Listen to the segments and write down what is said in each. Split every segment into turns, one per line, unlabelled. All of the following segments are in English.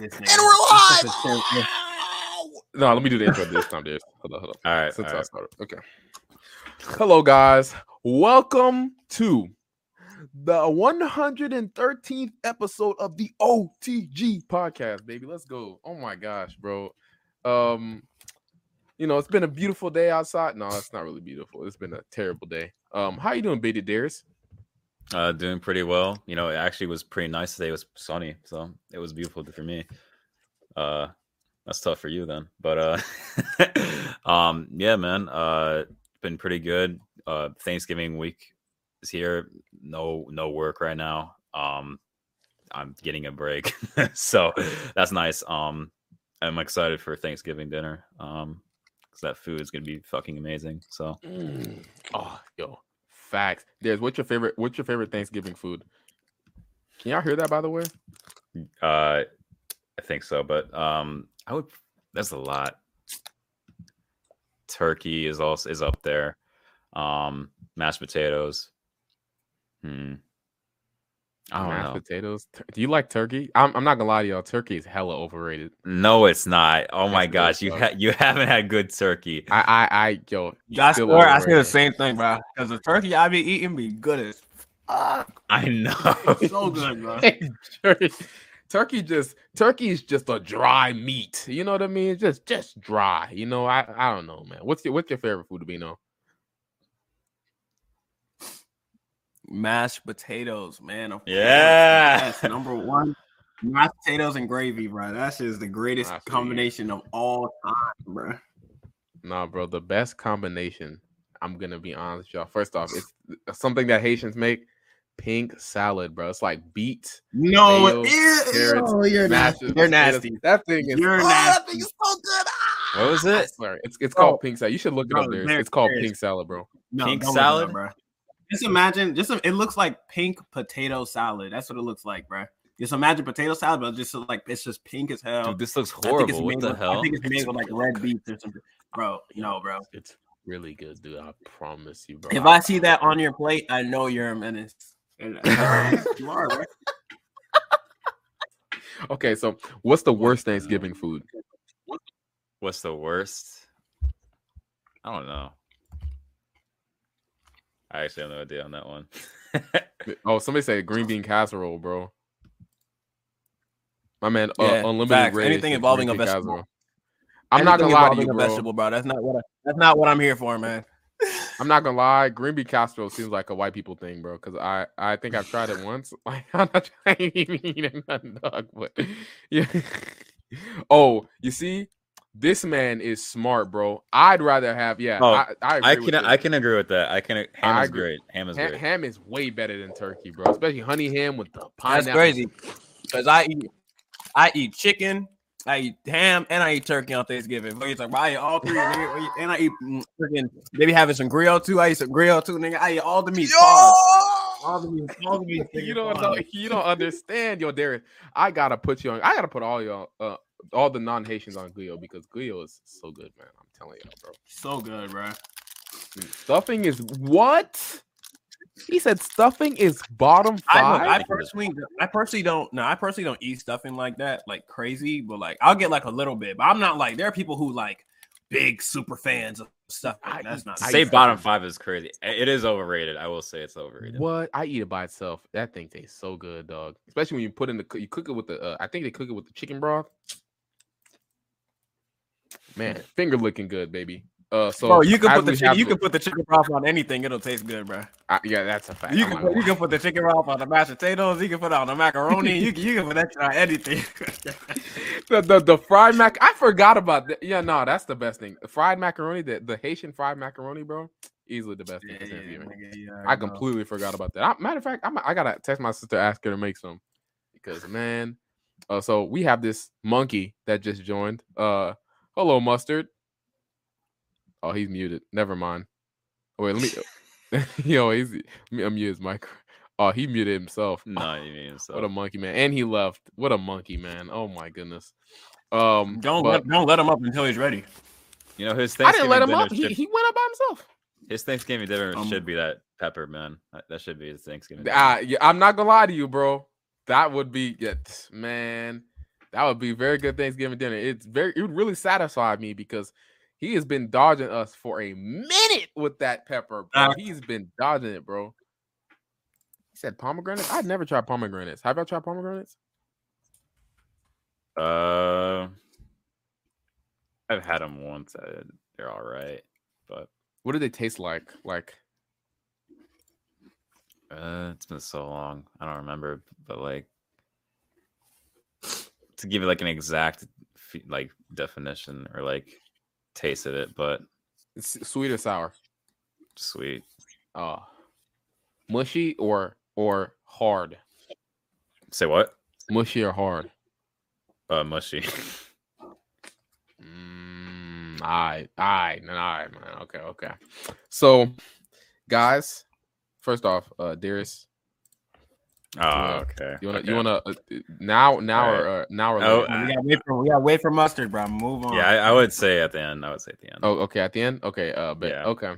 this
And we're live.
No, let me do the intro this time, dude. Hold on, hold on.
All right.
Since
all
I
right.
started. Okay. Hello, guys. Welcome to the 113th episode of the OTG podcast, baby. Let's go. Oh my gosh, bro. Um, you know, it's been a beautiful day outside. No, it's not really beautiful. It's been a terrible day. Um, how you doing, Baby Darius?
Uh, doing pretty well. You know, it actually was pretty nice today. It was sunny, so it was beautiful for me. Uh, that's tough for you then. But uh, um, yeah, man. Uh, been pretty good. Uh, Thanksgiving week is here. No, no work right now. Um, I'm getting a break, so that's nice. Um, I'm excited for Thanksgiving dinner. Um, because that food is gonna be fucking amazing. So
Mm. Oh, yo, facts. There's what's your favorite? What's your favorite Thanksgiving food? Can y'all hear that by the way?
Uh, I think so, but um, I would. That's a lot. Turkey is also is up there. Um, mashed potatoes. Hmm. I don't
Mashed
know.
potatoes. Do you like turkey? I'm, I'm not gonna lie to y'all. Turkey is hella overrated.
No, it's not. Oh my gosh,
is,
you
bro.
ha- you haven't had good turkey.
I, I, I, yo.
I
still
swear I say the same thing, bro. Because the turkey I be eating be good as fuck.
I know.
So good, bro.
turkey, turkey just turkey is just a dry meat. You know what I mean? It's just just dry. You know, I, I don't know, man. What's your what's your favorite food to be know?
Mashed potatoes, man. of course.
Yeah.
Yes, number one. Mashed potatoes and gravy, bro. That's just the greatest
I
combination of all time, bro.
Nah, bro. The best combination. I'm gonna be honest, with y'all. First off, it's something that Haitians make. Pink salad, bro. It's like beets,
No,
Mayo,
ew,
carrots,
ew, you're
mashed
nasty. You're nasty.
That thing is.
You're
oh, That thing is so good. Ah!
What was it?
swear, it's it's
Bro.
called pink salad. You should look it up
Bro,
there.
there-
It's called pink salad, bro.
No,
Pink
don't look it up,
salad?
bro. Just imagine, just it looks like pink potato salad. That's what it looks like, bro. Just imagine potato salad, but just like it's just pink as hell.
Dude, this looks
I think it's
horrible. What
made
the
with-
hell?
I think it's made with like red beets or something, bro. No, bro.
It's really good, dude. I promise you, bro.
If I see that on your plate, I know you're a menace. Uh, you are, bro.
Okay, so what's the worst Thanksgiving food?
What's the worst? I don't know. I actually have no idea on that one.
Oh, somebody said green bean casserole, bro. My man, uh, unlimited
facts.
Rage
Anything involving a vegetable.
casserole. I'm not gonna lie to you, bro.
vegetable, bro. That's not what I, that's not what I'm here for, man.
I'm not gonna lie. Green bean casserole seems like a white people thing, bro. Because I, I think I've tried it once. Like, I'm not trying to even eat it, nothing, dog. But yeah. oh, you see, this man is smart, bro. I'd rather have. Yeah,
Oh,
I, I, agree
I can
this.
I can agree with that. I can ham
I
is
agree.
great. Ham is
Ha-
great.
ham is way better than turkey, bro. Especially honey ham with the pineapple.
That's crazy. Because I eat, I eat chicken, I eat ham, and I eat turkey on Thanksgiving. What you talking about? I eat all three, nigga. and I eat mm, freaking. Maybe having some grill too. I eat some grill too, nigga. I eat all the meat. Pause. All the meat. All the meat.
you
nigga,
don't know, you don't understand, yo, Darius. I gotta put you on. I gotta put all y'all, uh, all the non Haitians on Glio because Glio is so good, man. I'm telling y'all, bro.
So good, bro.
Stuffing is what? He said stuffing is bottom
I,
five.
look, I personally, I personally don't. No, I personally don't eat stuffing like that, like crazy. But like, I'll get like a little bit. But I'm not like there are people who like big super fans of stuff.
I
That's not.
To
I
say bottom
stuffing.
five is crazy. It is overrated. I will say it's overrated.
what? I eat it by itself. That thing tastes so good, dog. Especially when you put in the coo- you cook it with the. Uh, I think they cook it with the chicken broth. Man, finger looking good, baby. Uh, so
bro, you can put the chicken, you
the-
can put the chicken broth on anything. It'll taste good, bro.
I- yeah, that's a fact.
You can put, you can put the chicken broth on the mashed potatoes. You can put it on the macaroni. you can you can put that on anything.
the, the the fried mac. I forgot about that. Yeah, no, that's the best thing. The fried macaroni, the, the Haitian fried macaroni, bro. Easily the best thing. for Thanksgiving. I completely forgot about that. I, matter of fact, I'm, I gotta text my sister, ask her to make some because man. Uh, so we have this monkey that just joined. Uh, hello, mustard. Oh, he's muted. Never mind. Oh, wait, let me. Yo, he's let me unmute his mic. Oh, he muted himself.
No, you mean so.
What a monkey, man. And he left. What a monkey, man. Oh my goodness. Um
Don't
but
let, don't let him up until he's ready.
You know his
I didn't let him up. He,
should-
he went up by himself.
his Thanksgiving dinner
Um,
should be that pepper, man. That- That should be his Thanksgiving. dinner.
Ah, yeah, I'm not gonna lie to you, bro. That would be yeah, man. That would be very good Thanksgiving dinner. It's very it would really satisfy me because he has been dodging us for a minute with that pepper. Bro. Uh, He's been dodging it, bro. He said pomegranates. I'd never tried pomegranates. Have y'all tried pomegranates?
Uh, I've had them once. They're all right, but
what do they taste like? Like,
uh, it's been so long. I don't remember, but like to give it like an exact like definition or like taste of it, but
it's sweet or sour?
Sweet.
Oh, mushy or or hard?
Say what?
Mushy or hard?
Uh, mushy.
mm, all right, all right, all right, man. Okay, okay. So, guys, first off, uh, Darius,
Oh, okay.
You wanna
okay.
you wanna uh, now now right. or uh, now or
oh, we gotta wait for we gotta wait for mustard, bro. Move on.
Yeah, I, I, would say at the end. I would say at the end.
Oh, okay, at the end. Okay, uh, but yeah. okay.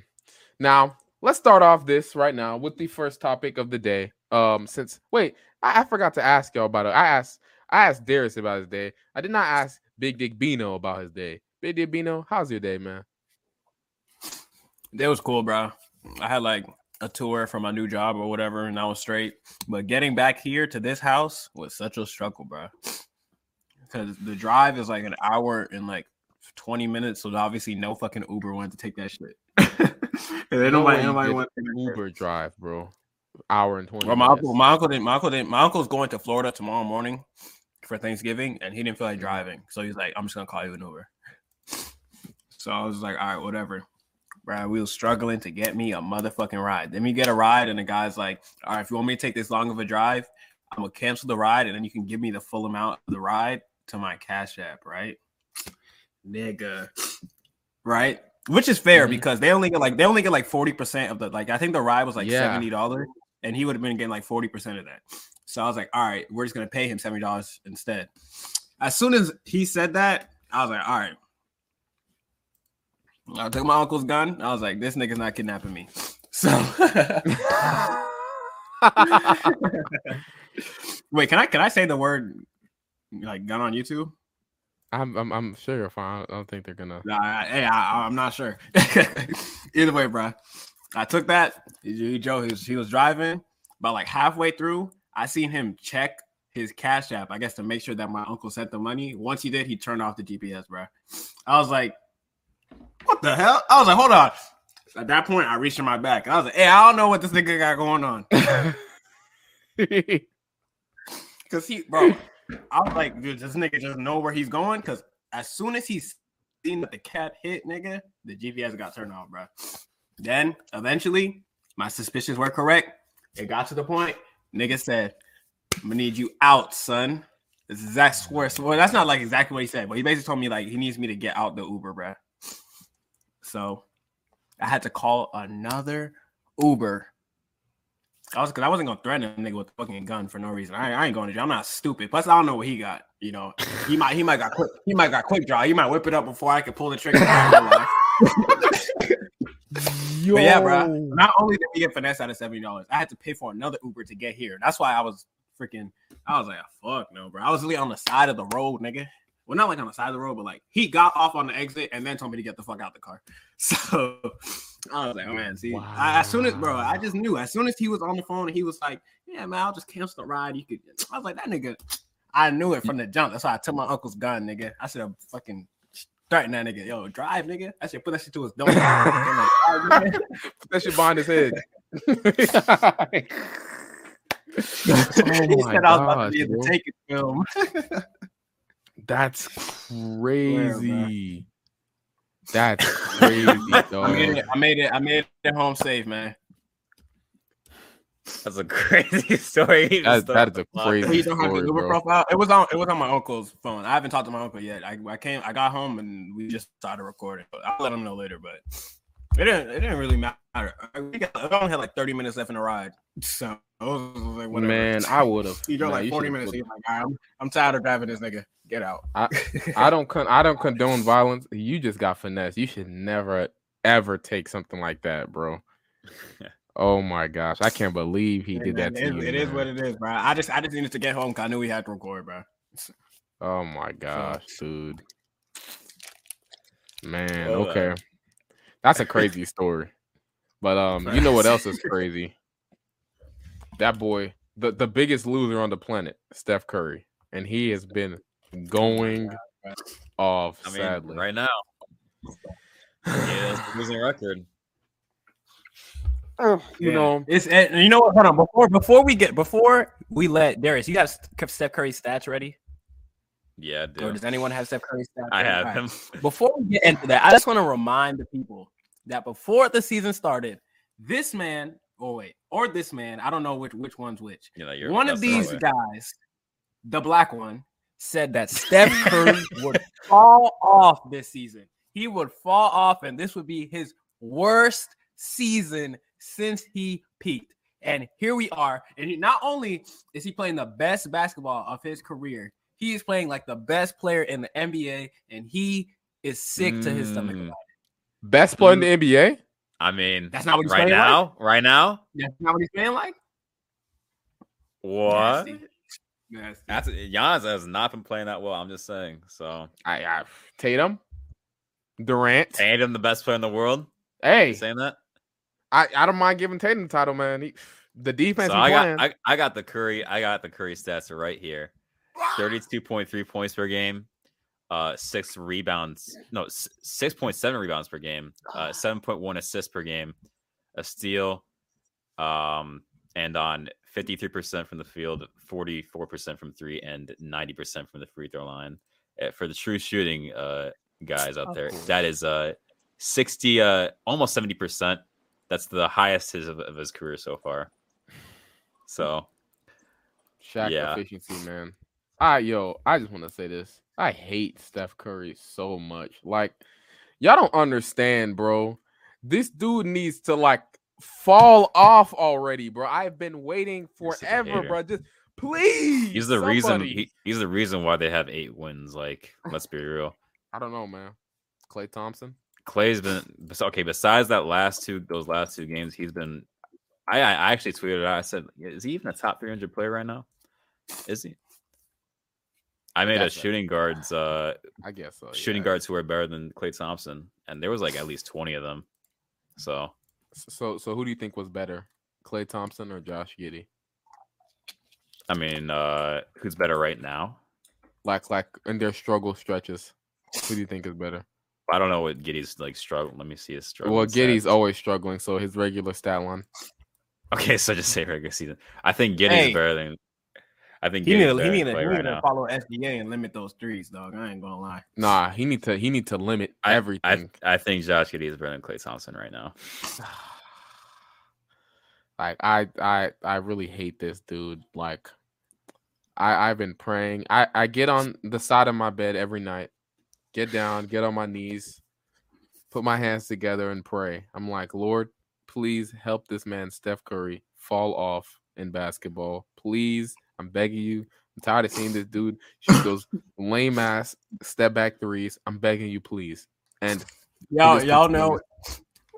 Now let's start off this right now with the first topic of the day. Um, since wait, I, I forgot to ask y'all about it. I asked I asked Darius about his day. I did not ask Big Dick Bino about his day. Big Dick Bino, how's your day, man?
That was cool, bro. I had like a tour for my new job or whatever, and I was straight. But getting back here to this house was such a struggle, bro. Because the drive is like an hour and like 20 minutes, so obviously no fucking Uber wanted to take that shit.
and then nobody, nobody went Uber drive, bro. Hour and 20
well, my uncle, my uncle didn't my uncle didn't my uncle's going to Florida tomorrow morning for Thanksgiving, and he didn't feel like driving. So he's like, I'm just gonna call you an Uber. So I was like, all right, whatever bro. We was struggling to get me a motherfucking ride. Then we get a ride, and the guy's like, "All right, if you want me to take this long of a drive, I'm gonna cancel the ride, and then you can give me the full amount of the ride to my Cash App, right, nigga, right?" Which is fair mm-hmm. because they only get like they only get like forty percent of the like I think the ride was like yeah. seventy dollars, and he would have been getting like forty percent of that. So I was like, "All right, we're just gonna pay him seventy dollars instead." As soon as he said that, I was like, "All right." I took my uncle's gun. I was like, this nigga's not kidnapping me. So wait, can I can I say the word like gun on YouTube?
I'm I'm, I'm sure you're fine. I don't think they're gonna.
Nah, hey, I, am not sure. Either way, bro. I took that. Joe, he was, he was driving, but like halfway through, I seen him check his cash app. I guess to make sure that my uncle sent the money. Once he did, he turned off the GPS, bro. I was like, what the hell? I was like, hold on. At that point, I reached in my back. I was like, hey, I don't know what this nigga got going on. Cause he, bro, I was like, dude, this nigga just know where he's going. Cause as soon as he's seen that the cat hit, nigga, the GPS got turned off, bro. Then eventually, my suspicions were correct. It got to the point, nigga said, I'm gonna need you out, son. This is exact swear. Well, that's not like exactly what he said, but he basically told me like he needs me to get out the Uber, bro. So I had to call another Uber. I was because I wasn't gonna threaten a nigga with a fucking gun for no reason. I, I ain't going to jail. I'm not stupid. Plus, I don't know what he got. You know, he might he might got quick he might got quick draw. He might whip it up before I could pull the trigger. Yeah, bro. Not only did we get finesse out of seventy dollars, I had to pay for another Uber to get here. That's why I was freaking. I was like, fuck no, bro. I was really on the side of the road, nigga well, not like on the side of the road, but like he got off on the exit and then told me to get the fuck out the car. So I was like, oh man, see, wow. I, as soon as bro, I just knew as soon as he was on the phone and he was like, yeah, man, I'll just cancel the ride. You could. I was like, that nigga. I knew it from the jump. That's why I took my uncle's gun, nigga. I should have fucking threatened that nigga. Yo, drive, nigga. I should put that shit to his door.
like, put that shit behind his head.
oh he said I was about to be in the oh taking film.
That's crazy. That's crazy, dog. I
made, it, I made it. I made it home safe, man.
That's a crazy story.
That, that is a crazy oh, you don't story, have the Uber
profile. It was on. It was on my uncle's phone. I haven't talked to my uncle yet. I, I came. I got home and we just started recording. I'll let him know later. But it didn't. It didn't really matter. We got. I only had like thirty minutes left in the ride, so I was
like, Man, I would have.
He drove like forty minutes. He's like, I'm, I'm tired of driving this nigga. Get out. I,
I don't con- I don't condone violence. You just got finesse. You should never ever take something like that, bro. oh my gosh, I can't believe he did man, that to
it,
you.
It man. is what it is, bro. I just I just needed to get home because I knew we had to record, bro.
Oh my gosh, dude. Man, okay. That's a crazy story. But um, you know what else is crazy? That boy, the, the biggest loser on the planet, Steph Curry. And he has been going off I mean, sadly.
Right now. yeah, losing record.
Oh, you yeah. know,
it's and you know what? Hold on, before before we get before we let Darius, you got Steph Curry stats ready?
Yeah, dude.
Or does anyone have Steph Curry stats?
I have right.
Before we get into that, I just want to remind the people that before the season started, this man, oh wait, or this man, I don't know which which one's which. You know, one of these guys, the black one, said that Steph Curry would fall off this season. He would fall off, and this would be his worst season since he peaked. And here we are. And not only is he playing the best basketball of his career, he is playing like the best player in the NBA, and he is sick mm. to his stomach mm. about it.
Best player in the mm. NBA?
I mean, that's not what he's playing. right now. Like. Right now,
that's not what he's playing like.
What? Nasty. Nasty. That's Giannis has not been playing that well. I'm just saying. So
I, I Tatum, Durant,
Tatum, the best player in the world.
Hey,
saying that.
I, I don't mind giving Tatum the title, man. He, the defense.
So I got I, I got the Curry. I got the Curry stats right here. 32.3 points per game, uh, six rebounds, no, 6.7 rebounds per game, uh, 7.1 assists per game, a steal, um, and on 53% from the field, 44% from three, and 90% from the free throw line. Uh, for the true shooting uh, guys out there, that is uh, 60, uh, almost 70%. That's the highest his of, of his career so far. So,
Shaq yeah. efficiency, man. I yo, I just want to say this. I hate Steph Curry so much. Like, y'all don't understand, bro. This dude needs to like fall off already, bro. I've been waiting forever, bro. Just please.
He's the somebody. reason. He, he's the reason why they have eight wins. Like, let's be real.
I don't know, man. Klay Thompson.
Klay's been okay. Besides that last two, those last two games, he's been. I I actually tweeted out. I said, "Is he even a top 300 player right now? Is he?" I made That's a shooting guards. Uh,
I guess so.
Shooting yeah. guards who are better than Klay Thompson, and there was like at least twenty of them. So,
so, so who do you think was better, Klay Thompson or Josh Giddey?
I mean, uh, who's better right now?
Like, like in their struggle stretches, who do you think is better?
I don't know what Giddey's like struggle. Let me see his struggle.
Well, Giddey's always struggling, so his regular stat line.
Okay, so just say regular season. I think Giddey's hey, better than I think
he need to, he need to, he need to follow SGA and limit those threes, dog. I ain't gonna lie.
Nah, he need to he need to limit I, everything.
I, I think Josh Giddey is better than Klay Thompson right now.
like I I I really hate this dude. Like I I've been praying. I I get on the side of my bed every night, get down, get on my knees, put my hands together and pray. I'm like, Lord, please help this man Steph Curry fall off in basketball. Please I'm begging you. I'm tired of seeing this dude shoot those lame ass step back threes. I'm begging you, please. And
y'all, y'all know.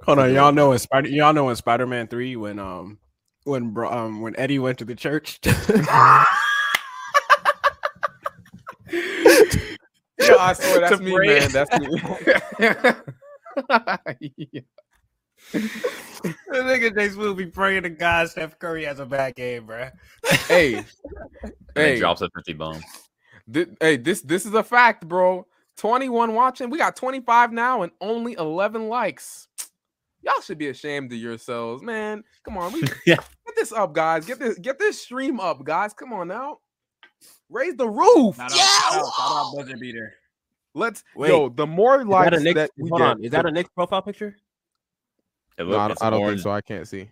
Hold on, y'all know in Spider, y'all know in Spider Man Three when um when um when Eddie went to the church. Yo,
I swear that's me, man. That's
me. yeah. The nigga James will be praying to God Steph Curry has a bad game, bro.
Hey, hey,
drops a 50 bomb.
Th- hey, this this is a fact, bro. 21 watching. We got 25 now and only 11 likes. Y'all should be ashamed of yourselves, man. Come on, we yeah. get this up, guys. Get this get this stream up, guys. Come on now. Raise the roof.
Not yeah. Out, out buzzer beater.
Let's Wait, yo. The more likes that, Nick, that we
get, on. Is that a Nick's profile picture?
It no, I don't, I don't think so. I can't see.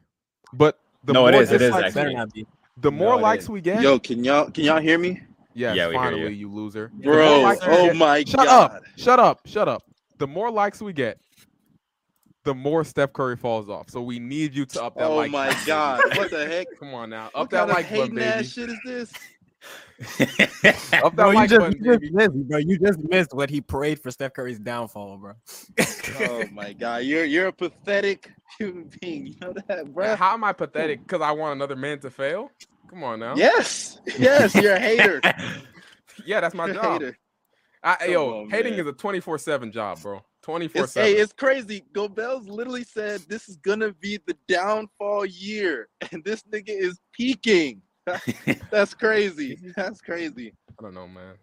But
the no, more it is. It is actually.
The more no, likes we get.
Yo, can y'all can y'all hear me?
Yes, yeah, finally, you. you. loser.
Bro, oh get, my
shut
god.
up. Shut up. Shut up. The more likes we get, the more Steph Curry falls off. So we need you to up that
oh
like.
Oh my god. what the heck?
Come on now. Up what that like
button, baby. shit is this?
Up that bro, you, just, you just missed, bro. You just missed what he prayed for Steph Curry's downfall, bro.
oh my god, you're you're a pathetic human being. You know that, bro?
How am I pathetic? Because I want another man to fail? Come on now.
Yes, yes, you're a hater.
Yeah, that's my
You're
job. I, yo,
on,
hating
man.
is a 24 7 job, bro. 24
It's, hey, it's crazy. Gobels literally said this is gonna be the downfall year, and this nigga is peaking. That's crazy. That's crazy.
I don't know, man.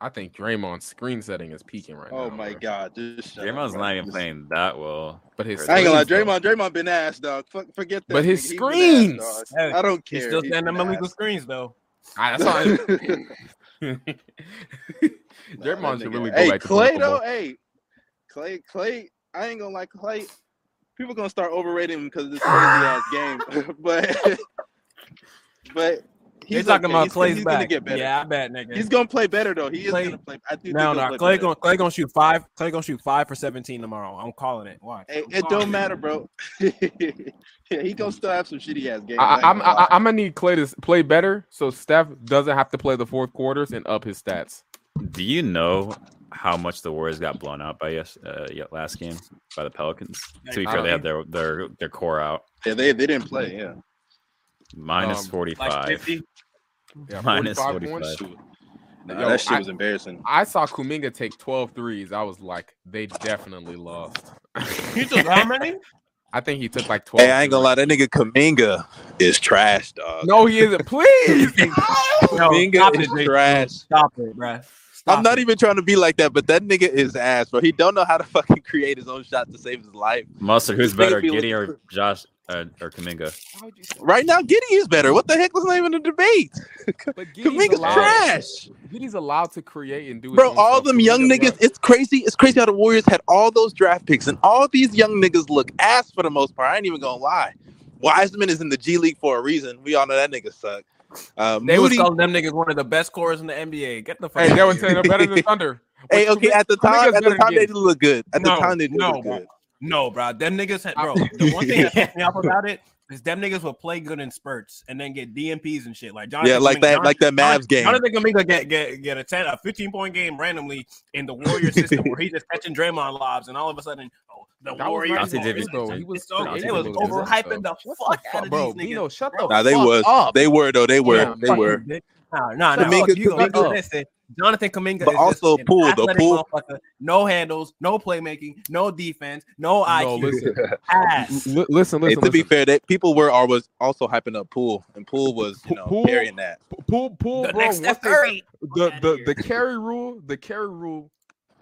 I think Draymond's screen setting is peaking right oh now.
Oh my
bro.
god, just shut up,
Draymond's not even playing that well.
But his
I ain't gonna lie. Draymond, Draymond been ass, dog. Fuck, forget that.
But his
nigga. He been ass,
screens!
Hey,
I don't
He's
care.
still
He's
standing
been
them illegal screens though.
I, that's all.
Nah,
Draymond should really go
Hey,
back to
Klay
playing
though. Hey, Klay. Klay. I ain't gonna like Klay. People gonna start overrating him because of this crazy ass game. but but
They're
he's
talking
okay.
about
he's,
Klay's
he's
back.
gonna get better.
Yeah, I bet, nigga.
He's gonna play better though. He is
Klay-
gonna play. I do
no,
think
no.
he'll
Klay
play
gonna. Klay gonna shoot five. Klay gonna shoot five for seventeen tomorrow. I'm calling it. Watch.
Hey, it don't matter, bro. yeah, he gonna still have some shitty ass games.
I,
I ain't
I, I'm
gonna.
I, I'm gonna need Klay to play better so Steph doesn't have to play the fourth quarters and up his stats.
Do you know how much the Warriors got blown out by yes uh, last game by the Pelicans? To be fair, they had their their their core out
yeah, they they didn't play. Yeah.
Minus
Um,
forty
Like
Yeah,
Minus
45
45.
points.
Shoot.
Yo,
that shit
I-
was embarrassing.
I saw Kuminga take 12 threes. I was like, they definitely lost.
He took how many?
I think he took like 12.
Hey, I ain't gonna lie, that nigga Kuminga is trash, dog.
No, he isn't. Please.
Yo,
Kuminga
stop
is
it,
trash.
Stop it, bruh. Stop
I'm not
it.
even trying to be like that, but that nigga is ass, bro. He don't know how to fucking create his own shot to save his life.
Mustard, who's
This
better,
Giddey
or Josh uh, or Kuminga?
Right now, Giddey is better. What the heck was not even a debate?
But
Kuminga's
allowed,
trash.
Giddey's allowed to create and do
Bro,
own
all them young
Kuminga,
niggas,
bro,
it's crazy. It's crazy how the Warriors had all those draft picks, and all these young niggas look ass for the most part. I ain't even gonna lie. Wiseman is in the G League for a reason. We all know that nigga suck. Uh,
They was
Moody,
calling them niggas one of the best scorers in the NBA. Get the fuck.
Hey,
out
they were saying they're better than Thunder.
hey, okay, at the time, at the time they
Giddey.
did look good. At the time they did
no,
look
bro.
good.
No, bro. Them niggas had bro. The one thing that pissed me off about it is them niggas will play good in spurts and then get DNPs and shit. Like Jonathan
Yeah, like
Kuminga-
that,
Jonathan-
like that Mavs game.
Jonathan Kuminga get get get a ten a 15 point game randomly in the Warrior system where he's just catching Draymond lobs and all of a sudden oh the
That
Warriors.
not
Dante
are-
Davis-
though. He was
It's so-
creating
they was
a little bit.
overhyping the fuck
fuck-
out of
bro,
these niggas.
Bino, shut
Bro.
the
Nah, they
fuck
was.
up.
They were though. They were.
Yeah,
they were.
Bitch. no, nah, nah.
Kuminga-
fuck you,
Kuminga-
Kuminga, listen, Jonathan Kuminga
But
is
also
just an
Poole, though,
athletic
Poole-
motherfucker. No handles, no playmaking, no defense, no
No,
IQ.
listen,
ass.
L- listen,
Hey,
listen.
to be fair, that people were always also hyping up Poole, and Poole was you know
Poole-
carrying that.
Poole, Poole,
The
bro.
next
once
Steph
the the the carry rule, the carry rule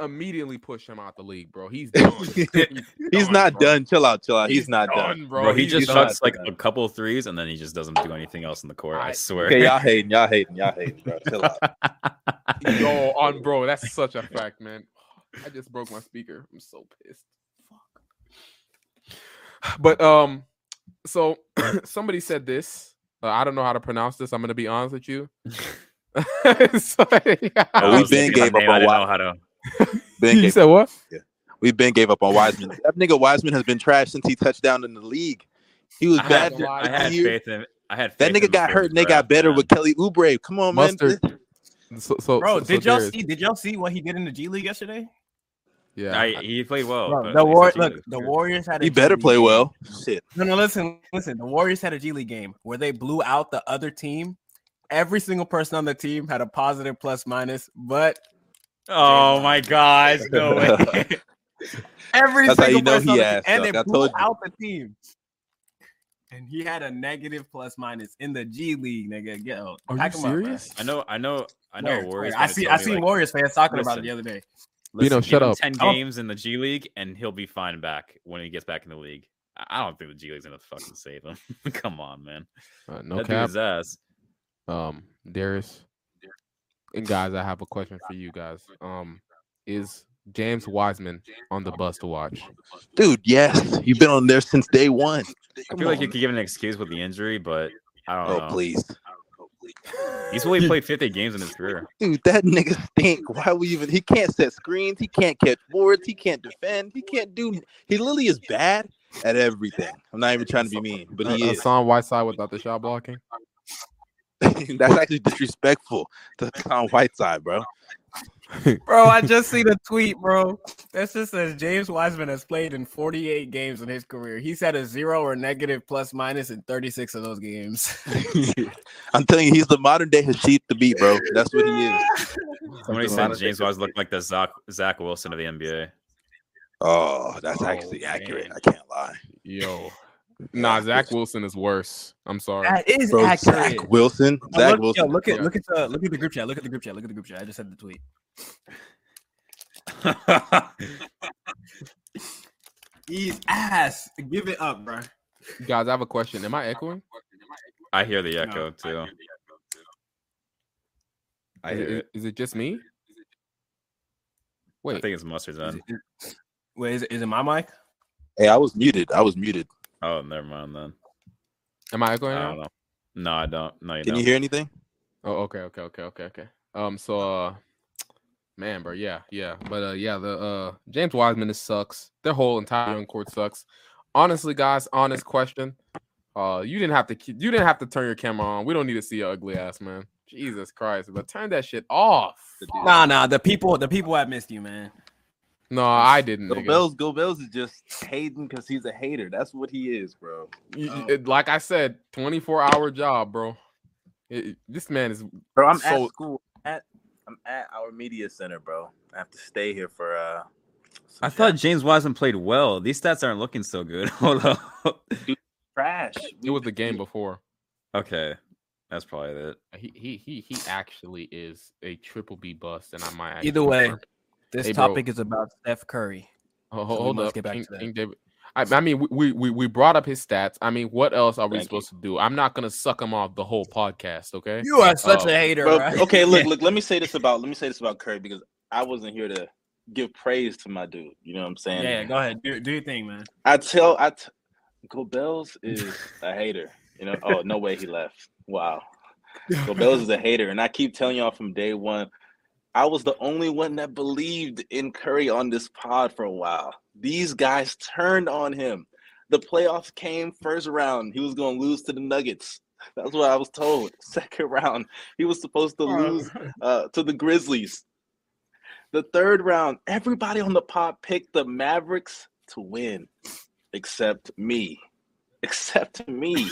immediately push him out the league, bro. He's done.
He's not
bro.
done. Chill out, chill out. He's, not done.
done, bro.
Bro, he
He's
just
done.
shuts like a couple threes and then he just doesn't do anything else in the court. I,
I-
swear.
Okay, y'all hating, y'all hating, y'all hating, bro. Chill out.
Yo, on bro, that's such a fact, man. I just broke my speaker. I'm so pissed. Fuck. But um, so somebody said this. Uh, I don't know how to pronounce this. I'm gonna be honest with you. So, yeah.
I
Oh, we
was
been
thinking
gave
my
up
name, I
on
didn't know how to.
Ben
you
gave,
said what?
Yeah. we've been gave up on Wiseman. That nigga Wiseman has been trash since he touched down in the league. He was
I
bad.
had,
a
for
lot
I had
year.
faith in. I had
That
faith in
nigga
him
got hurt and they got better
man.
with Kelly Oubre. Come on, man.
So, so
Bro,
so,
did
so
y'all see? Did y'all see what he did in the G League yesterday?
Yeah,
I, he played well.
Bro, the war, look,
good
the. Warriors had. A
He
G
better
League
play
game.
well. Shit.
No, no, listen, listen. The Warriors had a G League game where they blew out the other team. Every single person on the team had a positive plus minus, but
Oh my gosh! No way.
every
That's how
single
you know he
on the team, and
suck.
they
I
blew out the team. And he had a negative plus minus in the G League, nigga. Get out.
Are you
Pack him up,
serious?
I know. I know. I know.
Swear,
Warriors.
I see. I
me,
seen
like,
Warriors fans talking about it the other day.
Bino,
listen,
shut
give him
up.
Ten games in the G League, and he'll be fine back when he gets back in the league. I I don't think the G League's gonna fucking save him. Come on, man.
Uh, no
that
cap.
ass.
um Darius and guys, I have a question for you guys. Um, is James Wiseman on the bus to watch?
Dude, yes. You've been on there since day one.
I
Come
feel like you could give an excuse with the injury, but I don't
Oh,
know.
please.
He's only played 50 games in his career.
Dude, that nigga stink. Why we even he can't set screens, he can't catch boards, he can't defend, he can't do he literally is bad at everything. I'm not even trying to be mean, but he
Uh,
is.
Hassan Whiteside without the shot blocking.
That's actually disrespectful to Tom Whiteside, bro.
bro, I just see the tweet, bro. That just says James Wiseman has played in 48 games in his career. He's had a zero or negative plus minus in 36 of those games.
I'm telling you, he's the modern day Hasheem Thabeet, bro. That's what he is.
Somebody said James Wiseman looked like the Zach, Zach Wilson of the NBA.
Oh, that's
Oh,
actually accurate. I can't lie.
Yo, nah, Zach Wilson is worse. I'm sorry.
That is
Bro,
accurate.
Zach Wilson. Zach
look,
Wilson.
Yo, look at
Yeah.
look at the look at the group chat. Look at the group chat. Look at the group chat. Look at the group chat. I just said the tweet. He's ass. Give it up, bro.
Guys, I have a question. Am I echoing?
I hear the echo too. I
Is
hear
it,
it.
is it just me? Wait, I
think it's mustard
Is
then.
Wait, is it, is it my mic?
Hey, I was muted. I was muted.
Oh, never mind then.
am I
I
echoing now?
don't know. No, I don't. No, you
Can
don't.
you hear anything?
Oh, okay, okay, okay, okay, okay. Um, so uh man, bro, yeah, yeah. But uh yeah, the uh James Wiseman is sucks. Their whole entire young court sucks. Honestly, guys, honest question. Uh you didn't have to you didn't have to turn your camera on. We don't need to see your ugly ass, man. Jesus Christ. But turn that shit off.
Nah, nah. The people, the people have missed you, man.
No, I didn't.
Go
nigga.
Bills. Go Bills is just hating because he's a hater. That's what he is, bro.
You-
Oh.
it- like I said, 24 hour job, bro. It- it- this man is
Bro, I'm
So-
at school. At I'm at our media center, bro. I have to stay here for uh. some
I thought
jobs.
James Wiseman played well. These stats aren't looking so good. Hold up.
trash.
it was the game before.
okay, that's probably it.
He he he he actually is a triple B bust, and I might
Either way,
confirm-
This
Hey, bro.
topic is about Steph Curry.
Oh,
So
hold,
we
hold
must
up,
get back
King,
to that.
King David. I, I mean, we- we, we we brought up his stats. I mean, what else are we
Thank
supposed to do? I'm not gonna suck him off the whole podcast, okay?
You are such
Oh.
a hater,
Bro,
right?
okay, look, look. Let me say this about let me say this about Curry because I wasn't here to give praise to my dude. You know what I'm saying?
Yeah, yeah, go ahead. Do, do your thing, man.
I tell I t- Gobels is a hater. You know? Oh, no way he left. Wow. Gobels is a hater, and I keep telling y'all from day one. I was the only one that believed in Curry on this pod for a while. These guys turned on him. The playoffs came first round. He was going to lose to the Nuggets. That's what I was told. Second round, he was supposed to lose uh, to the Grizzlies. The third round, everybody on the pod picked the Mavericks to win, except me. Except me.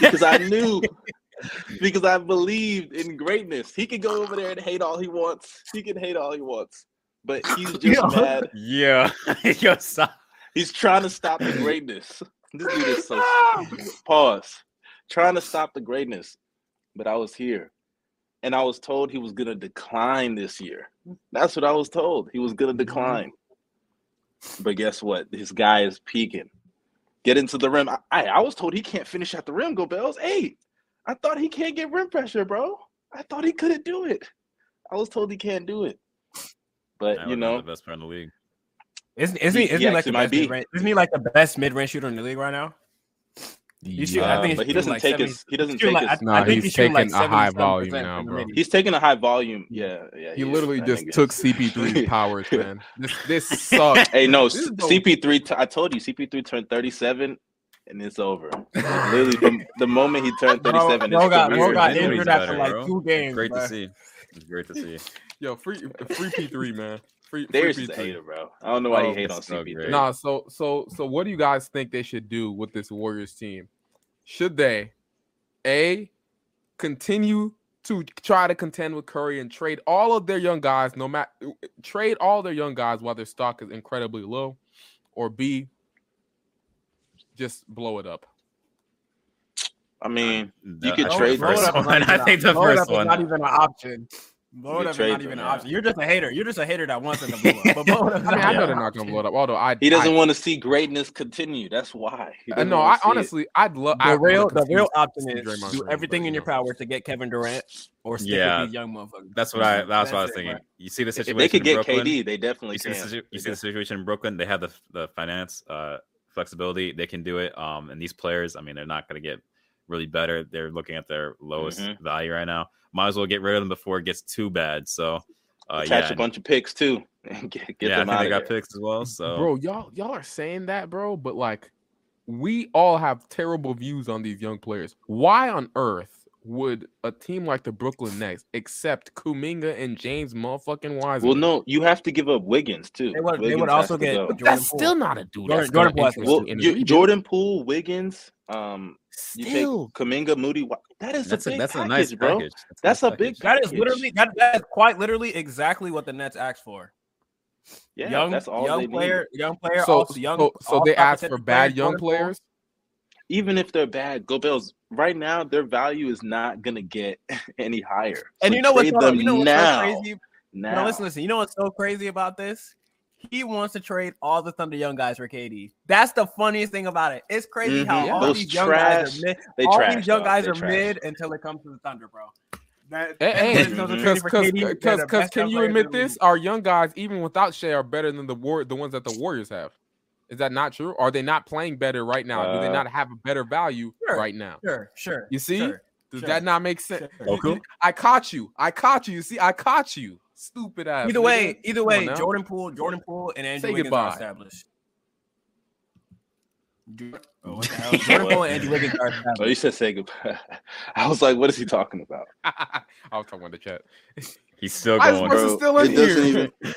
because I knew, because I believed in greatness. He could go over there and hate all he wants. He can hate all he wants. But he's just
Yeah.
mad.
Yeah, Yo, stop.
He's trying to stop the greatness. This dude is so. Pause. Trying to stop the greatness. But I was here. And I was told he was going to decline this year. That's what I was told. He was going to mm-hmm. decline. But guess what? This guy is peaking. Get into the rim. I, I, I was told he can't finish at the rim, go Bells. Hey, I thought he can't get rim pressure, bro. I thought he couldn't do it. I was told he can't do it. But,
That
you know,
the best player in the league.
Isn't, isn't he,
He-
isn't
he
he like the
might
best
be.
mid-range, isn't he like the best mid-range shooter in the league right now? He shoot, I think he's
but he doesn't
like
take
70
his he doesn't take
like-
his
I- I think
he's
shooting like
taking a high volume now, bro.
He's taking a high volume. Yeah, yeah.
He
is.
literally
That
just took CP3's powers, man. This this sucks.
Hey, no,
This
CP3. T- I told you, CP3 turned 37, and it's over. literally, from the moment he turned
Bro,
37,
bro
it's
got,
career
bro got injured after
better,
like
bro.
two games.
It's great
bro.
to see. It's great to see.
Yo, free free P3, man. Free, free
There's just a
P3.
hater, bro. I don't know why
Oh,
you hate on
it's so
CP3.
great.
Nah, so so so what do you guys think they should do with this Warriors team? Should they A continue to try to contend with Curry and trade all of their young guys, no matter trade all their young guys while their stock is incredibly low, or B just blow it up?
I mean,
you
could
I
trade
the first
for
Blow it up is
one.
not
I think the
blow
first
up is
one.
not even an option. Blow it up is not even an option. You're just a hater. You're just a hater that wants them to blow up. But blow it up
I mean, I know they're not gonna blow it up. Although I
he doesn't
I,
want to see greatness continue. That's why. He
Uh, no, I
see it.
honestly, I'd love.
The real, the real option is
Draymond
do everything
but,
in your
know.
power to get Kevin Durant or stick
Yeah.
with these young motherfuckers.
That's what I. That's what I was
it,
thinking.
bro.
You see the
If
situation.
they could
in
get
Brooklyn?
KD, they definitely
You see, the,
can.
you see the situation in Brooklyn. They have the the finance uh, flexibility. They can do it. Um, and these players, I mean, they're not going to get really better. They're looking at their lowest
Mhm.
value right now. Might as well get rid of them before it gets too bad. So, uh,
Attach
yeah,
a bunch of picks too. and get, get
yeah, I
them
think
out
they got
there.
picks as well. So,
bro, y'all y'all are saying that, bro, but like we all have terrible views on these young players. Why on earth? Would a team like the Brooklyn Nets accept Kuminga and James motherfucking Wiseman?
Well, no, you have to give up Wiggins too.
They would, they would also get.
But
Jordan
that's
Poole.
still not a dude.
Jordan- Jordan Poole has to
interest
Well,
you in a
you-
rebuild.
Jordan Poole, Wiggins, um, you
Still,
take Kuminga, Moody. That is
That's
a
a that's
package,
a nice
bro.
package.
That's
nice
a big
package.
That is literally that, that is quite literally exactly what the Nets asked for.
Yeah,
young
that's all
young
they
player, young player.
so
also young,
so, so they asked for bad young
Jordan
players.
Need. Even if they're bad, Go Bills. Right now, their value is not gonna get any higher.
And
So
you know what's so,
them
you know what's
now.
so crazy?
Now,
No, listen, listen. You know what's so crazy about this? He wants to trade all the Thunder young guys for KD. That's the funniest thing about it. It's crazy
Mhm.
how
Yeah.
all
Those
these young guys are mid.
they
all
trash.
these young
dog.
guys
They
are
trash.
mid until it comes to the Thunder, bro. That,
Hey,
that-
hey,
those are trading for KD, they're
because because can you admit this? Our young guys, even without Shai, are better than the war the ones that the Warriors have. Is that not true? Are they not playing better right now? Do they
Uh,
not have a better value
Sure.
right now?
Sure, sure.
You see?
sure,
Does
sure.
that not make sense?
sure.
You- you- I caught you. I caught you. You see, I caught you. Stupid ass.
Either
nigga.
way, either way. Jordan Poole, Jordan Poole, and Andrew
Say
Wiggins
goodbye.
are established. Jo- oh, what the hell? Jordan Poole and Andrew Wiggins are
Oh, you said say goodbye. I was like, what is he talking about?
I was talking about the chat.
He's still
Why is
going.
Russell
Bro,
still in
it doesn't
here?
even.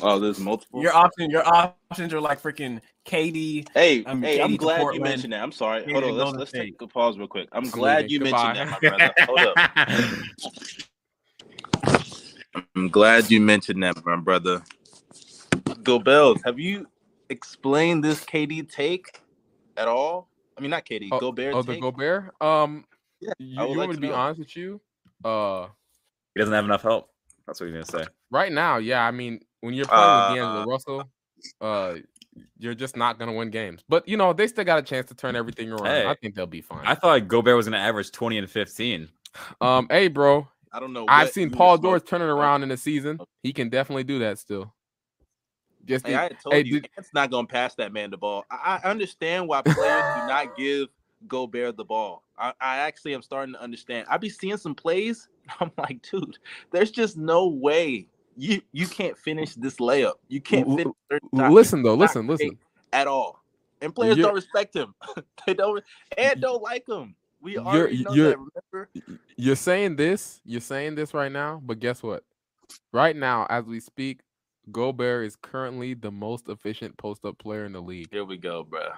Oh, there's multiple.
Your options, your options are like freaking KD.
Hey,
I'm
hey, I'm
KD to
glad you mentioned that. I'm sorry.
KD
Hold on, let's let's take a pause real quick. I'm
I'm
glad you
Goodbye.
mentioned that, my brother. Hold up. I'm glad you mentioned that, my brother. Go Bells. Have you explained this KD take at all? I mean, not KD.
Oh,
Gobert
Oh, the
take.
Gobert. Um,
Yeah,
you,
I would
you
like
want me
to
to be
know.
honest with you? Uh,
He doesn't have enough help. That's what he's gonna say.
right now, yeah. I mean, when you're playing with
Uh,
D'Angelo Russell, uh, you're just not gonna win games. But you know, they still got a chance to turn everything around.
Hey,
I think they'll be fine.
I thought Gobert was gonna average 20 and 15.
um, hey, bro,
I don't know.
I've seen Paul
were
George
smoking.
turning around in a season. He can definitely do that still. Just
Hey,
the-
I told
hey,
you,
did-
it's not gonna pass that man the ball. I, I understand why players do not give Gobert the ball. I, I actually am starting to understand. I be seeing some plays. I'm like, dude, there's just no way you you can't finish this layup. You can't finish
listen though, listen, listen.
at all. And players
You're-
don't respect him. they don't and don't like him. We
You're-
already know
you're-
that. Remember?
You're saying this, you're saying this right now, but guess what? Right now, as we speak, Gobert is currently the most efficient post-up player in the league.
Here we go, bro.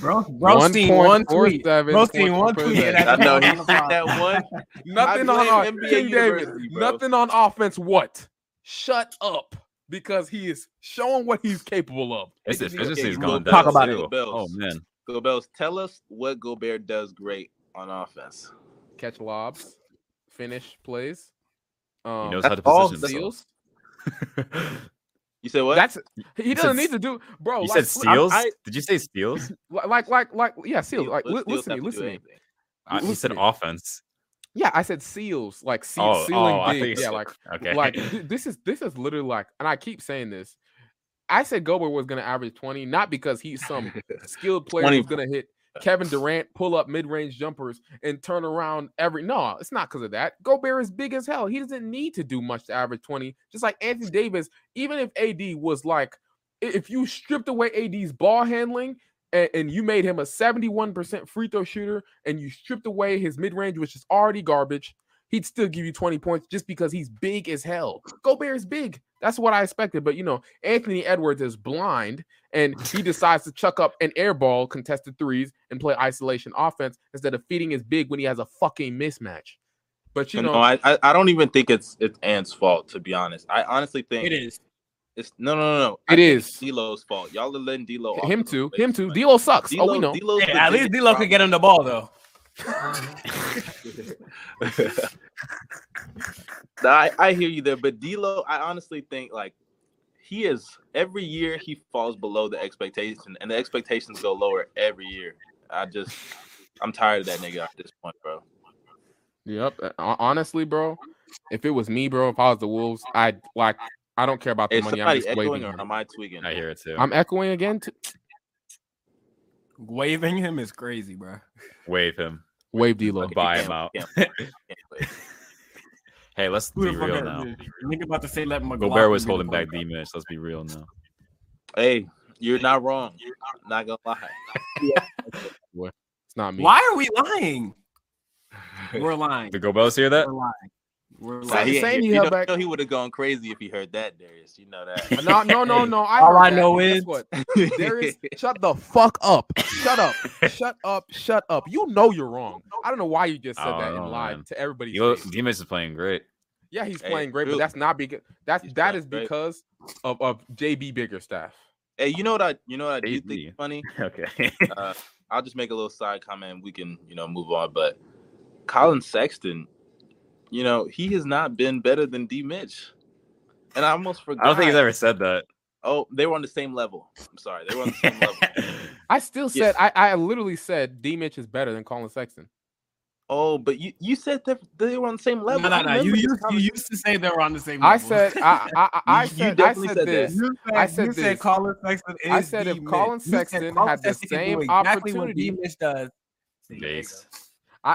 Bro, bro, seen one tweet.
1.47
Bro, seen one
points
tweet. and
possession.
that's
I know he said that one.
Nothing on
blame
our
NBA
King David. Nothing on offense. What? Shut up, because he is showing what he's capable of.
His
Because he-
efficiency's
okay,
gone down.
Talk about
too.
it.
Oh man.
Go Bells, tell us what Gobert does great on offense.
Catch lobs, finish plays.
He
Um,
knows how to
that's all-
position
steals.
himself.
You said what?
That's he doesn't
said
need to do, bro.
You
like,
said
li- I'm-
steals?
I-
Did you say steals?
Like, like, like, like, yeah, seals.
Steals.
Like, li-
steals
listen to me, listen to me.
Uh, he said
Listen to me.
offense.
Yeah, I said seals, like se-
Oh,
sealing
oh, I
big.
think
Yeah, like,
okay.
like th- this is this is literally like, and I keep saying this. I said Gobert was gonna average twenty, not because he's some skilled player
20.
who's gonna hit Kevin Durant, pull up mid range jumpers, and turn around every. No, it's not because of that. Gobert is big as hell. He doesn't need to do much to average twenty. Just like Anthony Davis, even if AD was like, if you stripped away AD's ball handling. And, and you made him a 71% free throw shooter, and you stripped away his mid range, which is already garbage he'd still give you 20 points just because he's big as hell. Gobert is big. That's what I expected. But you know, Anthony Edwards is blind and he decides to chuck up an air ball, contested threes, and play isolation offense instead of feeding his big when he has a fucking mismatch. But you
no,
know,
I, I I don't even think it's it's Ant's fault to be honest. I honestly think
It is.
It's no no no no.
It
I
is.
it's D'Lo's fault. Y'all are letting D'Lo. off
him too, him
too
too.
much.
D'Lo sucks. oh, we know.
D'Lo's
Hey, at least
biggest
D'Lo can get him the ball though.
Problem. Nah, I, I hear you there, but D'Lo, I honestly think like he is every year he falls below the expectation, and the expectations go lower every year. I just I'm tired of that nigga at this point, bro.
Yep. uh, Honestly, bro, if it was me, bro, if I was the Wolves, I'd like. I don't care about the
Is
money. I'm
somebody
just
echoing
waving.
or
him.
am I tweaking?
I hear it too.
I'm echoing again. T-
Waving him is crazy, bro.
Wave him.
Wave D'Lo.
Okay,
Buy him out.
can't wait, can't wait.
Hey, let's
Who the
be
fuck
real now.
Nigga about to say let
Gobert
McLaughlin
was holding back
point
D
guard.
Mitch. Let's be real now.
Hey, you're not wrong. You're not gonna lie.
It's not me.
Why are we lying? We're lying.
The Gobels hear that?
We're lying. We're
Say-
Nah,
lying.
he,
saying
you,
he
know,
back-
you know he would have gone crazy if he heard that, Darius. You know that.
No, no, no, no. I
All I
that,
know
but guess
is-
what? There is shut the fuck up. Shut up. Shut up. Shut up. You know you're wrong. I don't know why you just said
I
that
don't
and lied
man.
to everybody.
Yo, D-Mitch is playing great.
Yeah, he's
Hey,
playing great, but that's not because that's
He's
that
playing
is
great.
because of, of JB Bickerstaff.
hey, you know what I? You know what I do think funny?
Okay.
Uh, I'll just make a little side comment. We can, you know, move on. But Collin Sexton, you know, he has not been better than D. Mitch, and I almost forgot.
I don't think he's ever said that.
Oh, they were on the same level. I'm sorry, they were on the same level.
I still
Yeah.
said I, I literally said D Mitch is better than Collin Sexton.
Oh, but you you said that they were on the same level.
No, no, no. You
remember
used, you used to say they were on the same.
I
level.
said I I, I, I
You- you
said I said
said
this.
You said,
I said
you said. Collin Sexton is
I said if Collin
Mitch. You
Sexton had the
Sexton can do
same
exactly what
opportunity-
D. Mitch does. See,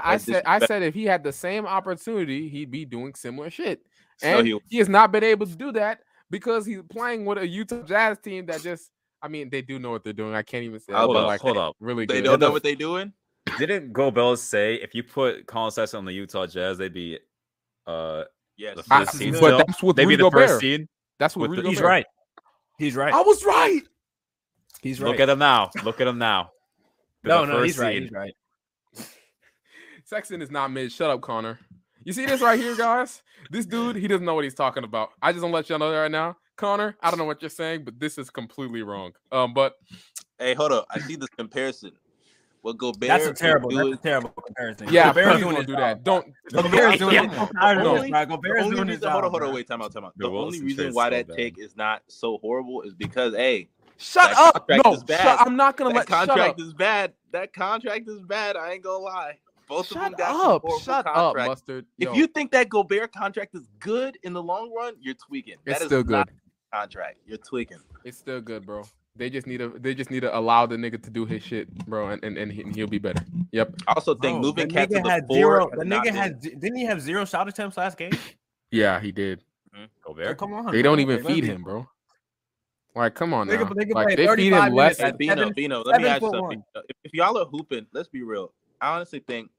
there you
Yikes.
go.
I, I said I said if he had the same opportunity, he'd be doing similar shit.
So
And
he-
he has not been able to do that because he's playing with a Utah Jazz team that just I mean they do know what they're doing. I can't even say
Hold
but
up,
like
hold up.
really
They
good.
don't know what they're doing.
Didn't Gobels say if you put Collin Sexton on the Utah Jazz, they'd be uh
Yes.
the
I-
first seed
but
that's what
They'd be
Rudy
the first
Gobert.
seed.
That's what
with
Rudy
the-
He's
Gobert-
right. He's right.
I was right.
He's right.
Look at him now. Look at him now. They're
no, no,
first
he's right. He's right.
Sexton is not mid. Shut up, Connor. You see this right here, guys? This dude, he doesn't know what he's talking about. I just want to let y'all know that right now. Connor, I don't know what you're saying, but this is completely wrong. Um, but
Hey, hold up. I see this comparison. What Gobert?
That's a terrible.
do
That's a terrible comparison.
yeah,
Gobert's
please
doing
don't do that. Don't.
Gobert's doing
Yeah.
his job. I'm tired of
The only-
Gobert's doing his
reason, hold on, hold on, wait, time out, time out.
The
The only reason why
so
that
bad.
take is not so horrible is because, hey,
Shut up. No,
is bad.
shut, I'm not gonna
that
let. Shut up.
contract is bad. That contract is bad. I ain't gonna lie. Both of them
Shut
got
up.
horrible
Shut up,
contracts.
mustard.
If you think that Gobert contract is good in the long run, you're tweaking.
it's
That is
still good.
not a contract. You're tweaking.
It's still good, bro. They just need to. They just need to allow the nigga to do his shit, bro, and and, and he, he'll be better. Yep.
I also think oh,
Bro,
moving
the
KAT to the
had
four.
zero. The nigga had. Didn't he have zero shot attempts last game?
Yeah, he did. Hmm?
Gobert.
Come on.
They don't even
Like,
feed him, bro. Like, come on
Nigga-
now.
nigga
Like they feed
35
him less.
at
Bino, Bino, let me ask you something. If, if y'all are hooping, let's be real. I honestly think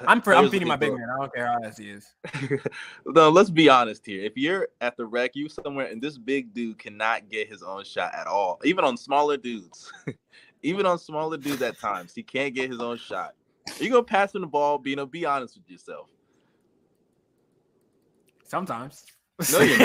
I'm for, I'm feeding my big man. I don't care how honest he is.
no, let's be honest here. If you're at the rec, you somewhere, and this big dude cannot get his own shot at all, even on smaller dudes, even on smaller dudes at times, he can't get his own shot. You gonna pass him the ball, Bino? Be honest with yourself.
Sometimes.
No, you're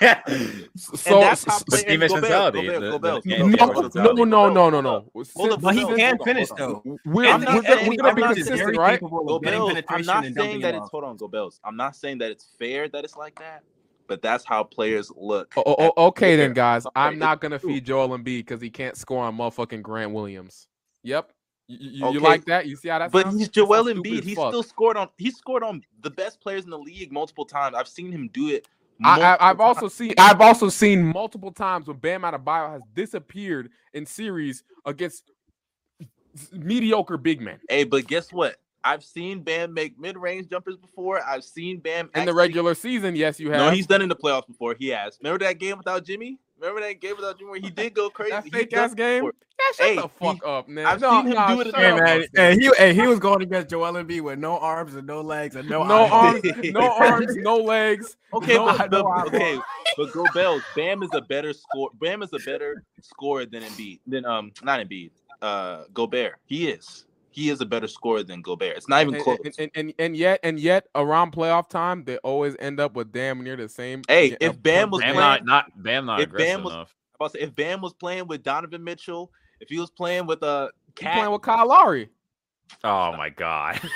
not.
So,
that's how
s-
Steve mentality.
Gobert,
The-
Gobert,
the-
Gobert,
no, no, no, no, no, no, no.
Hold
Since-
up,
But he can
hold
finish though.
We're,
I'm
we're,
not
gonna- we're gonna be consistent, right?
capable
Go
of
Bills. I'm not saying that it's
off.
hold on, go Bills. I'm not saying that it's fair that it's like that, but that's how players look.
Oh, oh, oh, okay then, guys. I'm not gonna feed Joel Embiid because he can't score on motherfucking Grant Williams. Yep. You, you, you like that? You see how that
But
sounds?
he's
That sounds
Joel Embiid. He still scored on. He scored on the best players in the league multiple times. I've seen him do it.
I, I've also seen I've also seen multiple times when Bam Adebayo has disappeared in series against mediocre big men
Hey, but guess what? I've seen Bam make mid-range jumpers before. I've seen Bam
in the regular season. Yes, you have.
No, he's done in the playoffs before. He has. Remember that game without Jimmy? Remember that game without Jimmy where he did go crazy?
that fake ass game.
before.
Yeah, shut
Hey,
the fuck up, man.
I've
no,
seen him
nah,
do it in
Hey man, and he and he was going against Joel Embiid with no arms and no legs and no
no arms, no arms, no legs.
Okay,
No,
but,
I know
but- okay, but go Bells. Bam is a better score. Bam is a better scorer than Embiid. Than um, not Embiid. Uh, Gobert. He is. He is a better scorer than Gobert. It's not even
And,
close.
and, and, and, and yet and yet around playoff time they always end up with damn near the same.
Hey, if Bam was
Bam
playing-
not not Bam not
If Bam
aggressive
was-
enough.
I'm about to say, if Bam was playing with Donovan Mitchell, if he was playing with uh,
He playing with Kyle Lowry.
Oh my god.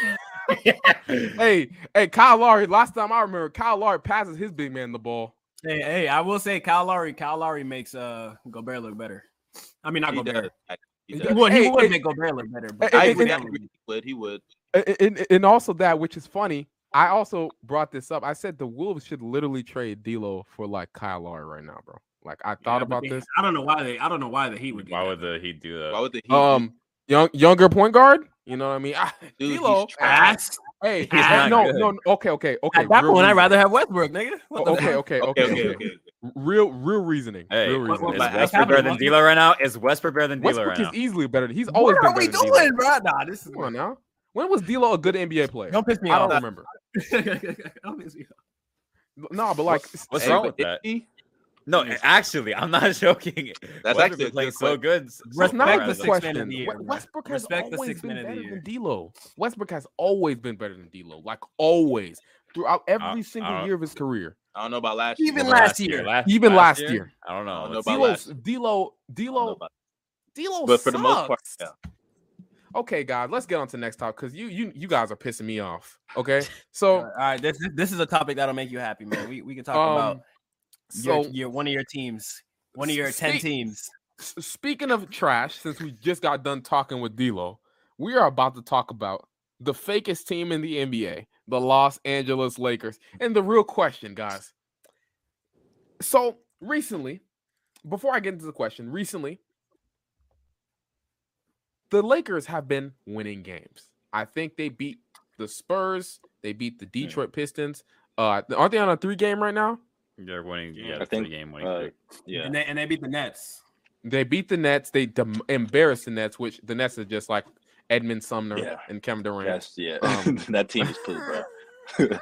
Hey, hey, Kyle Lowry. Last time I remember, Kyle Lowry passes his big man the ball.
Hey, hey, I will say Kyle Lowry, Kyle Lowry makes uh Gobert look better. I mean, not
he
Gobert.
does. He
He.
He would,
Hey,
he would
hey,
make Gobert look better. But
hey,
I
would,
agree.
hey,
I
Gobert
agree. He would. He would.
And, and, and also that, which is funny, I also brought this up. I said the Wolves should literally trade D'Lo for like Kyle Lowry right now, bro. Like I thought
but
about
they-
this.
I don't know why they. I don't know why the Heat would. Do
Why
that.
would the he do that?
Why would the Heat?
Um, young younger point guard. You know what I mean?
Dude,
D'Lo.
he's.
Hey,
He's
no,
good.
no, okay, okay, okay.
At that
real
point, I'd rather have Westbrook, nigga. What the
Okay,
fuck?
okay,
okay,
okay,
okay,
okay.
Okay.
Real, real reasoning.
Hey,
real reasoning.
is Westbrook better than D'Lo right now? Is Westbrook better than D'Lo
Westbrook
right
is
now?
easily better. He's always
What
been
are we
better D'Lo.
doing, bro? Nah, this is
Come on now. When was D'Lo a good NBA player?
Don't piss me off.
I don't remember.
Don't piss me off.
No, but like,
What's
hey,
wrong with that?
he-
No, actually, I'm not joking.
That's
Westbrook
actually
playing so
question.
good. so
That's not the
as
six
a-
man
question.
of the year,
Westbrook has
Respect the
always
six
been
man of the
better than D'Lo. Westbrook has always been better than D'Lo, like always throughout uh, every
I
single
don't-
year of his career.
I don't know about last
Even
year.
Even last year.
Even last year.
I don't know.
I don't know
Let's
about
D'Lo,
last-
D'Lo,
I don't know
D'Lo,
about-
D'Lo.
But for the most part, yeah.
Okay, guys, let's get on to the next topic because you you you guys are pissing me off. Okay, so
All right, this this is a topic that'll make you happy, man. We we can talk
um,
about your,
so
your one of your teams, one of your ten teams.
speaking of trash, since we just got done talking with D'Lo, we are about to talk about the fakest team in the NBA, the Los Angeles Lakers, and the real question, guys. So recently, before I get into the question, recently, the Lakers have been winning games. I think they beat the Spurs, they beat the Detroit Pistons. Uh, aren't they on a three game right now?
They're winning. Yeah,
I
the
think,
three game winning.
Uh, yeah.
And they and they beat the Nets.
They beat the Nets. They dem- embarrassed the Nets, which the Nets are just like Edmund Sumner
Yeah.
and Kevin Durant.
Yes, yeah.
Um,
that team is poo, bro.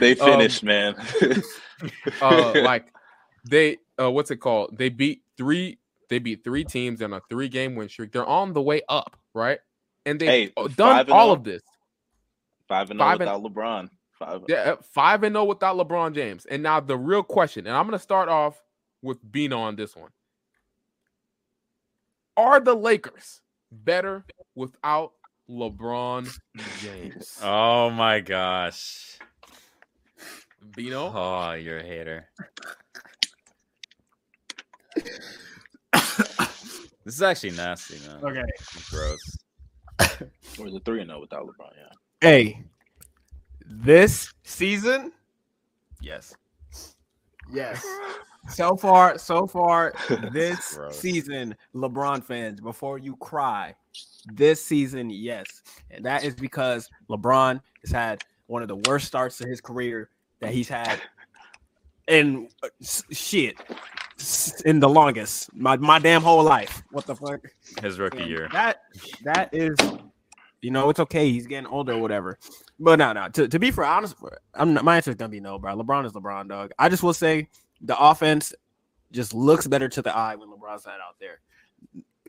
they finished, man.
uh, like they, uh, what's it called? They beat three. They beat three teams on a three-game win streak. They're on the way up, right? And they've
Hey,
done all
oh.
of this.
Five and
Five
zero
and-
without LeBron. Five.
Yeah, uh, five and zero without LeBron James. And now the real question, and I'm gonna start off with Bino on this one. Are the Lakers better without LeBron James?
Oh my gosh.
Bino,
Oh, you're a hater. this is actually nasty, man.
Okay.
Gross.
Or is it three and zero without LeBron? Yeah.
Hey, this season, yes, yes. So far, so far, this season, LeBron fans, before you cry, this season, yes, and that is because LeBron has had one of the worst starts to his career that he's had in uh, shit in the longest my my damn whole life. What the fuck?
His rookie
And
year.
That that is, you know, it's okay. He's getting older or whatever. But no, no. To, to be for honest, I'm not, my answer is gonna be no, bro. LeBron is LeBron, dog. I just will say the offense just looks better to the eye when LeBron's not out there.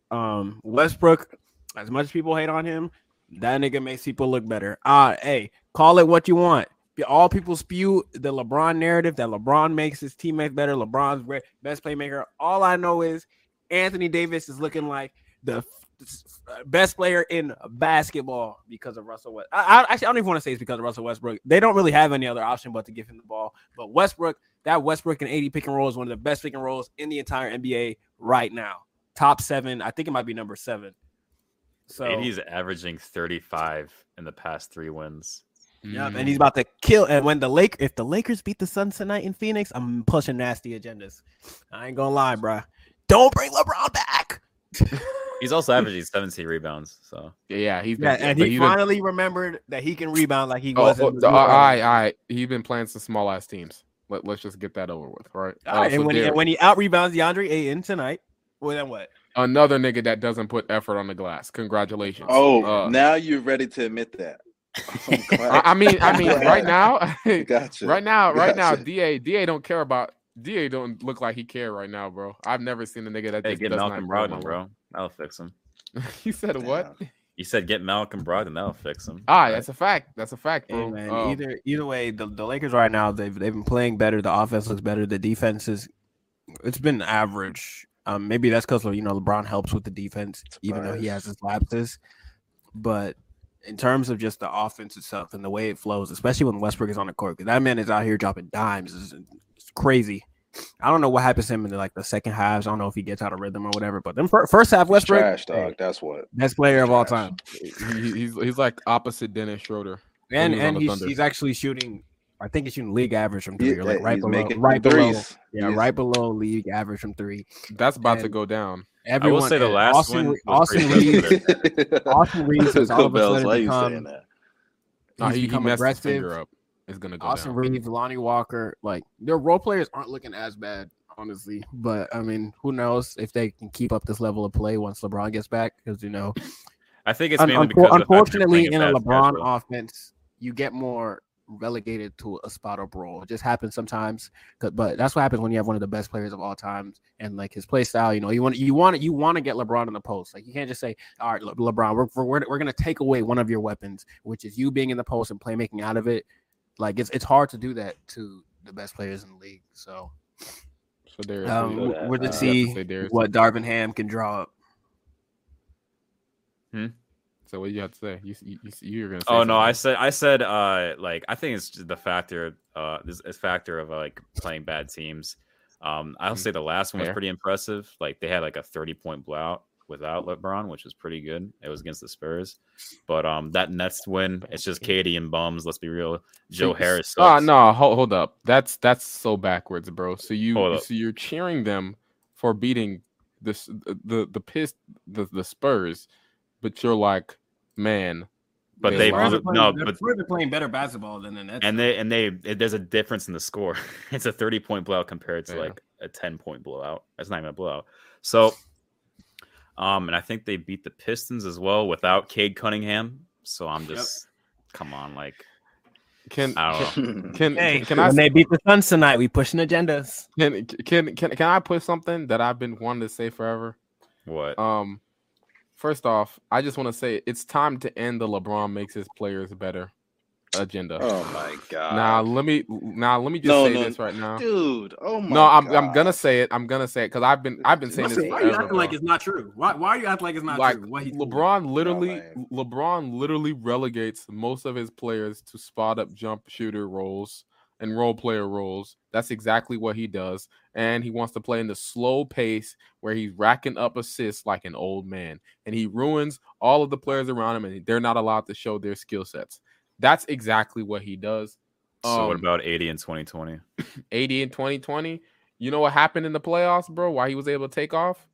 Um, Westbrook, as much as people hate on him, that nigga makes people look better. Ah, hey, call it what you want. All people spew the LeBron narrative that LeBron makes his teammates better. LeBron's best playmaker. All I know is Anthony Davis is looking like the best player in basketball because of Russell West. I, I actually I don't even want to say it's because of Russell Westbrook. They don't really have any other option but to give him the ball. But Westbrook, that Westbrook and AD pick and roll is one of the best pick and rolls in the entire NBA right now. Top seven. I think it might be number seven. So
and he's averaging 35 in the past three wins.
Yeah, and he's about to kill. And when the Lake, if the Lakers beat the Suns tonight in Phoenix, I'm pushing nasty agendas. I ain't gonna lie, bruh. Don't bring LeBron back.
He's also averaging 17 rebounds. So
yeah, he's
Yeah,
been,
and he
he's been-
finally remembered that he can rebound like he
Oh,
was.
oh,
in
the-
New
all
Orleans.
right, all right. He's been playing some small ass teams. Let, let's just get that over with, all right? Uh,
right,
so
and when he,
Derek,
and when he out rebounds DeAndre Ayton tonight, well then what?
another nigga that doesn't put effort on the glass. Congratulations.
Oh,
Uh,
now you're ready to admit that. I'm
I, mean, I mean, right now,
gotcha.
right now, right now, Da Da don't care about Da. Don't look like he care right now, bro. I've never seen a nigga that
hey,
just
get
does
Malcolm
not care
Brogdon,
about
bro. I'll fix him.
one. you said what?
You said get Malcolm Brogdon. That'll fix him.
Ah, that's a fact. That's a fact,
Hey,
bro.
man,
Um,
either either way, the, the Lakers right now they've they've been playing better. The offense looks better. The defense is it's been average. Um, maybe that's because you know LeBron helps with the defense, even though he has his lapses. But in terms of just the offense itself and the way it flows, especially when Westbrook is on the court, because that man is out here dropping dimes, it's, it's crazy. I don't know what happens to him in the, like the second halves. I don't know if he gets out of rhythm or whatever. But then first half,
He's
Westbrook,
trash,
hey,
dog. That's what.
best player of all time.
he, he's he's like opposite Dennis Schroeder.
And
he
and he's, he's actually shooting. I think he's shooting league average from
He-
three, or like right
he's
below,
making
right below,
threes.
yeah,
He's-
right below league average from three.
That's about to go down.
Everyone, I will
say the last
Austin,
one
Re-
was
Austin
pretty
Reaves,
good.
Austin Reaves has all of a sudden
you
become.
saying that?
Nah,
he's
he, he
become
messed his
aggressive.
It's gonna go
Austin
down.
Reaves, Lonnie Walker, like their role players aren't looking as bad, honestly. But I mean, who knows if they can keep up this level of play once LeBron gets back? Because you know,
I think it's mainly
unfor-
because of the fact that they're
unfortunately, in a LeBron
schedule.
offense, you get more relegated to a spot up role. It just happens sometimes, but that's what happens when you have one of the best players of all times and like his play style. You know, you want you want you want to get LeBron in the post. Like you can't just say, "All right, Le- LeBron, we're we're we're going to take away one of your weapons, which is you being in the post and playmaking out of it." Like it's it's hard to do that to the best players in the league. So
So there.
um,
do
we're to
Uh,
you have to
see what Darvin Ham can draw up. Hmm.
So what do you have to say? You you, you you're gonna. Say
Oh no, I said I said uh like I think it's just the factor uh this is factor of like playing bad teams. Um I'll
Mm,
say the last one was
fair.
pretty impressive. Like they had like a 30 point blowout without LeBron, which was pretty good. It was against the Spurs. But um that Nets win, it's just KD and bums, let's be real. Joe
So-
Harris.
Oh
sucks.
no, hold, hold up. That's that's so backwards, bro. So you so you're cheering them for beating this the the piss the, the Spurs, but you're like, man,
But
Yeah,
they
Spurs
Spurs
are
are
no,
playing,
but
Spurs are playing better basketball than the Nets.
and they and they it, there's a difference in the score. it's a 30 point blowout compared to
Yeah.
like a 10 point blowout. That's not even a blowout. So um and I think they beat the Pistons as well without Cade Cunningham. So I'm
Yep.
just come on, like
can
I don't know.
can can,
Hey,
can, can I
when they beat the Suns tonight, we pushing agendas.
can, can can can I put something that I've been wanting to say forever?
What?
Um, first off, I just want to say it's time to end the LeBron makes his players better agenda.
Oh my god.
now let me now let me just
No,
say
no,
this right now.
dude. Oh my
No, I'm
god.
I'm gonna say it. I'm gonna say it because I've been I've been saying this
Listen, why are you acting like it's not true? Why, why are you acting like it's not
like
true? What he
LeBron literally
lame.
LeBron literally relegates most of his players to spot up jump shooter roles and role player roles. That's exactly what he does. And he wants to play in the slow pace where he's racking up assists like an old man. And he ruins all of the players around him and they're not allowed to show their skill sets. That's exactly what he does.
so what
Um,
about AD in 2020?
AD in 2020? You know what happened in the playoffs, bro? Why he was able to take off?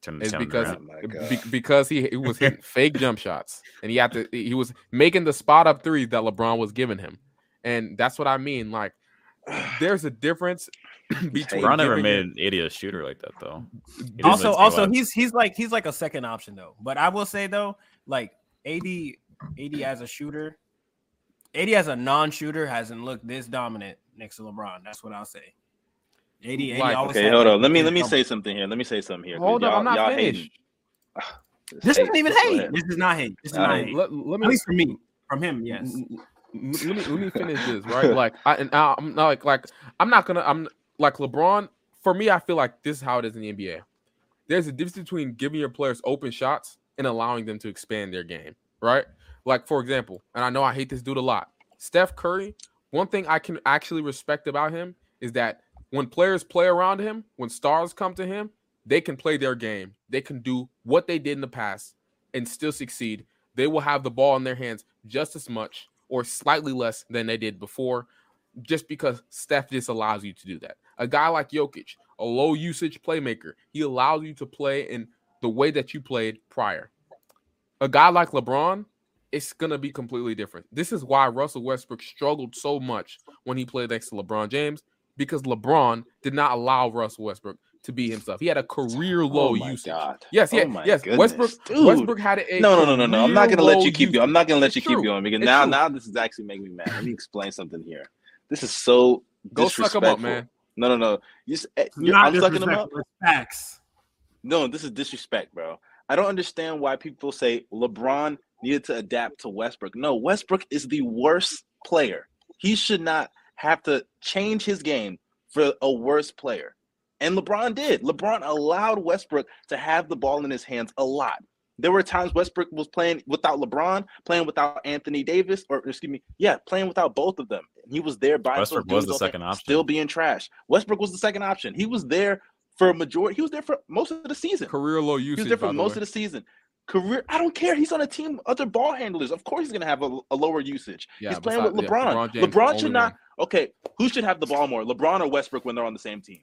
Tim-
It's because
Oh
be- because he, he was hitting fake jump shots and he had to he was making the spot up threes that LeBron was giving him. And that's what I mean. Like there's a difference between
LeBron never made an AD a shooter like that though. He
also, also, he's he's like he's like a second option though. But I will say though, like AD, AD as a shooter, AD as a non-shooter hasn't looked this dominant next to LeBron. That's what I'll say. AD, AD
Like-
always
Okay,
had
hold
that
on. Let me let me say something here. Let me say something here.
Hold on, I'm not finished.
hating.
This isn't even
Just
hate. This is not hate. This is
Not
not
hate.
hate.
Let, let
At
me
least for me, from him, yes.
L- l- let me let me finish this right. Like I and I, I'm not like like I'm not gonna I'm like LeBron. For me, I feel like this is how it is in the NBA. There's a difference between giving your players open shots and allowing them to expand their game. Right? Like for example, and I know I hate this dude a lot. Steph Curry. One thing I can actually respect about him is that when players play around him, when stars come to him, they can play their game. They can do what they did in the past and still succeed. They will have the ball in their hands just as much or slightly less than they did before, just because Steph just allows you to do that. A guy like Jokic, a low usage playmaker, he allows you to play in the way that you played prior. A guy like LeBron, it's gonna be completely different. This is why Russell Westbrook struggled so much when he played next to LeBron James because LeBron did not allow Russell Westbrook to be himself. He had a career low
oh my
usage.
God.
Yes,
Oh
yeah,
my
yes.
goodness,
Westbrook,
dude.
Westbrook had a
No, no, no, no, no. I'm not gonna let you keep you. I'm not gonna let
It's
you keep
true.
going because
It's
now,
true.
now this is actually making me mad. Let me explain something here. This is so
Go suck him
disrespectful.
up, man.
No, no, no. You, s- eh,
It's
you're,
not
I'm sucking him up.
Facts.
No, this is disrespect, bro. I don't understand why people say LeBron needed to adapt to Westbrook. No, Westbrook is the worst player. He should not have to change his game for a worse player. And LeBron did. LeBron allowed Westbrook to have the ball in his hands a lot. There were times Westbrook was playing without LeBron, playing without Anthony Davis, or excuse me, yeah, playing without both of them. And he was there by
Westbrook was the second option.
still being trash. Westbrook was the second option. He was there for a majority. He was there for most of the season.
Career low usage.
He was there for
by
most
way.
of the season. Career, I don't care. He's on a team, other ball handlers. Of course, he's going to have a, a lower usage.
Yeah,
he's playing
besides-
with
yeah,
LeBron.
LeBron James,
LeBron,
only
should not. Okay, who should have the ball more, LeBron or Westbrook, when they're on the same team?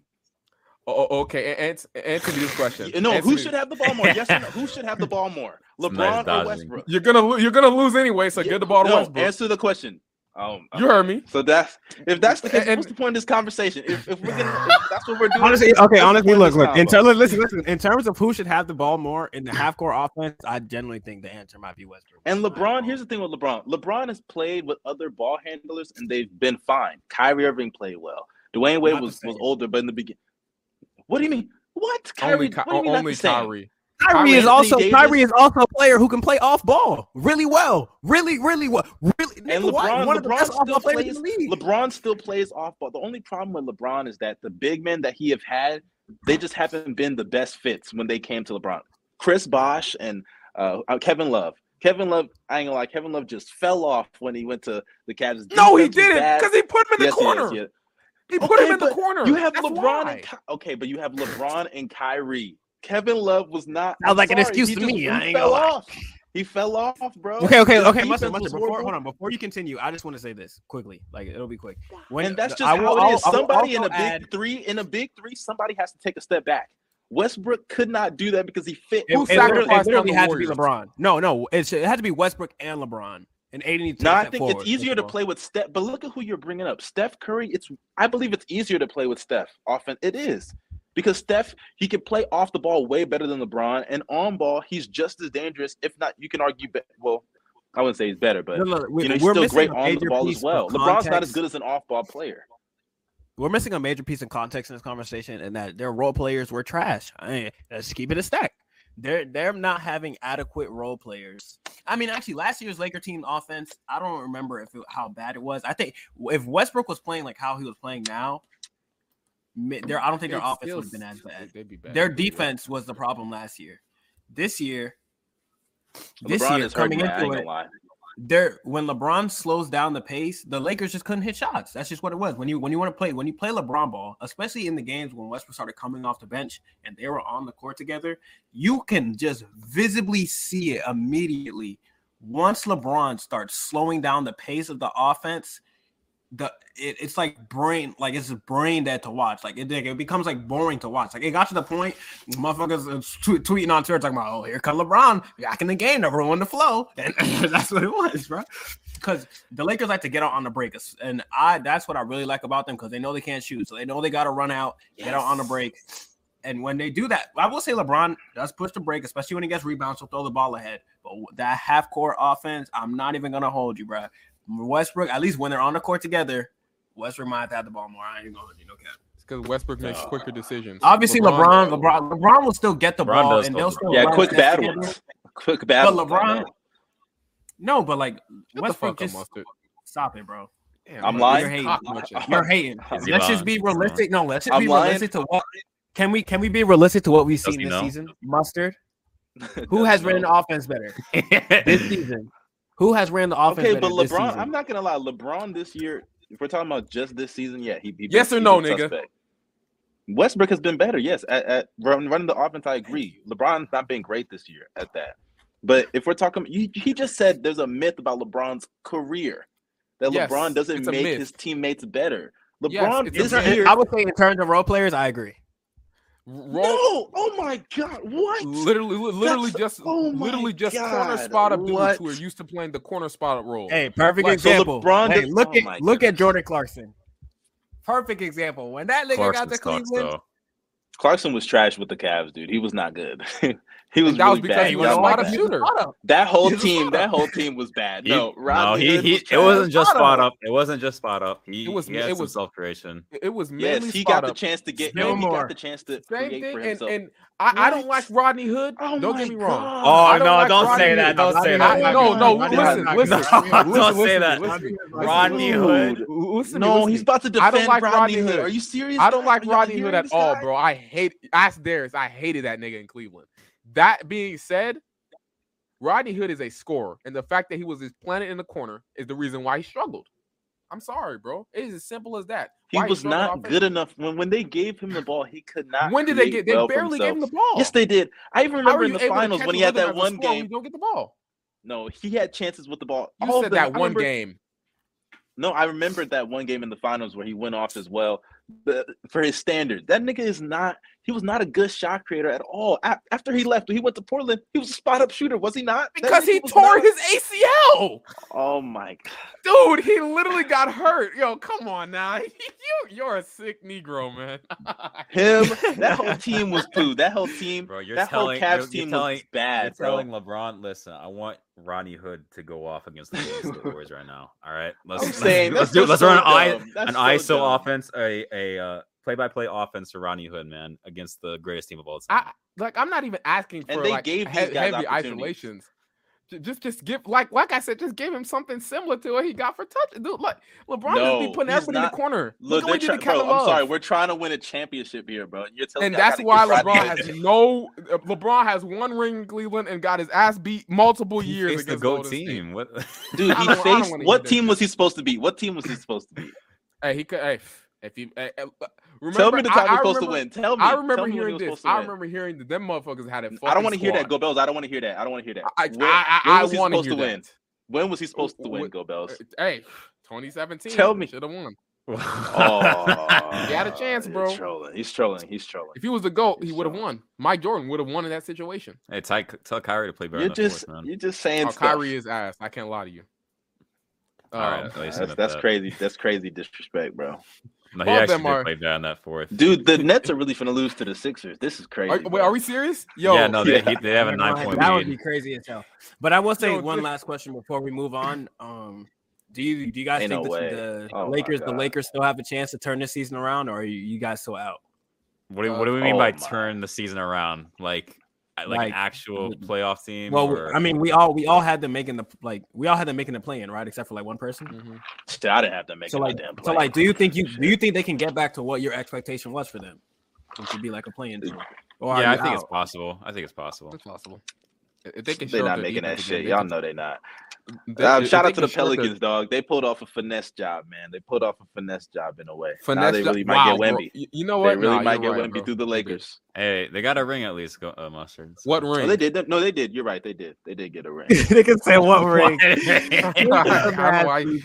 Oh, oh, okay. a- Answer, answer me this question.
No,
Answer
who
me-
should have the ball more? Yes or no? Who should have the ball more, LeBron
nice
or. Westbrook?
You're gonna you're gonna lose anyway. So
Yeah,
get the ball to
no,
Westbrook.
answer the question. Um,
You heard me.
So that's if that's the case,
And-
what's the point of this conversation? If, if we're gonna, if that's what we're doing.
Honestly,
what's
okay. Honestly, look, look. In
convo?
terms, listen, listen. In terms of who should have the ball more in the half court offense, I generally think the answer might be Westbrook.
And LeBron, here's the thing with LeBron. LeBron has played with other ball handlers and they've been fine. Kyrie Irving played well. Dwyane Wade was, was older, but in the beginning. What do you mean? What?
Only,
Kyrie,
Ky-
what do you mean
only
the?
Kyrie.
Kyrie
Kyrie
is also
Davis.
Kyrie is also a player who can play off ball really well, really, really well, really.
And? LeBron,
one of the best off
still
ball players in
plays.
the league.
LeBron still plays off ball. The only problem with LeBron is that the big men that he have had, they just haven't been the best fits when they came to LeBron. Chris Bosh and uh, uh, Kevin Love. Kevin Love, I ain't gonna lie, Kevin Love just fell off when he went to the Cavs.
No, he didn't because he put him in the
Yes,
corner.
yeah.
He put
Okay,
him in the corner.
You have
That's
LeBron
why.
and Ky- okay, but you have LeBron and Kyrie. Kevin Love was not.
Sounds
I'm
like an excuse
he
to
just-
me,
He
I ain't
fell
gonna lie.
off. He fell off, bro.
Okay, okay, okay.
defense
Mustard,
was
before, hold on. Before you continue, I just want to say this quickly. Like it'll be quick. When
and that's just
I will-
how it is.
I'll- I'll
Somebody in a
also
big
add-
three, in a big three, somebody has to take a step back. Westbrook could not do that because he fit.
It,
Who
it literally, it
sacrificed
literally
on the
had to be LeBron. No, no, it, should- it had to be Westbrook and LeBron. And Aiden needs to
No, I think
forward,
it's easier to play with Steph. But look at who you're bringing up, Steph Curry. It's I believe it's easier to play with Steph. Often it is because Steph he can play off the ball way better than LeBron, and on ball he's just as dangerous. If not, you can argue. Be- well, I wouldn't say he's better, but
No, look, we-
you know he's
we're
still great on the ball as well. LeBron's not as good as an off ball player.
We're missing a major piece of context in this conversation, and that their role players were trash. I mean, let's keep it a stack. They're they're not having adequate role players. I mean, actually, last year's Laker team offense, I don't remember if it, how bad it was. I think if Westbrook was playing like how he was playing now, their mm, I don't think their
It's
offense
still
would have been as
s-
bad.
they'd be bad.
Their
They'd be bad.
defense was the problem last year. This year, this
LeBron
year
is
coming
that,
into it, there when LeBron slows down the pace, the Lakers just couldn't hit shots. That's just what it was. When you when you want to play when you play LeBron ball, especially in the games when Westbrook started coming off the bench and they were on the court together, you can just visibly see it immediately. Once LeBron starts slowing down the pace of the offense, the it, it's like brain like it's a brain dead to watch. Like it, it becomes like boring to watch. Like it got to the point, motherfuckers tweet, tweeting on Twitter talking about, oh, here comes LeBron back in the game to ruin the flow, and that's what it was, bro. Because the Lakers like to get out on the break, and I that's what I really like about them because they know they can't shoot, so they know they got to run out, get out on the break. And when they do that, I will say LeBron does push the break, especially when he gets rebounds, so throw the ball ahead. But that half court offense, I'm not even gonna hold you, bro. Westbrook, at least when they're on the court together, Westbrook might have to have the ball more. I ain't gonna hold you, no cap.
It's because Westbrook makes
Uh,
quicker decisions.
Obviously, LeBron, LeBron, LeBron, will still get the
LeBron
ball, and they'll still
Yeah, quick
steps
bad
together.
ones. Quick bad
But
ones.
LeBron, no, but like
Shut the
Westbrook,
fuck up,
just stop it, bro.
Damn,
I'm
bro,
lying.
You're hating.
cock munching.
You're hating.
Is
Let's just be realistic. No, let's just
I'm
be
lying?
realistic to what. Can we can we be realistic to what we've
Does
seen
he
this
know?
season? Mustard. Who has
know.
ran the offense better this season? Who has ran the offense
Okay, but LeBron,
season?
I'm not gonna lie. LeBron this year, if we're talking about just this season, yeah, he. he
Yes or
he's
no,
a
nigga?
suspect. Westbrook has been better, yes. At, at run- running the offense, I agree. LeBron's not been great this year at that. But if we're talking, you, he just said there's a myth about LeBron's career that
Yes,
LeBron doesn't make
myth.
his teammates better. LeBron
it's a
this year.
I would say in terms of role players, I agree.
Roll,
no, oh my God, what?
literally, literally
That's-
just,
oh
literally just corner
God,
spot of dudes
what?
who are used to playing the corner spot role.
Hey, perfect
Like, so
example.
LeBron
hey,
does-
look
oh
at
my
look at. Jordan Clarkson. Perfect example. When that nigga got
Clarkson
to Cleveland,
though.
Clarkson was trash with the Cavs, dude. He was not good. he was
And that was because
bad.
he
Y'all
was a spot up shooter.
That whole team, that whole team was bad.
He-
no,
no, he, he
was
it wasn't just
Spot
spot
up.
up. It wasn't just spot up. He,
It was-
he had
it was-
self creation.
It was mainly
Yes, he
spot
got the chance to get.
Bill
No, he got the chance to
Same
create
thing,
for
and,
himself.
and I, I don't
What?
like Rodney Hood.
oh
don't get me wrong.
God.
Oh
don't
no!
like
don't
Rodney
say that! Don't say that!
I, no, no, listen, listen, listen,
don't say that. Rodney Hood.
listen, listen,
no,
listen.
he's about to defend.
I don't like
Rodney
Rodney
Hood.
Hood.
Are you serious?
I don't like Rodney Hood at all, bro. I hate. Ask Darius. I hated that nigga in Cleveland. That being said, Rodney Hood is a scorer, and the fact that he was his planet in the corner is the reason why he struggled. I'm sorry, bro. It is as simple as that.
He
Why
was
struggled
not good enough. When when they gave him the ball, he could not.
When did they get? They
well
barely gave him the ball.
Yes, they did. I even remember in the finals when he had that one game.
You don't get the ball.
No, he had chances with the ball.
You
All
said that
I
one
remember-
game.
No, I remembered that one game in the finals where he went off as well. the, for his standards. That nigga is not. He was not a good shot creator at all. A- after he left, when he went to Portland. He was a spot up shooter, was he not?
Because
nigga
he tore
not-
his ACL.
Oh my god.
Dude, he literally got hurt. Yo, come on now. You, you're a sick Negro, man.
Him, that whole team was poo. That whole team,
Bro, you're
that
telling
whole Cavs
you're,
team
you're telling,
was bad,
you're
bro.
telling LeBron, listen, I want Ronnie Hood to go off against the Golden Warriors right now. All right, let's
I'm
let's,
saying,
let's do let's
so
run an, I, an
so
ISO
dumb.
offense, a a uh, play-by-play offense for Ronnie Hood, man, against the greatest team of all time.
I like I'm not even asking
And
for
they
like
gave
he- heavy isolations. Just just give like like I said, just give him something similar to what he got for touch. Dude, like LeBron just
No,
be putting
he's
everybody in the corner.
Look,
Look, what he
they're
did to
try-
Kevin
bro, I'm sorry, we're trying to win a championship here, bro. You're telling
And
me I
why LeBron has no. uh, LeBron has one ring in Cleveland and got his ass beat multiple
He
years
faced the
against
GOAT
Golden State.
team. What?
Dude,
I
he
don't- I don't
faced what team was he supposed to beat? What team was he supposed to beat?
Hey, he could. Hey, if he. Hey, uh, remember,
Tell me the
I-
time
I
he's supposed to win. Tell me.
I remember
me
hearing this. I remember hearing that them motherfuckers had it.
I don't want to hear that.
squad.
Go Bells. I don't want to hear that. I don't want to hear that.
I,
When-
I,
when
I,
was he
want to
supposed
hear
to win?
that.
When was he supposed to win?
wh-
Go Bells.
Hey, 2017.
Tell me.
Should have won.
Oh,
He had a chance, bro.
he's
bro.
Trolling. He's trolling. He's trolling.
If he was the GOAT, he would have won. Mike Jordan would have won in that situation.
hey, Ty, tell Kyrie to play better.
You're just
fourth, man.
you're just saying
Oh,
stuff.
Kyrie is ass. I can't lie to you.
All right,
Um,
at least
That's, that's crazy. That's crazy disrespect, bro.
No, he
All of
actually
them
did
are-
play bad in that fourth.
Dude, the Nets are really finna lose to the Sixers. This is crazy.
are, wait,
bro.
are we serious? Yo,
yeah, no, they,
yeah.
they have a nine
that-
point
that would
lead.
be crazy as hell. But I will say
Yo,
one
this-
last question before we move on. Um, do you do you guys
Ain't
think
no
that the
Oh
Lakers the Lakers still have a chance to turn this season around, or are you, you guys still out?
What do, what do we mean
Oh
by
my.
turn the season around? Like, like,
Like,
an actual playoff team?
Well,
or-
I mean, we all we all had them making the like we all had them making the play in, right? Except for like one person.
Mhm.
Shit, I didn't have to make
So
no
like,
damn
so like, do you think you do you think they can get back to what your expectation was for them, which would be like a play-in? Or
yeah, I
you
think it's possible. I think it's possible.
It's possible. If they can
They're not making that shit.
again,
Y'all
can-
know they're not.
they-
Um, shout out to the
show good-
Pelicans, dog. They pulled off a finesse job, man. They pulled off a finesse job in a way. now
Finesse
they
job-
really might
wow,
get. Wemby.
You- You know
They
what?
really
Nah,
might get
you're right,
Wemby
bro.
through the Lakers.
Hey, they got a ring at least, go, uh, mustard. so-
What
Oh,
ring?
they did. No, they did. You're right. They did. They did get a ring.
they can say what ring.
I don't know why he,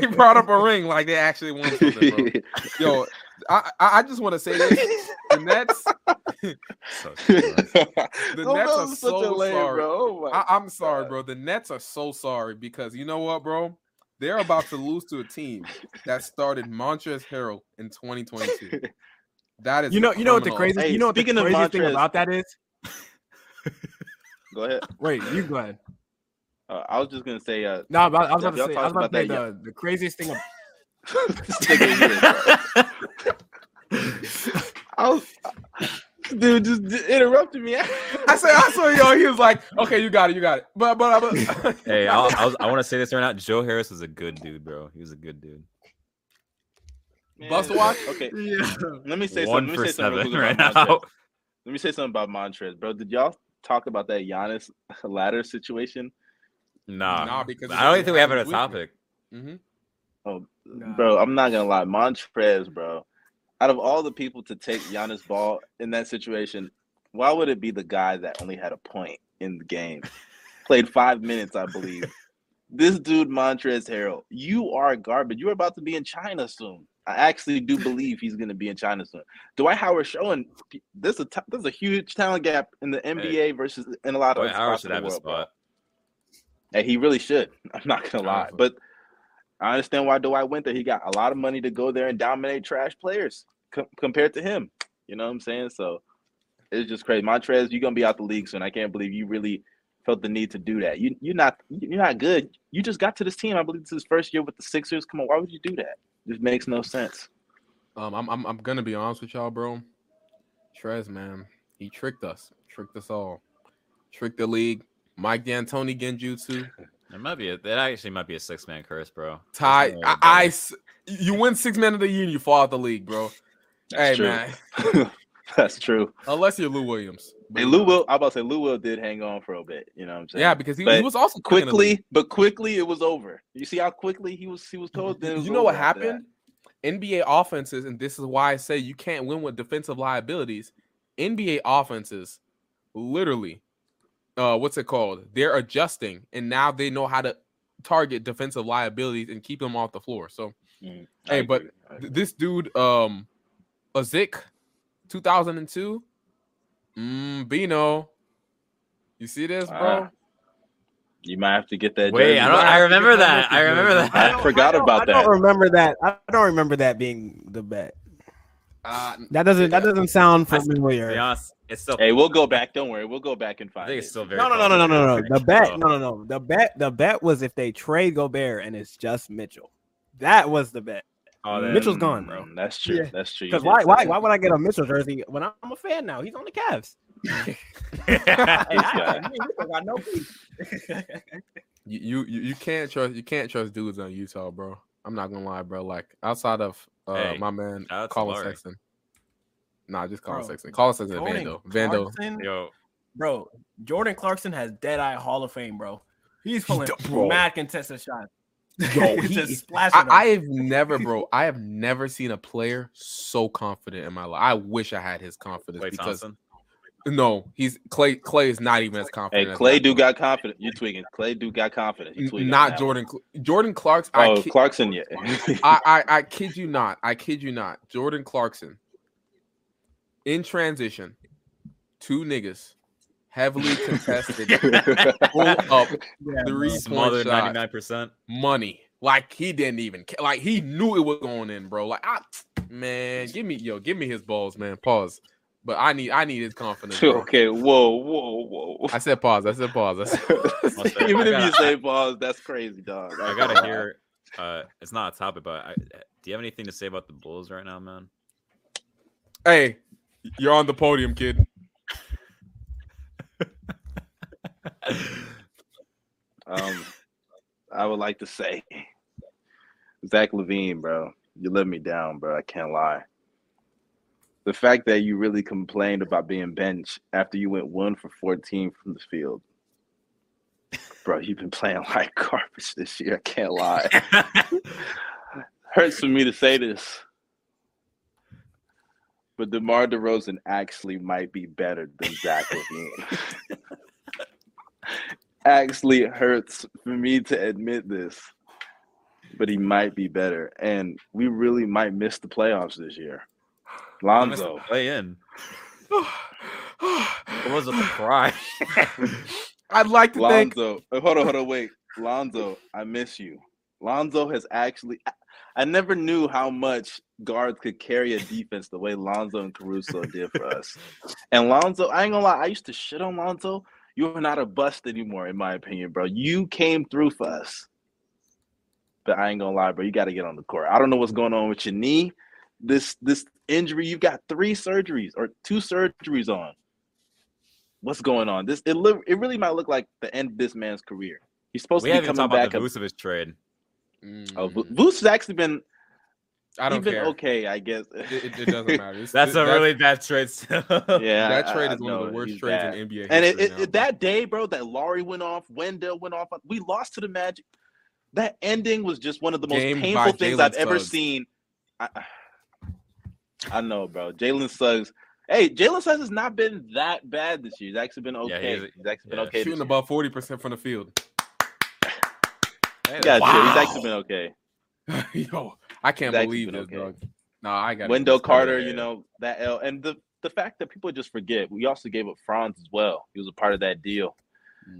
he brought up a ring like they actually won something, bro. Yo, I I I just want to say this: the Nets,
So
the
Go
Nets are
is such a
so
lame,
sorry.
bro. Oh
I, I'm sorry,
God.
bro. The Nets are so sorry because you know what, bro? They're about to lose to a team that started Montrezl Harrell in 2022. That is
You know, you know what the crazy,
Hey,
you know what the
speaking of
craziest thing about that is.
Go ahead.
Wait, you go ahead.
Uh, I was just gonna say. Uh,
No, but I was about to say, I was
talked
about to say
about
the, the craziest thing. Of,
this nigga here, bro. I was, dude, just interrupted me.
I said, I saw yo. He was like, "Okay, you got it, you got it." But but, but
hey, I'll, I, was, I want to say this right now. Joe Harris was a good dude, bro. He was a good dude.
Bust
Man,
watch?
Okay,
yeah.
let me say
One
something. Let me say something real
seven
quick
right
about
now.
Montrez. Let me say something about Montrez, bro. Did y'all talk about that Giannis ladder situation?
Nah,
Nah, because
I don't even think we have it
happens
as a
weekly.
topic.
hmm
Oh,
Nah.
bro, I'm not gonna lie, Montrez, bro. Out of all the people to take Giannis ball in that situation, why would it be the guy that only had a point in the game? Played five minutes, I believe. This dude, Montrez Harrell, you are garbage. You're about to be in China soon. I actually do believe he's going to be in China soon. Dwight Howard showing this a t- there's a huge talent gap in the NBA versus in a lot of
Dwight
other
Howard should have a
world, bro.
spot.
Hey, he really should. I'm not gonna lie, but I understand why Dwight went there. He got a lot of money to go there and dominate trash players co- compared to him. You know what I'm saying? So it's just crazy. Montrez, you're gonna be out the league soon. I can't believe you really felt the need to do that. You you're not you're not good. You just got to this team. I believe this is first year with the Sixers. Come on, why would you do that? This makes no sense.
Um, I'm, I'm I'm gonna be honest with y'all, bro. Trez, man, he tricked us, tricked us all, tricked the league. Mike D'Antoni Genjutsu,
It might be a, that actually might be a six man curse, bro.
Ty.
That's
I, I you win six men of the year, and you fall out the league, bro.
That's
hey
true.
man,
That's true.
unless you're Lou Williams.
And Lou will. I about to say Lou will did hang on for a bit. You know what I'm saying?
Yeah, because he, he was also cooking the league.
quickly, but quickly it was over. You see how quickly he was he was told. Then was
You know what
over after that.
happened? NBA offenses, and this is why I say you can't win with defensive liabilities. NBA offenses, literally, uh, what's it called? They're adjusting, and now they know how to target defensive liabilities and keep them off the floor. So
Mm,
Hey,
I
but th- this dude, um, Azik, 2002, mm, Bino. You see this, bro?
Ah, You might have to get that.
Wait,
jersey
I don't. I remember that. I remember that.
I
that.
forgot
don't-
about
I don't remember that. I don't remember that being the bet.
Uh,
That doesn't. That doesn't sound
I- To be
familiar.
honest, it's still.
Hey, we'll go back. Don't worry, we'll go back and
I
find
think it's still very.
No, no, no, no, no, no, no.
possible.
The bet.
So,
No, no, no. The bet. The bet was if they trade Gobert and it's just Mitchell. That was the bet.
Oh, that-
Mitchell's gone, bro.
Mm, That's true.
Yeah.
That's true.
Because why? Why? Why would I get a Mitchell jersey when I'm a fan now? He's on the Cavs. Hey,
This guy.
I- me and Mitchell got no beef.
you, you you you can't trust you can't trust dudes on Utah, bro. I'm not gonna lie, bro. Like outside of uh,
Hey,
my man
shout out to Collin
Sexton. Nah, just Collin
Bro,
Sexton. Collin Sexton and
Jordan
Vando. Vando.
Yo,
bro. Jordan Clarkson has dead eye Hall of Fame, bro. He's pulling
d- bro.
mad contested shots.
Yo, he
just splashing.
I. I have never, bro. I have never seen a player so confident in my life. I wish I had his confidence
Klay
because
Thompson.
no, he's Klay. Klay is not even as confident.
Hey, Klay
that,
do got confident. You tweaking? Klay do got confident. Tweaking?
not Jordan. Cl- Jordan Clarkson.
one.
I,
Oh,
ki-
Clarkson, yeah.
I, I I kid you not. I kid you not. Jordan Clarkson in transition, two niggas heavily contested, pull up
Yeah,
three point
Smothered ninety
shot
nine percent.
money. Like he didn't even ca- like he knew it was going in, bro. Like I, man, give me yo, give me his balls, man. Pause. But I need I need his confidence. bro.
okay, whoa, whoa, whoa.
I said pause. I said pause. I said,
Even
I
if you
gotta-
say balls, that's crazy, dog.
I gotta hear. Uh, it's not a topic, but I, do you have anything to say about the Bulls right now, man?
hey, you're on the podium, kid.
Um, I would like to say, Zach LaVine, bro, you let me down, bro. I can't lie. The fact that you really complained about being benched after you went one for 14 from the field, bro, you've been playing like garbage this year. I can't lie. Hurts for me to say this, but DeMar DeRozan actually might be better than Zach LaVine. actually hurts for me to admit this, but he might be better, and we really might miss the playoffs this year. Lonzo,
play in. It was a surprise.
I'd like to think
Lonzo, uh, hold on, hold on, wait, Lonzo, I miss you. Lonzo has actually. I, I never knew how much guards could carry a defense the way Lonzo and Caruso did for us. And Lonzo, I ain't gonna lie, I used to shit on Lonzo. You are not a bust anymore, in my opinion, bro. You came through for us. But I ain't gonna lie, bro. You got to get on the court. I don't know what's going on with your knee. This this injury, you've got three surgeries or two surgeries on. What's going on? This it look it really might look like the end of this man's career. He's supposed
we
to be
haven't even
coming
talked
back.
about the Vucevic trade.
Oh,
Mm,
Vu- Vuce has actually been
I don't
he's
care.
okay, I guess.
It, it- it doesn't matter. It's-
That's
it-
a really bad trade.
Yeah,
that
I-
trade
I
is one of the worst trades
bad.
in NBA
And
history
it,
now,
it- that day, bro, that Lauri went off, Wendell went off. We lost to the Magic. That ending was just one of the most
Game
painful things
Jalen
I've ever seen. I, I know, bro. Jalen Suggs. Hey, Jalen Suggs has not been that bad this year. He's actually been
Yeah,
okay.
he's-
he's actually been okay.
shooting
this year.
above forty percent from the field.
Hey,
Yeah,
that's-
chill.
Wow.
he's actually been okay.
Yo, I can't
He's
believe this,
okay.
dog. No, I got
Wendell Carter, you know that L, and the the fact that people just forget. We also gave up Franz as well. He was a part of that deal.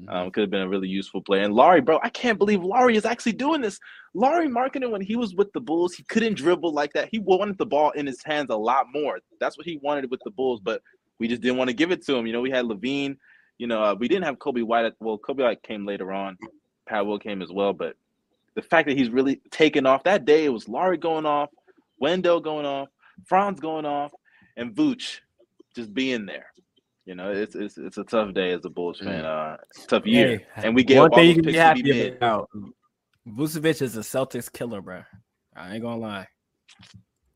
Um, could have been a really useful player. And Lauri, bro, I can't believe Lauri is actually doing this. Lauri Markkanen when he was with the Bulls, he couldn't dribble like that. He wanted the ball in his hands a lot more. That's what he wanted with the Bulls, but we just didn't want to give it to him. You know, we had LaVine. You know, uh, we didn't have Coby White. At, well, Coby White came later on. Pat Will came as well, but the fact that he's really taken off that day, it was Lauri going off, Wendell going off, Franz going off, and Vooch just being there. You know, it's it's it's a tough day as a Bulls fan. Uh, tough year,
Hey,
and we gave
one
up
thing you can be happy
be
about. Vucevic is a Celtics killer, bro. I ain't gonna lie.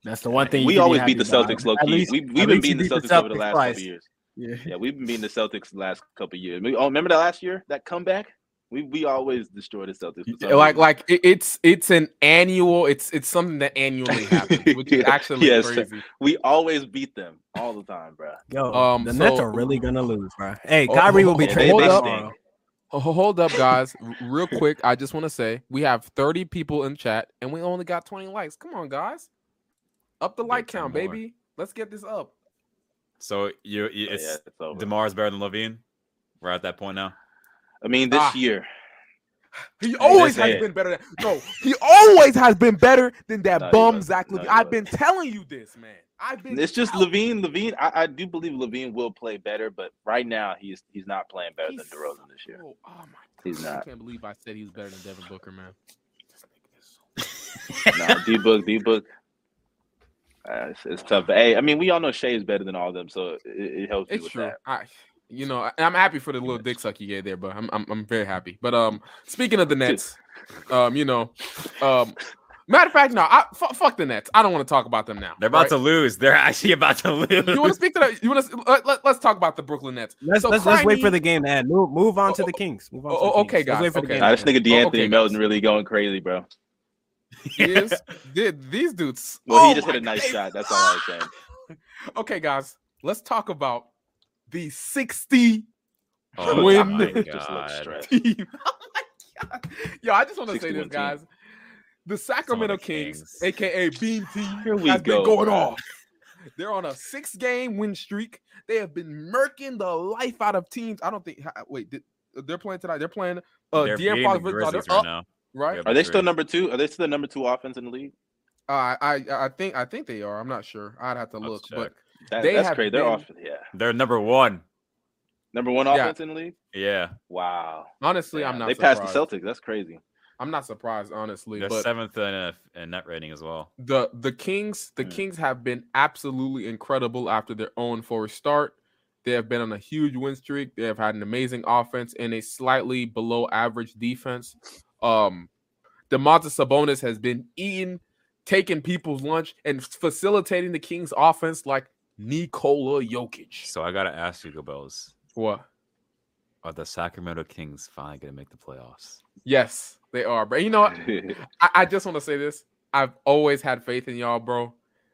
That's the one thing
we
can
always
happy
beat the
about.
Celtics low key.
least-
We,
at
we've been
least you
beating the Celtics over the last
twice.
couple years.
Yeah.
Yeah, we've been beating the Celtics the last couple years. We- Oh, remember that last year? That comeback? We we always destroy the Celtics.
like like it's it's an annual. It's it's something that annually happens, which is actually
Yes.
crazy.
we always beat them all the time, bro.
Yo,
Um,
the Nets are really gonna lose, bro. Hey,
Oh,
Kyrie will be
oh,
Yeah,
traded
they, they
hold up.
tomorrow.
Hold up, guys. Real quick, I just want to say we have 30 people in chat and we only got 20 likes. Come on, guys. Up the like count, more. baby. Let's get this up.
So you, you it's, yeah, it's Demar's better than LaVine. We're at that point now.
I mean, this ah. year.
He always has been better than no. He always has been better than that no, bum Zach LaVine. No, I've been telling you this, man. I've been.
It's just LaVine, LaVine. I, I, do believe LaVine will play better, but right now he's he's not playing better he's than DeRozan this year. Oh my! God. He's not.
I can't believe I said he was better than Devin Booker, man.
nah, D Book, D Book. Uh, it's, it's, tough. But hey, I mean, we all know Shai is better than all of them, so it, it helps it's you with true. that.
I, you know, I'm happy for the little dick suck you gave there, but I'm, I'm I'm very happy. But um, speaking of the Nets, um, you know, um, Matter of fact, no, I, f- fuck the Nets. I don't want to talk about them now.
They're about right? to lose. They're actually about to lose.
You want to speak to that? You want to let, let, us talk about the Brooklyn Nets.
Let's so let's, let's, wait for the game to end. Move, move on to the Kings. Move on.
Oh,
the
okay, Kings. guys. Let's wait for
okay. the game. Nah, this nigga De'Anthony okay, Melton really going crazy, bro.
He is. Did these dudes?
Well, oh he just hit a nice God. shot. That's all I was saying.
okay, guys. Let's talk about the sixty oh, win team. oh my god! Yo, I just want to say this, guys. Team the Sacramento Kings, Kings, aka Beam Team, has go, been going bro. off. They're on a six-game win streak. They have been murking the life out of teams. I don't think. Wait, did, they're playing tonight. They're playing. Uh,
they're De'Aaron Fox. They're right, up, now.
right?
Are they still number two? Are they still the number two offense in the league?
Uh, I I think I think they are. I'm not sure. I'd have to look, but
that, they that's have crazy. Been, they're off. Yeah,
they're number one.
Number one offense yeah. in the league.
Yeah.
Wow.
Honestly, I'm not.
They surprised. passed the Celtics. That's crazy.
I'm not surprised, honestly.
They're
but
seventh in, in net rating as well.
The the Kings, the mm. Kings have been absolutely incredible after their own for start. They have been on a huge win streak. They have had an amazing offense and a slightly below average defense. Um, Domantas Sabonis has been eating, taking people's lunch, and facilitating the Kings' offense like Nikola Jokic.
So I gotta ask you, Gobels.
What?
Are the Sacramento Kings finally gonna make the playoffs?
Yes. They are, but you know what? I, I just want to say this. I've always had faith in y'all, bro.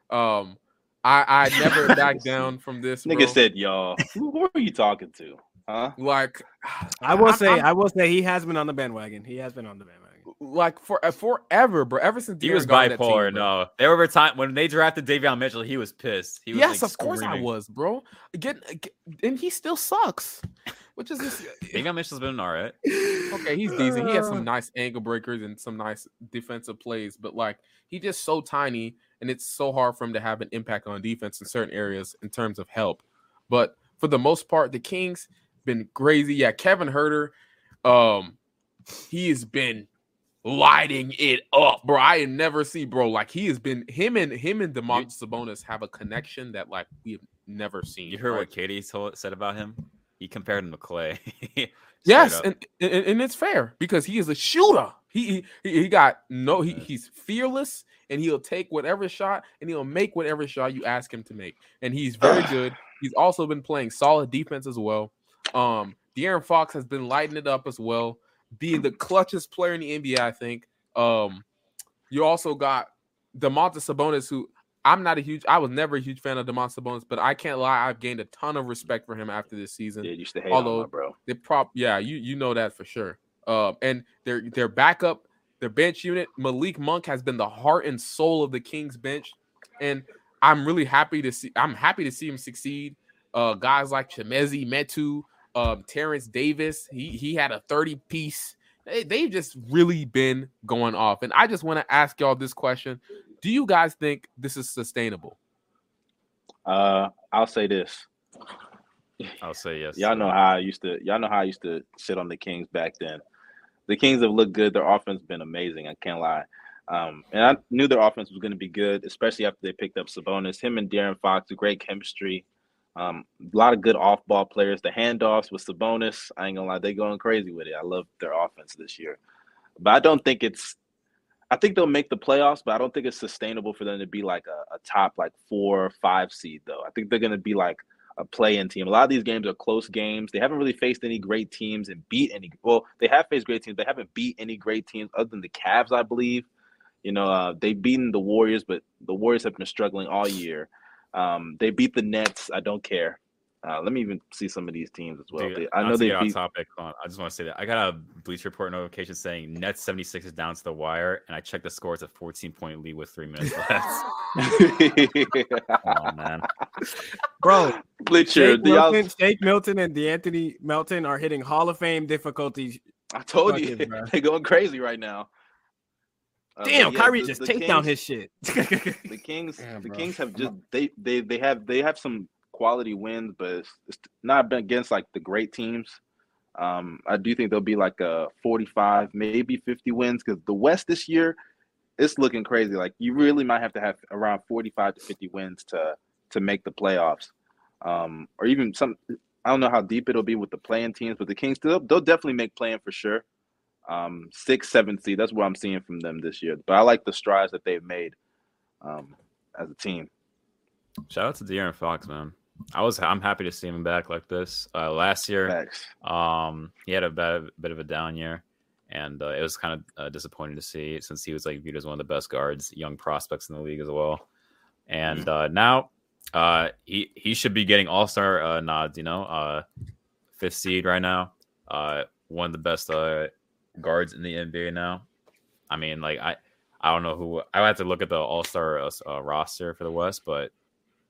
Um, I I never back down from this.
Nigga said y'all. Who are you talking to? Huh?
Like,
I will I'm, say, I'm, i will say, he has been on the bandwagon. He has been on the bandwagon.
Like for uh, forever, bro. Ever since
he was bipolar. Team, no, there were time when they drafted Davion Mitchell. He was pissed. He was
yes,
like,
of course I was, bro. Get, get, and he still sucks. Which is this?
Davion Mitchell's been all right.
Okay, he's decent. He has some nice ankle breakers and some nice defensive plays, but like he's just so tiny, and it's so hard for him to have an impact on defense in certain areas in terms of help. But for the most part, the Kings been crazy. Yeah, Kevin Huerter, um, he has been lighting it up, bro. I never see, bro. Like he has been him and him and Domantas Sabonis have a connection that like we have never seen.
You heard right? what KD told, said about him? He compared him to Klay.
yes, and, and, and it's fair because he is a shooter. He he, he got no. He, he's fearless and he'll take whatever shot and he'll make whatever shot you ask him to make. And he's very good. He's also been playing solid defense as well. Um, De'Aaron Fox has been lighting it up as well, being the clutchest player in the NBA. I think. Um, you also got Domantas Sabonis, who I'm not a huge. I was never a huge fan of Domantas Sabonis, but I can't lie. I've gained a ton of respect for him after this season.
Yeah, you used to hate Although him, bro.
They prop, yeah, you you know that for sure. Uh, and their their backup, their bench unit, Malik Monk has been the heart and soul of the Kings bench, and I'm really happy to see. I'm happy to see him succeed. Uh, guys like Chimezie Metu, um, Terence Davis, he he had a 30 piece. They, they've just really been going off, and I just want to ask y'all this question: do you guys think this is sustainable?
Uh, I'll say this.
I'll say yes.
Y'all know how I used to. Y'all know how I used to sit on the Kings back then. The Kings have looked good. Their offense has been amazing. I can't lie. Um, and I knew their offense was going to be good, especially after they picked up Sabonis. Him and De'Aaron Fox, great chemistry. Um, a lot of good off-ball players. The handoffs with Sabonis, I ain't gonna lie, they going crazy with it. I love their offense this year, but I don't think it's I think they'll make the playoffs, but I don't think it's sustainable for them to be like a, a top like four or five seed though. I think they're gonna be like a play-in team. A lot of these games are close games. They haven't really faced any great teams and beat any. Well, they have faced great teams. They haven't beat any great teams other than the Cavs, I believe. You know, uh, they've beaten the Warriors, but the Warriors have been struggling all year. Um, they beat the Nets. I don't care. Uh, let me even see some of these teams as well.
Dude,
They- I know they
get off
beat.
topic. on, I just want to say that I got a Bleach Report notification saying Nets 76 is down to the wire, and I checked the score. It's a 14 point lead with three minutes left. Come on, man.
Bro,
Bleacher,
Shake
the-
Milton, Shake Milton and De'Anthony Melton are hitting Hall of Fame difficulty.
I told you
Buckets, bro.
they're going crazy right now. Uh,
Damn,
but yeah,
Kyrie
the-
just
the
take down his shit.
the Kings
Yeah,
the
bro.
Kings have just they they they have they have some quality wins, but it's, it's not been against like the great teams. Um, I do think they'll be like a 45, maybe 50 wins because the West this year it's looking crazy. Like you really might have to have around 45 to 50 wins to to make the playoffs. Um, or even some I don't know how deep it'll be with the playing teams, but the Kings they'll, they'll definitely make playing for sure. Um, six, seven seed. That's what I'm seeing from them this year. But I like the strides that they've made um, as a team.
Shout out to De'Aaron Fox, man. I was I'm happy to see him back like this. Uh, last year, um, he had a bad, bit of a down year, and uh, it was kind of uh, disappointing to see since he was like viewed as one of the best guards, young prospects in the league as well. And uh, now, uh, he he should be getting All Star uh, nods. You know, uh, fifth seed right now, uh, one of the best uh, guards in the NBA now. I mean, like I I don't know who I have to look at the All Star uh, uh, roster for the West, but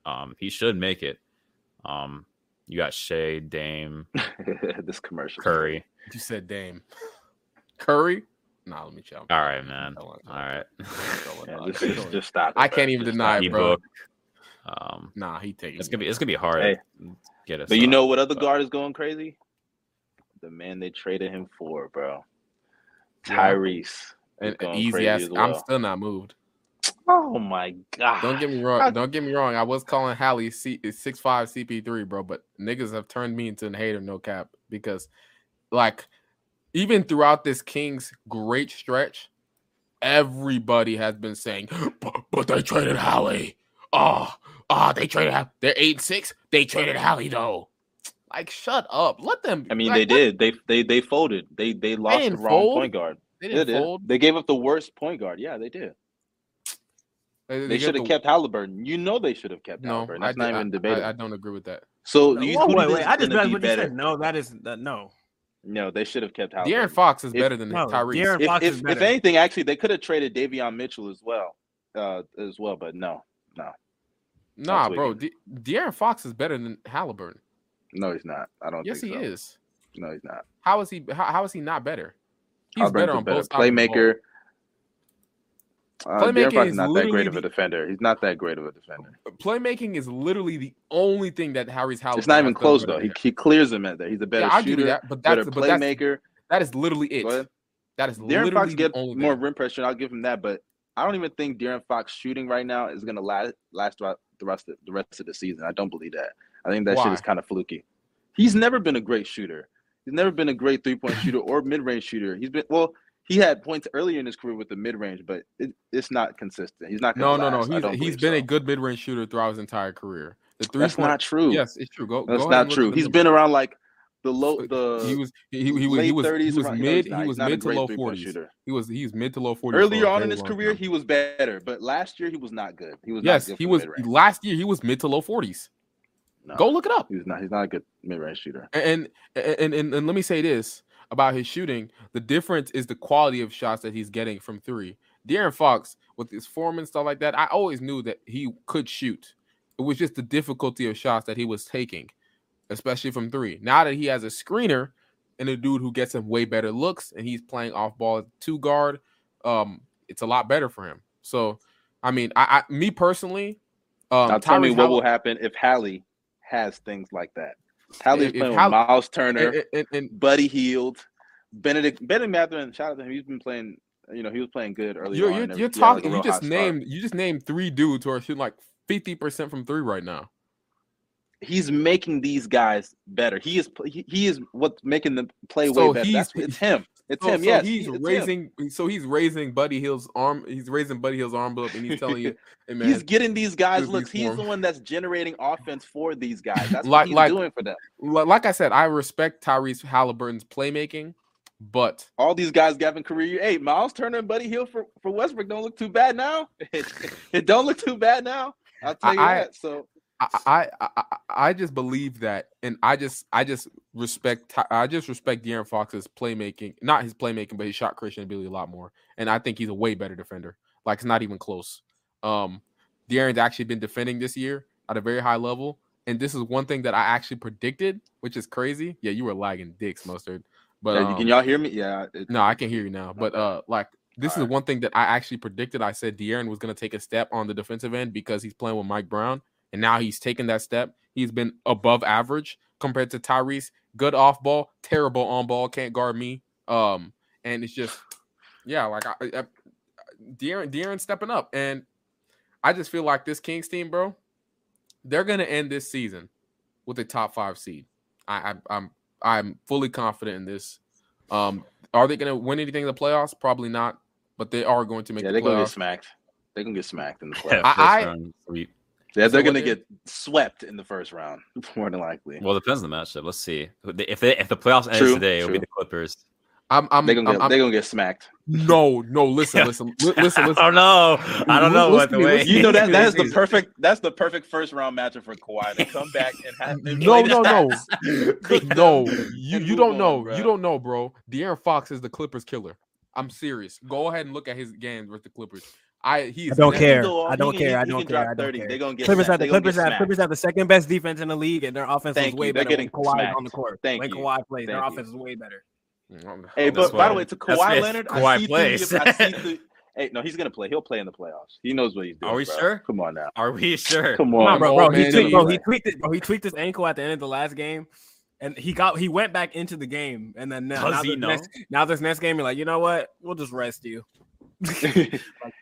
um, he should make it. Um, you got Shai, Dame,
this commercial.
Curry.
You said Dame. Curry? Nah, let me chill.
All right, man.
Don't
All
let-
right.
don't
Yeah, just, just, just stop. it,
I can't even
Just
deny it,
it.
bro.
Ebook. Um,
Nah, he taking.
it's gonna be it's gonna be hard.
Hey.
to get us.
But you
up,
know what other
but-
guard is going crazy? The man they traded him for, bro. Tyrese.
and easy ass.
as
I'm still not moved.
Oh my god!
Don't get me wrong.
I-
Don't get me wrong. I was calling Hallie C six five CP3, bro, but niggas have turned me into a hater, no cap. Because like even throughout this Kings great stretch, everybody has been saying, but, but they traded Hallie. Oh, oh, they traded they're eight six. They traded Hallie though. Like, shut up. Let them
I mean,
like,
they
let-
did. They they they folded. They they lost the wrong
fold.
point guard.
They
They
didn't
did.
fold.
They gave up the worst point guard. Yeah, they did.
They,
They
get
should have
the-
kept Haliburton. You know they should have kept
No,
Haliburton.
I,
That's not
did-
even
I-
debatable.
I, I don't agree with that.
so you,
Whoa,
who do
wait, wait. I just
gonna
read
be
what you said. No, that is that no.
No, they should have kept Haliburton.
De'Aaron Fox is
If-
better than
No,
Tyrese.
De'Aaron
if,
Fox
if,
is
if
better.
anything, actually, they could have traded Davion Mitchell as well, uh, as well. But no, no,
Nah, bro.
wicked.
De- De'Aaron Fox is better than Haliburton.
No, he's not. I don't.
Yes, he
so.
is.
No, he's not.
How is he? How, how is he not better? He's better on
better
both sides. of the ball.
playmaker. Uh,
Playmaking
Fox
is
not that great of a defender. He's not that great of a defender.
Playmaking is literally the only thing that Harry's Haliburton.
It's not even close though. He, he clears him at there. He's a better
yeah,
shooter,
that, but
better
that's but
playmaker.
that is literally it. That is literally
Fox
the
get
only
more
thing.
rim pressure. I'll give him that, but I don't even think De'Aaron Fox shooting right now is gonna last last throughout the rest of the rest of the season. I don't believe that. I think that shit is kind of fluky. He's never been a great shooter. He's never been a great three point shooter or mid range shooter. He's been well. He had points earlier in his career with the mid range, but it, it's not consistent. He's not.
No, no, no.
I
He's he's been a good mid range shooter throughout his entire career. The three
That's
point.
not true.
Yes, it's true. Go.
That's
go
not true. He's been around like the low the
He was he, he, he was he was,
30s.
he was
around-
mid he was mid to low forties. He was he's mid to low forties.
Earlier on in his career, he was better, but last year he was not good. He was
yes
not good
he was
mid-range.
last year he was mid to low forties.
No,
Go look it up.
He's not. He's not a good mid range shooter.
And and, and and let me say this about his shooting: the difference is the quality of shots that he's getting from three. De'Aaron Fox, with his form and stuff like that, I always knew that he could shoot. It was just the difficulty of shots that he was taking, especially from three. Now that he has a screener and a dude who gets him way better looks, and he's playing off ball two guard, um, it's a lot better for him. So, I mean, I, I me personally, um,
now tell me
Tyrese
what will happen if Hallie has things like that.
If- if
playing
Hall-
with Miles Turner,
and-
Buddy Hield, Bennedict Bennedict Mathurin. Shout out to him. He's been playing. You know, he was playing good earlier.
You're
on.
you're, you're
had, like,
talking. you just
hot start.
named you just named three dudes who are shooting like fifty percent from three right now.
He's making these guys better. He is. He, he is what's making them play
So
way better.
he's-
That's, it's him. It's
So,
him.
so
yes,
he's
he- it's him.
raising. So he's raising Buddy Hield's arm. He's raising Buddy Hield's arm up, and he's telling you, "Hey man,
He's getting these guys looks.
he's
the one that's generating offense for these guys. That's
Like-
what he's
like-
doing for them.
like I said, I respect Tyrese Haliburton's playmaking, but
All these guys having career. Hey, Miles Turner and Buddy Hield for, for Westbrook don't look too bad now. It, don't look too bad now. I'll tell you
I-
that. So
I, I, I just believe that, and I just I just respect I just respect De'Aaron Fox's playmaking, not his playmaking, but his shot creation ability a lot more. And I think he's a way better defender. Like it's not even close. Um, De'Aaron's actually been defending this year at a very high level, and this is one thing that I actually predicted, which is crazy. Yeah, you were lagging dicks, mustard. But
Yeah,
um,
can y'all hear me? Yeah. it-
no, I can hear you now. But uh, like this is one thing that I actually predicted. I said De'Aaron was going to take a step on the defensive end because he's playing with Mike Brown, and now he's taken that step. He's been above average compared to Tyrese. Good off ball, terrible on ball. Can't guard me. Um, and it's just, yeah, like I, I De'Aaron, De'Aaron stepping up, and I just feel like this Kings team, bro, they're gonna end this season with a top five seed. I, I I'm I'm fully confident in this. Um, are they gonna win anything in the playoffs? Probably not, but they are going to make
Yeah,
the
they're gonna get
playoffs.
smacked. They're gonna get smacked in the playoffs.
I- I-
round sweep.
Yeah, they're
what
gonna get swept in the first round, more than likely.
Well, it depends on the matchup. Let's see. If they, if the playoffs ends today, it'll be the Clippers.
I'm I'm,
they're gonna
I'm,
get
I'm-
they're gonna get smacked.
no no listen
Yeah.
listen listen
I
listen.
don't know. I don't know.
Listen
But the way
listen
You know that that is the perfect that's the perfect first round matchup for Kawhi to come back and have and
No, no, no.
stats. Cook them
No, you, you don't
on,
know.
bro.
You don't know, bro. De'Aaron Fox is the Clippers killer. I'm serious. Go ahead and look at his games with the Clippers. I he
I don't care. I don't care. I don't care. I don't care.
They're gonna get
Clippers have the Clippers have. Clippers have the second best defense in the league, and their offense
Thank
is way
you. They're
better when
getting
Kawhi is
smacked.
on the court.
Thank
when
you.
Kawhi plays, their
Thank you.
offense is way better.
Hey, but by the way, to
that's
Kawhi Leonard,
Kawhi
I see
plays.
I see through. Hey, no, he's gonna play. He'll play in the playoffs. He knows what he's doing.
Are we
bro.
sure?
Come on now.
Are we sure?
Come
Come
on,
on, bro,
old
bro. He
man
tweaked, bro, he tweaked it, bro. He tweaked his ankle at the end of the last game, and he got he went back into the game, and then now, now
he
this next now this next game, you're like, you know what? We'll just rest you.
he,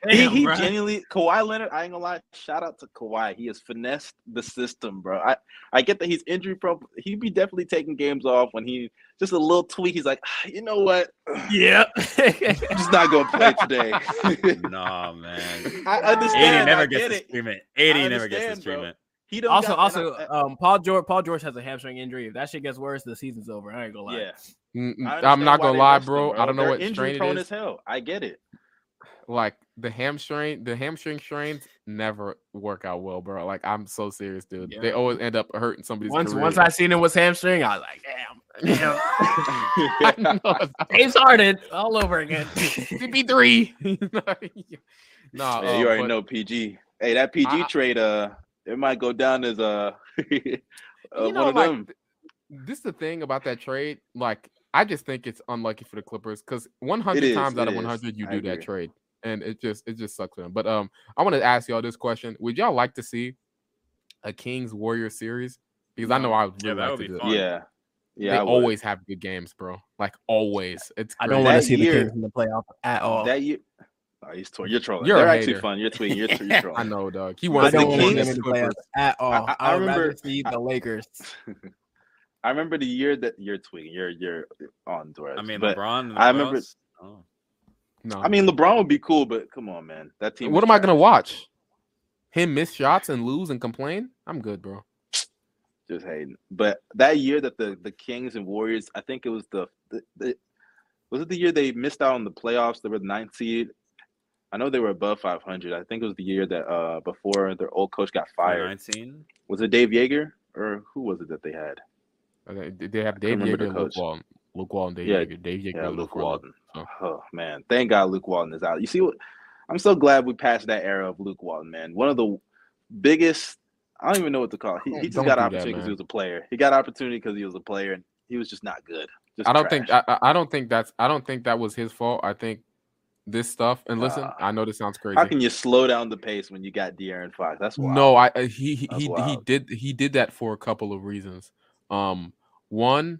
Damn,
he
bro.
genuinely Kawhi Leonard. I ain't gonna lie. Shout out to Kawhi. He has finessed the system, bro. I I get that he's injury prone. He'd be definitely taking games off when he just a little tweak. He's like, "Ah, you know what?
yeah.
I'm just not gonna play today.
nah, man.
I understand.
80
understand.
never
I
gets
get
this
it.
treatment. 80 never gets
understand,
this treatment.
He don't
also,
got-
also,
I-
um, Paul George, Paul George has a hamstring injury. If that shit gets worse, the season's over. I ain't gonna lie.
yeah. I
I'm not gonna lie,
rest him,
bro. I don't know
They're
what
injury
strain it
prone as hell. I get it.
Like the hamstring, the hamstring strains never work out well, bro. Like I'm so serious, dude. They always end up hurting somebody's
Once,
career.
once I seen it with hamstring, I was like, damn, damn.
I know.
James Harden all over again.
CP3. no,
Yeah, you already know PG. Hey, that PG
I-
trade, uh, it might go down as uh, uh
you
one
know,
of
like,
them.
this is the thing about that trade. Like, I just think it's unlucky for the Clippers because 100
is,
times out
it
of
is.
100 you do that trade, and it just it just sucks for them. But um, I want to ask y'all this question: Would y'all like to see a Kings Warrior series? Because I know I would really
that
like
would
to
be
do it.
Yeah, yeah.
they
I would.
always have good games, bro. Like always. It's
I don't want to see
year-
the Kings in the playoff at all.
that year. Oh, he's tro- you're trolling.
You're
They're actually
hater.
fun. You're tweeting. You're, you're trolling.
I know, dog. He
I
wants
the
don't
Kings-
in the playoffs at all.
I-
I,
I remember-
see the Lakers.
I remember the year that you're tweeting. You're you're on Torres.
I mean,
but
LeBron.
I remember-
Oh.
No.
I mean, LeBron would be cool, but come on, man. That team.
What am I gonna watch? Him miss shots and lose and complain? I'm good, bro.
Just hating. But that year that the the Kings and Warriors, I think it was the, the, the was it the year they missed out on the playoffs? They were the ninth seed. I know they were above 500. I think it was the year that uh before their old coach got fired.
19.
Was it Dave Joerger or who was it that they had?
Okay, they- they have Dave Joerger
the
and Luke. Walton. Dave
Yeah,
Joerger. Dave Joerger,
Yeah,
Luke Walton. So.
Oh man, thank God Luke Walton is out. You see what? I'm so glad we passed that era of Luke Walton, man. One of the biggest. I don't even know what to call. It. He, he just got opportunity because he was a player. He got opportunity because he was a player, and he was just not good. Just
I don't think
trash.
I, I- I don't think that's I don't think that was his fault. I think this stuff and listen,
Nah.
I know this sounds crazy.
How can you slow down the pace when you got De'Aaron Fox? That's wild.
No, I uh, he he he, he did he did that for a couple of reasons. Um, one,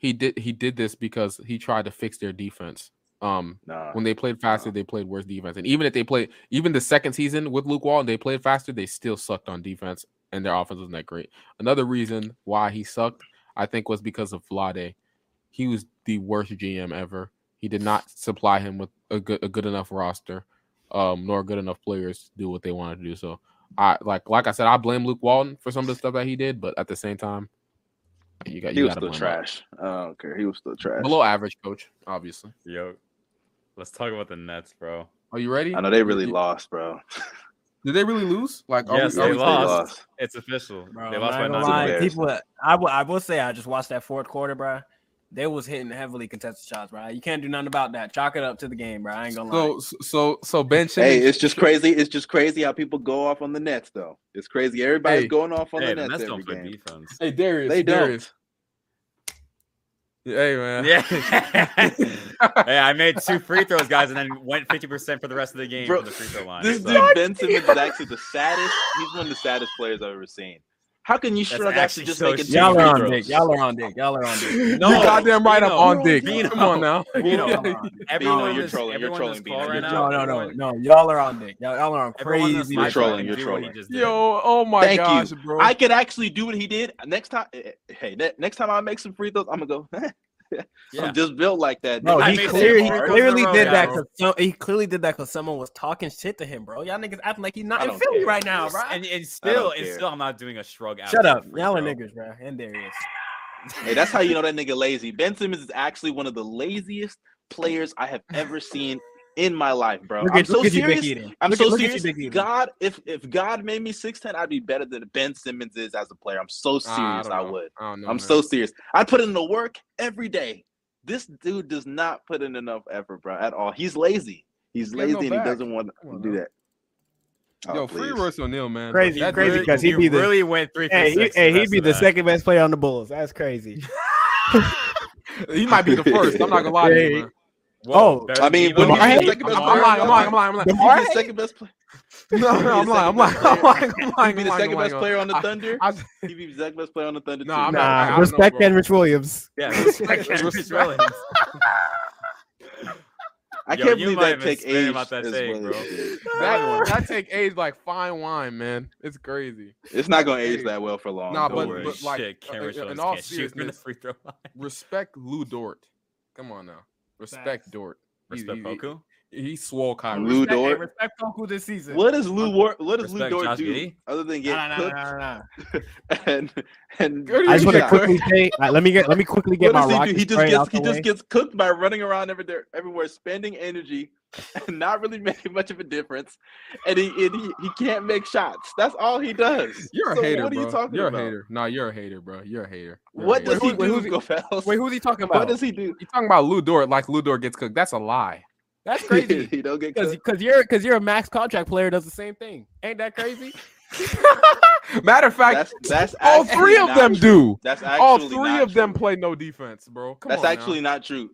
he did he did this because he tried to fix their defense. Um,
Nah.
when they played faster, they played worse defense, and even if they played even the second season with Luke Walton, they played faster. They still sucked on defense, and their offense wasn't that great. Another reason why he sucked, I think, was because of Vlade. He was the worst GM ever. He did not supply him with a good a good enough roster, um, nor good enough players to do what they wanted to do. So I like like I said, I blame Luke Walton for some of the stuff that he did, but at the same time, you got
he
you
was still
blame
trash. I don't care. He was still trash.
Below average coach, obviously.
Yo, let's talk about the Nets, bro.
Are you ready?
I know they really
You-
lost, bro.
Did they really lose? Like,
are yes, we, they, lost. lost. It's official.
Bro,
they lost by
nine. People, I will, I will say, I just watched that fourth quarter, bro. They was hitting heavily contested shots, bro. You can't do nothing about that. Chalk it up to the game, bro. I ain't gonna
lie. So, so, so Ben.
Hey, it's just crazy. It's just crazy how people go off on the Nets, though. It's crazy. Everybody's hey, going off on hey, the Nets every game. Defense.
Hey, Darius.
They
Darius. don't. Hey man.
Yeah. hey, I made two free throws, guys, and then went 50% for the rest of the game Bro, the free throw line.
This so. dude Ben Simmons is actually the saddest. He's one of the saddest players I've ever seen. How can you shrug actually just so make it?
Y'all are on dick. Y'all are on dick. Y'all are on dick.
No, you goddamn right up on dick. Come on now.
Everyone, you're trolling. You're trolling. Right
no, no, no, no. Y'all are on dick. Y'all, y'all are on crazy.
You're trolling. You're trolling.
Yo, oh my Thank gosh,
you.
bro.
I could actually do what he did. Next time, eh, eh, hey, next time I make some free throws, I'm gonna go. yeah. I'm just built like that.
No, he, clear, he clearly did that because so, he clearly did that because someone was talking shit to him, bro. Y'all niggas acting like he's not in Philly care. right now, bro.
And, and still, and still, I'm not doing a shrug.
Shut up, y'all are niggas, bro. And there he is.
Hey, that's how you know that nigga lazy. Ben Simmons is actually one of the laziest players I have ever seen in my life, bro. Look I'm so serious. I'm look so at, serious. God, if if God made me six ten, I'd be better than Ben Simmons is as a player. I'm so serious. I, I would. I know, I'm man. so serious. I put in the work every day. This dude does not put in enough effort, bro, at all. He's lazy. He's lazy no and back. he doesn't want to do that.
Oh, Yo, please. free Royce O'Neale, man.
Crazy, That's crazy because he'd be the
really went three.
Hey, he, hey, he'd be the that. second best player on the Bulls. That's crazy.
he might be the first. I'm not gonna lie to you. Man.
Whoa, oh, I mean,
when I'm, lying, I'm lying. I'm lying. I'm lying. I'm lying.
The second best player.
No, no, I'm lying. I'm lying. I'm lying. I'm lying.
Be the second best player on the Thunder. He'd be the second best player on the Thunder.
Nah, nah. Respect Kenrich Williams.
Yeah, respect Kenrich Williams.
I Yo, can't believe that take age about that take,
bro. That, that take age like fine wine, man. It's crazy.
It's not gonna age that well for long.
Nah, but, but like Shit, uh, in all seriousness, respect Lu Dort. Come on now, respect Dort.
Respect he, Poku.
He, he swole Kyrie.
Lu
respect, Dort. Hey, respect Poku this season.
What does Lu War, What does Lu Dort Josh do Giddey? other than get nah, cooked? Nah, nah, nah, and and
I just want to quickly say, right, let me get let me quickly get what my
he, he just gets he just gets cooked by running around everywhere, everywhere, spending energy and not really making much of a difference. And he and he, he can't make shots. That's all he does.
You're a so hater, what bro. Are you talking you're about? a hater. No, you're a hater, bro. You're a hater. You're
what
a
hater. does he
wait,
do?
Wait, wait, who's he talking about?
What does he do?
He's talking about Lu Dort like Lu Dort gets cooked. That's a lie.
That's crazy.
he don't get
because because you're because you're a max contract player does the same thing. Ain't that crazy?
Matter of fact, that's, that's all three of them
true.
do.
That's
all three of
true.
them play no defense, bro. Come
that's actually
now.
not true.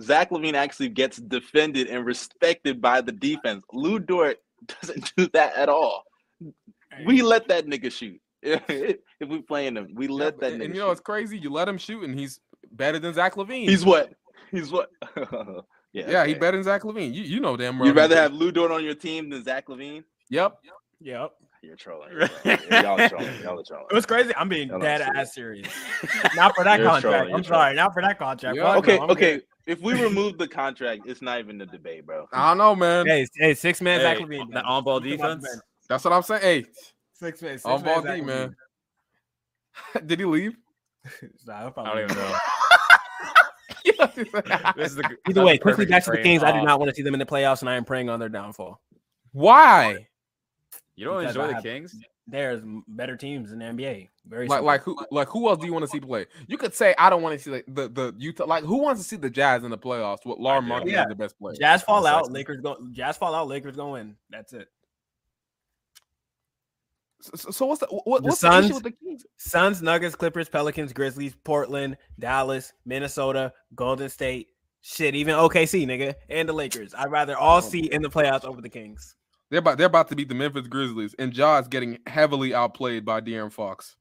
Zach LaVine actually gets defended and respected by the defense. Lu Dort doesn't do that at all. We let that nigga shoot. if we playing him, we let yeah, that. And,
and you know it's crazy. You let him shoot, and he's better than Zach LaVine.
He's what? He's what?
Yeah, yeah, okay. he better than Zach LaVine. You you know damn well.
You'd rather have Lu Dort on your team than Zach Levine.
Yep.
Yep.
You're trolling. You're trolling. Y'all are trolling. Y'all are trolling.
It was crazy. I'm being dead ass serious. not for that You're contract. Trolling. I'm sorry. Not for that contract.
Yeah. Okay. No, okay. Good. If we remove the contract, it's not even a debate, bro.
I don't know, man.
Hey, hey, six man hey, Zach LaVine.
The on ball defense.
That's what I'm saying. Hey,
six man. Six
on ball D, man. Did he leave?
nah, I don't even know.
the, Either way, quickly back to the Kings. Off. I do oh. not want to see them in the playoffs, and I am praying on their downfall.
Why?
You don't because enjoy the Kings?
There's better teams in the NBA. Very
like, like who like who else do you want to see play? You could say I don't want to see the, the, the Utah. Like who wants to see the Jazz in the playoffs? With Lauri Markkanen yeah. the best player.
Jazz fall out. Lakers go. Jazz fall out. Lakers go in. That's it.
So, so what's the what, what's
the, Suns, the issue with the Kings? Suns, Nuggets, Clippers, Pelicans, Grizzlies, Portland, Dallas, Minnesota, Golden State, shit, even OKC, nigga, and the Lakers. I'd rather all oh, see in the playoffs over the Kings.
They're about they're about to beat the Memphis Grizzlies, and Ja's getting heavily outplayed by De'Aaron Fox.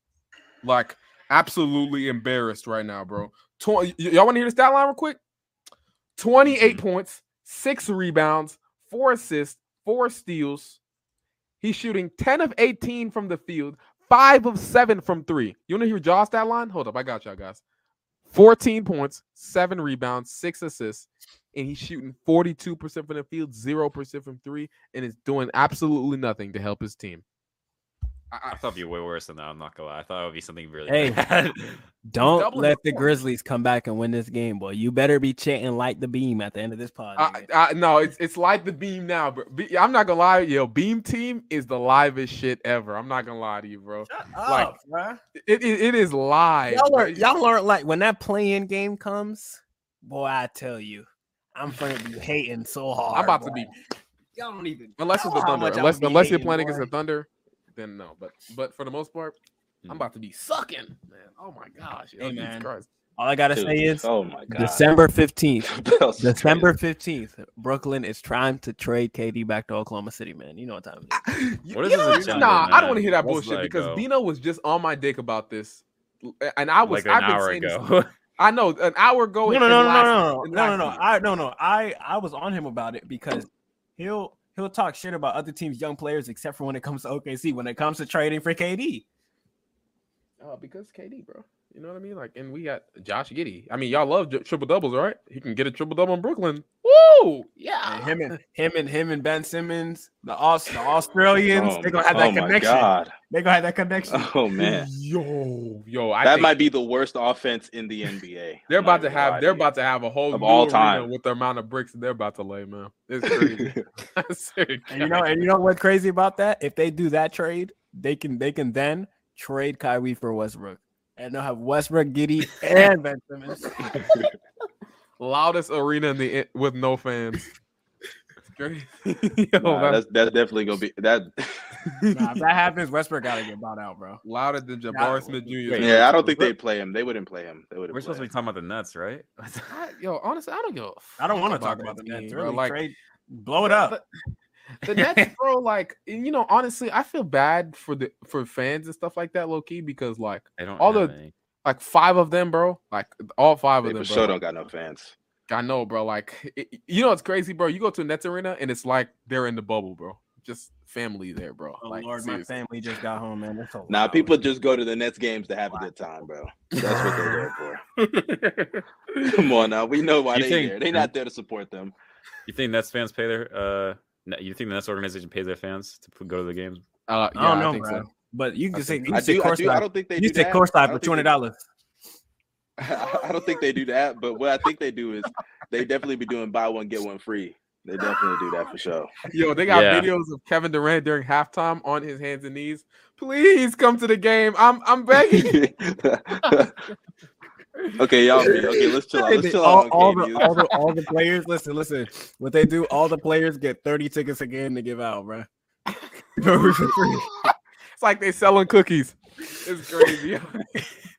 Like absolutely embarrassed right now, bro. y- y'all want to hear the stat line real quick? 28 mm-hmm. points, six rebounds, four assists, four steals, He's shooting 10 of 18 from the field, five of seven from three. You want to hear Ja's stat line? Hold up, I got y'all guys. 14 points, seven rebounds, six assists, and he's shooting 42% from the field, 0% from three, and is doing absolutely nothing to help his team.
I, I thought it'd be way worse than that. I'm not gonna lie. I thought it would be something really
Hey,
bad.
Don't
Double
let
the
the
point.
Grizzlies come back and win this game, boy. You better be chanting "Light the beam at the end of this pod.
I. I, no, it's it's like the beam now, bro. Be- I'm not gonna lie, yo. Beam team is the livest shit ever. I'm not gonna lie to you, bro.
Shut
like,
up, bruh.
It, it, it is live.
Y'all
bro.
are y'all are like when that play-in game comes, boy. I tell you, I'm gonna be hating so hard.
I'm about to be
Y'all don't even
unless it's the Thunder.
much
Unless
would
unless you're
hating,
playing against the Thunder, then no. But but for the most part, I'm
Mm.
about to be sucking, man. Oh my gosh,
Hey,
Jesus
man.
Christ.
All I gotta
Dude,
say is
oh my god,
December 15th. December 15th, Brooklyn is trying to trade KD back to Oklahoma City, man. You know what time it is.
You-
What is
you know,
this agenda,
Nah, I don't want to hear that
What's
bullshit
that
because
go?
Bino was just on my dick about this, and I was
like
I've
an
been
hour
saying this-
ago.
I know an hour ago.
No,
and-
no, no,
and
no,
last-
no, no,
and
no, no, no. I no, no. I I was on him about it because he'll he'll talk shit about other teams' young players, except for when it comes to OKC. When it comes to trading for KD,
Uh, because KD, bro. You know what I mean? Like, and we got Josh Giddey. I mean, y'all love j- triple doubles, right? He can get a triple double in Brooklyn. Woo! Yeah.
and him and him and him and Ben Simmons, the Aus the Australians,
Oh,
they're gonna have that
oh my
connection.
God.
They're gonna have that connection.
Oh man,
Yo, yo, I
that
think
might be the worst offense in the NBA.
they're about to have they're about to have a whole
Of
new
all
arena
time.
with the amount of bricks they're about to lay, man. It's crazy. I
And you know, and you know what's crazy about that? If they do that trade, they can they can then trade Kyrie for Westbrook, and they'll have Westbrook, Giddey, and Ben Simmons.
loudest arena in the with no fans. Yo,
Nah,
that's
that's that's definitely gonna be that.
Nah, if that happens, Westbrook gotta get bought out, bro.
louder than Jabari Smith Jr. 's
yeah, I don't think they'd play him. They wouldn't play him. They wouldn't.
We're
play
supposed to be talking about the Nets, right?
I- yo, honestly, I don't give.
I don't want to talk about the
that
Nets.
bro.
Really,
Like
trade, blow it up.
The Nets, bro. Like, you know, honestly, I feel bad for the for fans and stuff like that, low key, because like
I don't.
All the-
any.
like five of them, bro. Like all five
They
of them,
for
bro.
sure don't got no fans.
I know, bro. Like, it, you know, it's crazy, bro. You go to a Nets arena and it's like they're in the bubble, bro. Just family there, bro.
Oh
like,
Lord, my family just got home, man. That's so
Nah,
loud.
people just go to the Nets games to have a good time, bro. That's what they're there for. Come on now, we know why
You
they
think-
there. They're not there to support them.
You think Nets fans pay their? uh ne- You think the Nets organization pays their fans to go to the games?
Uh, yeah,
I don't
I
know,
think
bro.
so.
But you can
I
say you
think-
can
I
say
do, I, do, I don't think they
You
do
can say
that. I
courtside
don't
for
think
twenty
they-
dollars.
I don't think they do that, but what I think they do is they definitely be doing buy one get one free. They definitely do that for sure.
Yo, they got
Yeah.
videos of Kevin Durant during halftime on his hands and knees. Please come to the game. I'm I'm begging.
okay, y'all. Okay, let's chill out. Let's chill
all,
out on
all
KD.
the, all the all the players. Listen, listen. What they do? All the players get thirty tickets a game to give out, bro. For free.
It's like they selling cookies. It's crazy.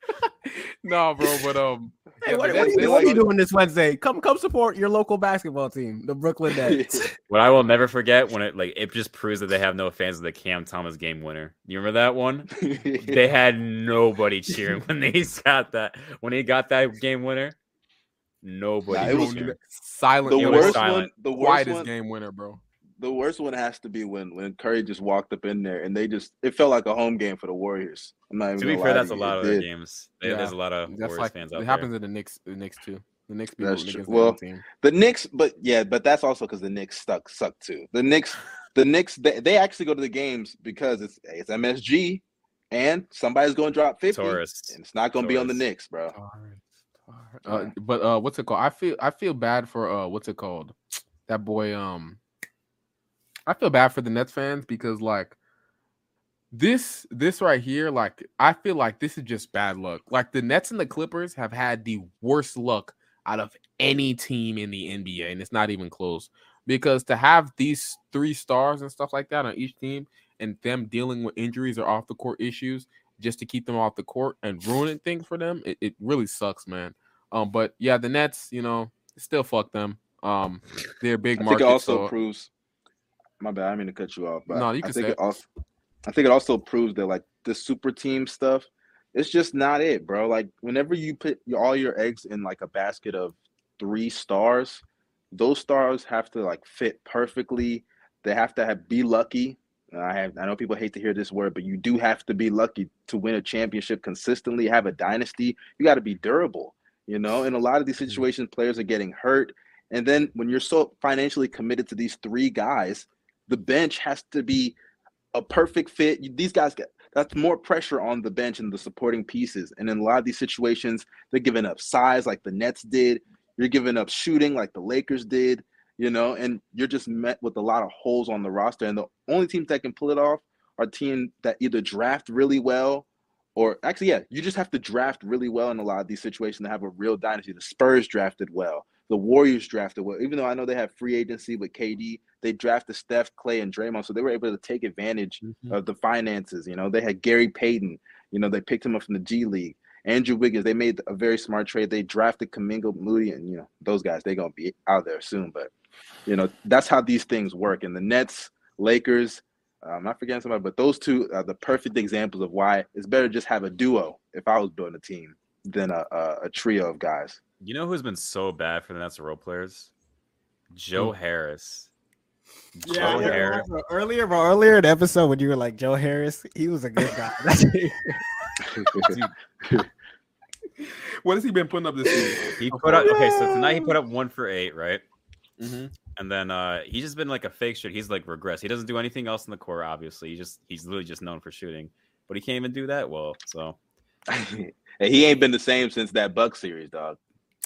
no, bro, but um,
Hey, what, what, are you, what are you doing this Wednesday? Come come support your local basketball team, the Brooklyn Nets.
What I will never forget when it like it just proves that they have no fans of the Cam Thomas game winner. You remember that one? They had nobody cheering when they got that when he got that game winner. Nobody.
Nah, it was-
cheering.
silent.
the
It
yo,
was
worst
silent.
one. The worst
quietest
one.
game winner, bro.
The worst one has to be when when Curry just walked up in there and they just it felt like a home game for the Warriors. I'm not even.
To be fair, that's a lot of their games. They-
Yeah,
There's a lot of
That's
Warriors
like
fans
it happens in the Knicks. The Knicks too. The Knicks people
That's
against
true. Well,
team.
The Knicks, but yeah, but that's also because the Knicks suck suck too. The Knicks, the Knicks, they, they actually go to the games because it's it's MSG, and somebody's going to drop fifty,
Taurus.
and it's not going to be on the
Taurus.
Knicks, bro.
Uh, but uh, what's it called? I feel I feel bad for uh, what's it called? That boy. Um, I feel bad for the Nets fans because like this this right here, like I feel like this is just bad luck. Like the Nets and the Clippers have had the worst luck out of any team in the NBA, and it's not even close. Because to have these three stars and stuff like that on each team, and them dealing with injuries or off the court issues just to keep them off the court and ruining things for them, it, it really sucks, man. Um, but yeah, the Nets, you know, still fuck them. Um, they're big
I think
market.
it also
so-
proves. My bad. I mean to cut you off, but
No, you
I
can
think
say
it
it.
also. I think it also proves that like the super team stuff, it's just not it, bro. Like whenever you put all your eggs in like a basket of three stars, those stars have to like fit perfectly. They have to have be lucky. I have I know people hate to hear this word, but you do have to be lucky to win a championship consistently, have a dynasty. You got to be durable, you know. In a lot of these mm-hmm. situations, players are getting hurt, and then when you're so financially committed to these three guys, the bench has to be a perfect fit. These guys get that's more pressure on the bench and the supporting pieces. And in a lot of these situations, they're giving up size like the Nets did. You're giving up shooting like the Lakers did, you know, and you're just met with a lot of holes on the roster. And the only teams that can pull it off are teams that either draft really well or actually, yeah, you just have to draft really well in a lot of these situations to have a real dynasty. The Spurs drafted well. The Warriors drafted well. Even though I know they have free agency with KD, they drafted Steph, Klay, and Draymond, so they were able to take advantage mm-hmm. of the finances. You know, they had Gary Payton. You know, they picked him up from the G League. Andrew Wiggins, they made a very smart trade. They drafted Kuminga Moody, and you know those guys, they're gonna be out there soon. But you know that's how these things work. And the Nets, Lakers, I'm not forgetting somebody, but those two are the perfect examples of why it's better just have a duo if I was building a team than a, a, a trio of guys.
You know who's been so bad for the Nets role players? Joe Harris.
Yeah, Joe Harris. Bro, earlier, bro, earlier in the episode when you were like Joe Harris, he was a good guy.
what has he been putting up this season?
He put up okay, so tonight he put up one for eight, right? Mm-hmm. And then uh he's just been like a fake shooter. He's like regress. He doesn't do anything else in the court, obviously. He just he's literally just known for shooting, but he can't even do that well. So
he ain't been the same since that Buck series, dog.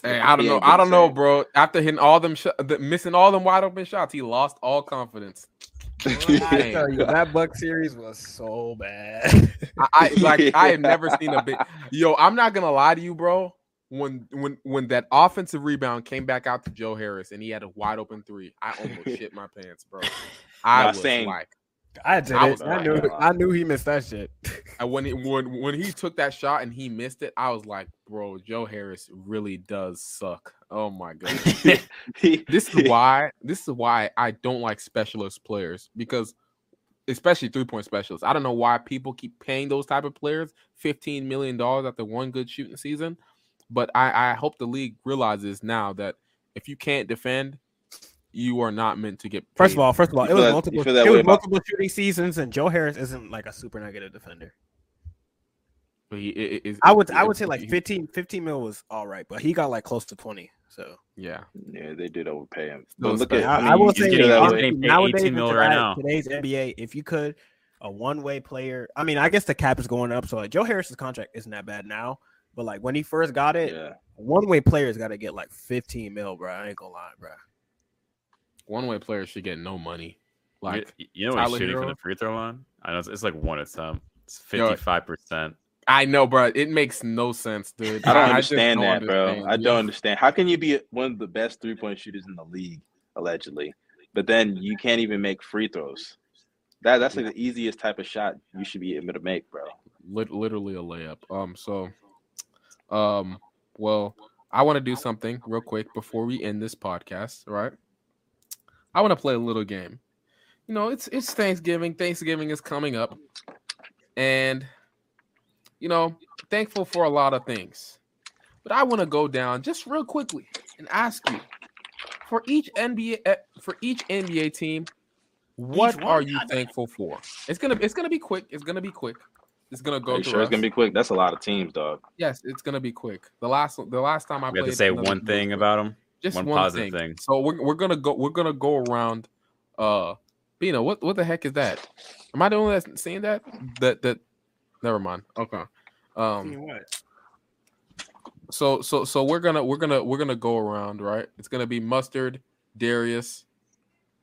Hey, I don't know. I don't know, bro. After hitting all them, sh- the, missing all them wide open shots, he lost all confidence.
I tell you, that Buck series was so bad.
I, I like. Yeah. I had never seen a bit. Yo, I'm not gonna lie to you, bro. When when when that offensive rebound came back out to Joe Harris and he had a wide open three, I almost shit my pants, bro. I was saying, like,
I did I, it. I knew. I knew he missed that shit.
And when he when when he took that shot and he missed it, I was like, bro, Joe Harris really does suck. Oh my god. this is why. This is why I don't like specialist players because, especially three point specialists. I don't know why people keep paying those type of players fifteen million dollars after one good shooting season, but I I hope the league realizes now that if you can't defend, you are not meant to get. Paid.
First of all, first of all, it was multiple. It was multiple shooting seasons, and Joe Harris isn't like a super negative defender.
But he is.
I would I would say like 15, 15 mil was all right, but he got like close to twenty. So
yeah,
yeah, they did overpay him.
But look at I, I, mean, I will say nowadays, mil right now. today's NBA, if you could a one way player, I mean, I guess the cap is going up, so like Joe Harris's contract isn't that bad now. But like when he first got it, yeah. one way players got to get like 15 mil, bro. I ain't gonna lie, bro
one way players should get no money.
Like you, you know, he's shooting Herro? from the free throw line. I know it's, it's like one attempt. It's fifty five percent.
I know, bro. It makes no sense, dude.
I don't understand I that, don't bro. I don't understand. How can you be one of the best three point shooters in the league, allegedly, but then you can't even make free throws? That that's like the easiest type of shot you should be able to make, bro.
Literally a layup. Um. So, um. Well, I want to do something real quick before we end this podcast. Right. I want to play a little game. You know, it's it's Thanksgiving. Thanksgiving is coming up, and you know, thankful for a lot of things. But I want to go down just real quickly and ask you for each NBA eh, for each NBA team, what are you thankful for? It's gonna it's gonna be quick. It's gonna be quick. It's gonna go.
sure, us. it's gonna be quick. That's a lot of teams, dog.
Yes, it's gonna be quick. The last the last time I
we
played,
have to say one thing about them.
Just one, one positive thing. thing. So we're, we're gonna go we're gonna go around uh Bino, what what the heck is that? Am I the only one that's seeing that? That that never mind. Okay. Um so so so we're gonna we're gonna we're gonna go around, right? It's gonna be mustard, Darius,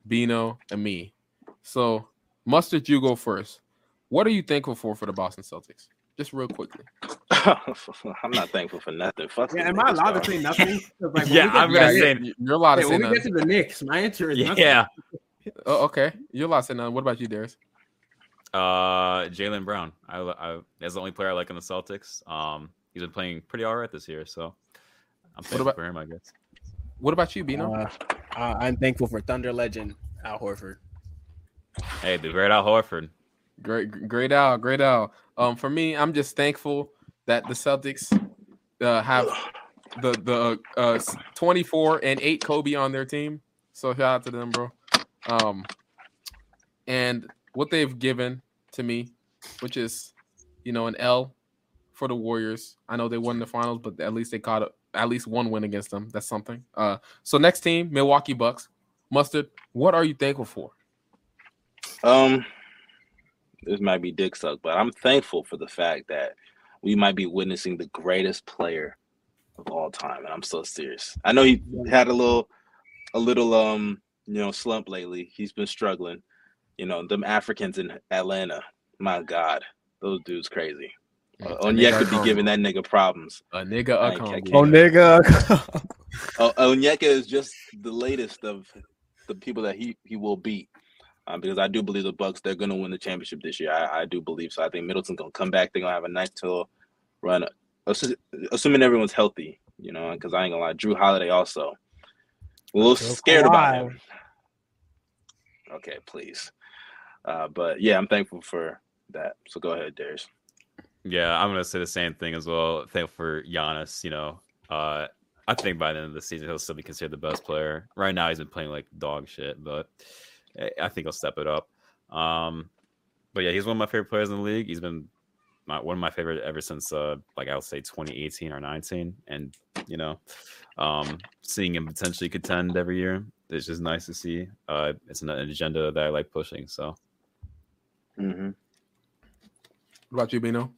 Bino, and me. So mustard, you go first. What are you thankful for for the Boston Celtics? Just real quickly.
I'm not thankful for nothing. Fuck.
Yeah, am I allowed to say nothing?
Like, yeah, I'm gonna say
you're allowed to
say
when
nothing. we get to the Knicks, my answer is
yeah.
oh, okay, you're allowed to say nothing. What about you, Darius?
Uh, Jaylen Brown. I, I that's the only player I like in the Celtics. Um, he's been playing pretty all right this year, so I'm thankful about, for him, I guess.
What about you, Bino? Uh,
uh, I'm thankful for Thunder legend Al Horford.
Hey, the great Al Horford.
Great, great Al, great Al. Um, for me, I'm just thankful that the Celtics uh, have the the uh, 24 and 8 Kobe on their team. So shout out to them, bro. Um, and what they've given to me, which is, you know, an L for the Warriors. I know they won the finals, but at least they caught a, at least one win against them. That's something. Uh, so next team, Milwaukee Bucks. Mustard, what are you thankful for?
Um, this might be dick suck, but I'm thankful for the fact that we might be witnessing the greatest player of all time, and I'm so serious. I know he had a little, a little um, you know, slump lately. He's been struggling. You know, them Africans in Atlanta. My God, those dudes crazy. Uh, Onyeka could be giving that nigga problems.
A nigga, a
oh nigga.
oh, Onyeka is just the latest of the people that he he will beat. Um, because I do believe the Bucks they're gonna win the championship this year. I, I do believe so. I think Middleton's gonna come back. They're gonna have a nice little run, assuming everyone's healthy. You know, because I ain't gonna lie, Jrue Holiday also a little scared about him. Okay, please. Uh, but yeah, I'm thankful for that. So go ahead, Darius.
Yeah, I'm gonna say the same thing as well. Thankful for Giannis. You know, uh, I think by the end of the season he'll still be considered the best player. Right now he's been playing like dog shit, but I think he'll step it up. Um, but yeah, he's one of my favorite players in the league. He's been my, one of my favorite ever since uh, like I would say 2018 or 19. And you know, um, seeing him potentially contend every year is just nice to see. Uh, it's an, an agenda that I like pushing. So.
Mm-hmm.
What about you, Bino?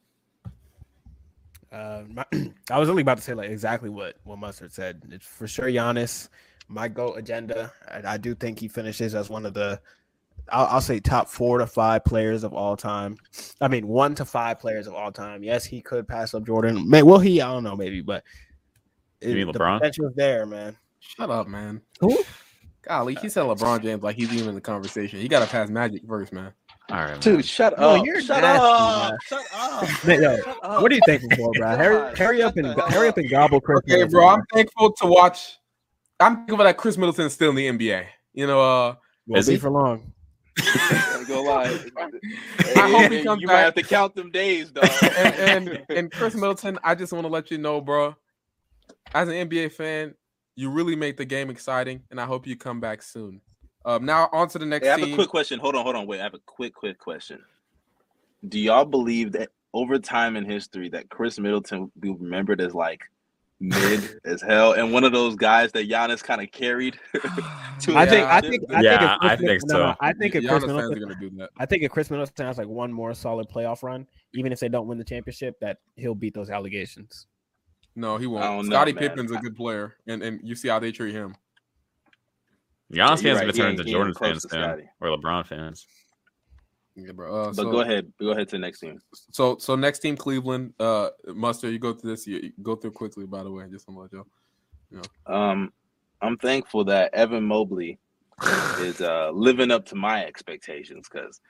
Uh, my, I was only about to say like exactly what what Mustard said. It's for sure Giannis, my goat agenda. I, I do think he finishes as one of the, I'll, I'll, say top four to five players of all time. I mean, one to five players of all time. Yes, he could pass up Jordan. May, will he? I don't know, maybe, but
you mean LeBron? The
potential is there, man.
Shut up, man.
Who?
Golly, he said LeBron James like he's even in the conversation. He got to pass Magic first, man.
All right,
dude, man. shut no, up.
You're
shut
nasty,
up. Shut up.
Man, yo, shut up. What are you thankful for, bro? Hurry, hurry up and hurry up and gobble Chris.
Okay, Middleton, bro. I'm thankful to watch. I'm thankful that Khris Middleton is still in the NBA. You know, uh,
will be for long.
go lie. I hope he comes back. you back. might have to count them days, dog.
and, and and Khris Middleton, I just want to let you know, bro. As an NBA fan, you really make the game exciting, and I hope you come back soon. Um, now on to the next.
Hey, I have
team.
a quick question. Hold on, hold on, wait. I have a quick, quick question. Do y'all believe that over time in history that Khris Middleton will be remembered as like mid as hell and one of those guys that Giannis kind of carried?
to I think. I think. I
yeah,
think. If
I think so.
No, I think if Khris Middleton, gonna do that. I think if Khris Middleton has like one more solid playoff run, even if they don't win the championship, that he'll beat those allegations.
No, he won't. Scottie Pippen's a good player, and and you see how they treat him.
Giannis fans right. turn into Jordan fans fan, or LeBron fans.
Yeah, bro. Uh,
but so, go ahead. Go ahead to the next team.
So so next team, Cleveland. Uh, Mustard, you go through this. You go through quickly. By the way, just to let you
know. Um, I'm thankful that Evan Mobley is uh living up to my expectations because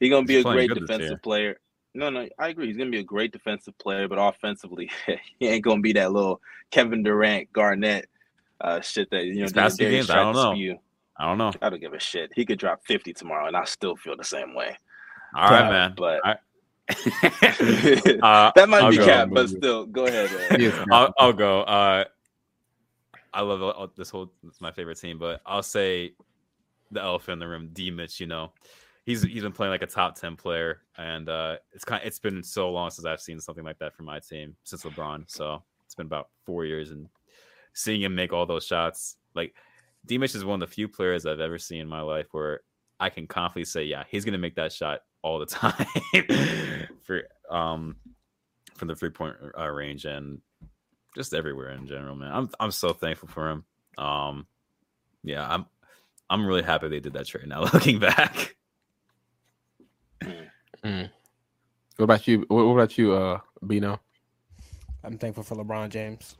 he's gonna be he's a great defensive player. No, no, I agree. He's gonna be a great defensive player, but offensively, he ain't gonna be that little Kevin Durant, Garnett uh, shit that you know.
Basket games, I don't know. Spew. I don't know.
I don't give a shit. He could drop fifty tomorrow, and I still feel the same way.
All right, man.
But uh, that might I'll be cap, but still, go ahead.
I'll, I'll, go. Uh, I love this whole. It's my favorite team, but I'll say the elephant in the room, D. Mitch. You know, he's he's been playing like a top ten player, and uh, it's kind. Of, it's been so long since I've seen something like that from my team since LeBron. So it's been about four years, and seeing him make all those shots, like Dimitri is one of the few players I've ever seen in my life where I can confidently say, yeah, he's gonna make that shot all the time for um from the three point uh, range and just everywhere in general, man. I'm I'm so thankful for him. Um, yeah, I'm I'm really happy they did that trade. Now looking back.
Mm. What about you? What about you, uh, Bino?
I'm thankful for LeBron James.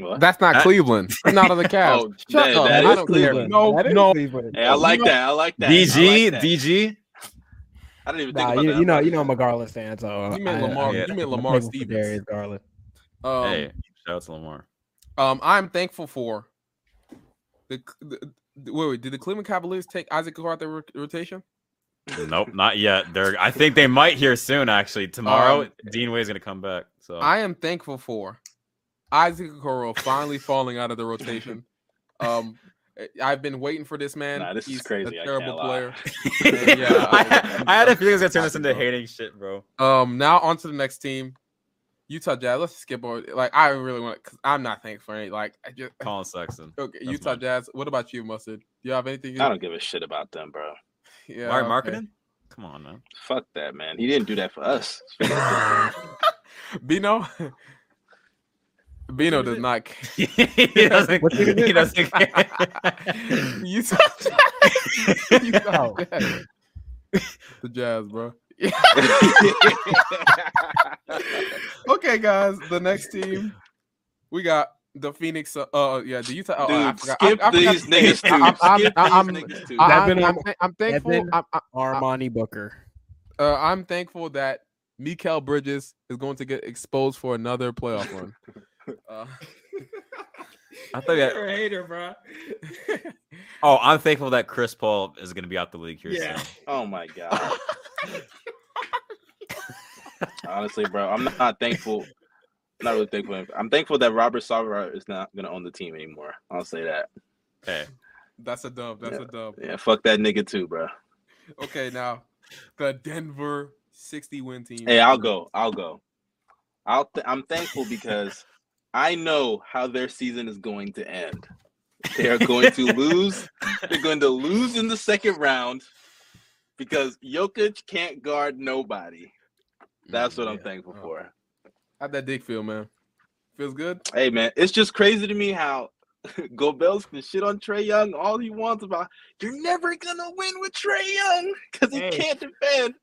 What? That's not Cleveland. not on the Cavs. oh,
Shut that, up. That I don't
Cleveland.
No,
no.
Hey, I like that. I like that.
DG,
like
that. DG.
I didn't even
nah,
think
you,
about
you know, you know, I'm a Garland fan,
so you meant Lamar. I, you meant Lamar Stevens.
Darius Garland.
Um, hey, shout out to Lamar.
Um, I'm thankful for the, the, the wait, wait. Did the Cleveland Cavaliers take Isaac Okoro out their rotation?
nope, not yet. They're. I think they might here soon. Actually, tomorrow, um, Dean Wade's gonna come back. So
I am thankful for Isaac Okoro finally falling out of the rotation. Um, eh, I've been waiting for this man.
Nah, this
He's
is crazy.
A terrible player.
yeah, I, I, had a feeling gonna turn this into hating shit, bro.
Um, now on to the next team, Utah Jazz. Let's skip over. Like, I really want because I'm not thankful for any. Like, I just
Collin Sexton.
Okay, That's Utah mine. Jazz. What about you, Mustard? Do you have anything?
I don't give a shit about them, bro.
Yeah,
Mark okay. Come on, man.
Fuck that, man. He didn't do that for us.
Bino. Bino does not.
he doesn't. he doesn't.
you saw you saw the Jazz, bro. okay, guys. The next team we got the Phoenix. Uh, uh yeah, the Utah. Oh,
Dude,
I
forgot. skip I, I these niggas too.
I'm, I'm,
skip
I'm,
these niggas too.
I'm, I'm, I'm thankful.
Devin
I'm, I'm,
Armani Booker.
uh, I'm thankful that Mikal Bridges is going to get exposed for another playoff run. Uh,
I thought that.
You're a hater, bro.
Oh, I'm thankful that Chris Paul is going to be out the league here
Yeah.
soon.
Oh my god. Honestly, bro, I'm not thankful. Not really thankful. I'm thankful that Robert Sarver is not gonna own the team anymore. I'll say that.
Hey,
that's a dub. That's a dub.
Yeah, fuck that nigga too, bro.
Okay, now the Denver 60 win team.
Hey, I'll go. I'll go. I'll. Th- I'm thankful because I know how their season is going to end. They are going to lose. They're going to lose in the second round because Jokic can't guard nobody. That's what I'm
mm,
thankful
Oh.
for.
How'd that dick feel, man? Feels good?
Hey man, it's just crazy to me how Gobels can shit on Trae Young all he wants about. You're never gonna win with Trae Young because he
Hey.
can't defend.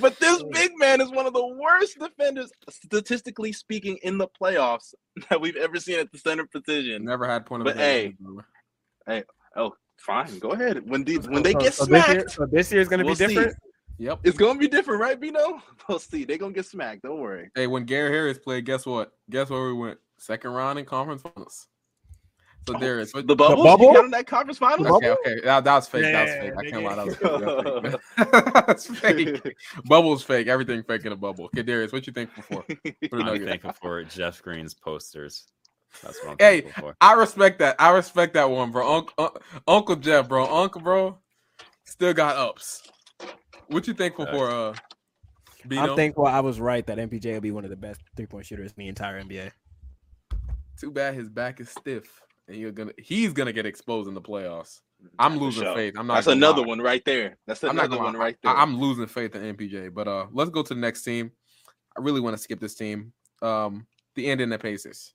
But this big man is one of the worst defenders, statistically speaking, in the playoffs that we've ever seen at the center position.
Never had point of
But
advantage,
hey. Oh, fine, go ahead. When the, when they
So-
get
so this year,
smacked,
so this year is gonna
we'll
be
see.
different.
Yep.
It's gonna be different, right, Bino? We'll see. They're gonna get smacked. Don't worry.
Hey, when Gary Harris played, guess what? Guess where we went? Second round in conference finals. So there is.
The bubble.
The bubble?
You got in that conference finals.
Okay, okay. That, that was fake. that was
Yeah,
fake. I can't
nigga.
lie. That was fake. That's fake. Bubble's fake. Everything fake in a bubble. Okay, Darius, what you think before? For
I'm
Nuggets?
thankful for Jeff Green's posters. That's what I'm
Hey,
thankful for.
I respect that. I respect that one, bro. Uncle, uh, Uncle Jeff, bro. Uncle, bro, still got ups. What you thankful for, uh, Bino?
I'm thankful I was right that MPJ will be one of the best three point shooters in the entire NBA.
Too bad his back is stiff, and you're gonna. He's gonna get exposed in the playoffs. I'm losing
sure.
faith. I'm not.
That's another
lie.
one right there. That's
I'm
another one right there.
I, am losing faith in MPJ, but uh, let's go to the next team. I really want to skip this team. Um, the Indiana Pacers.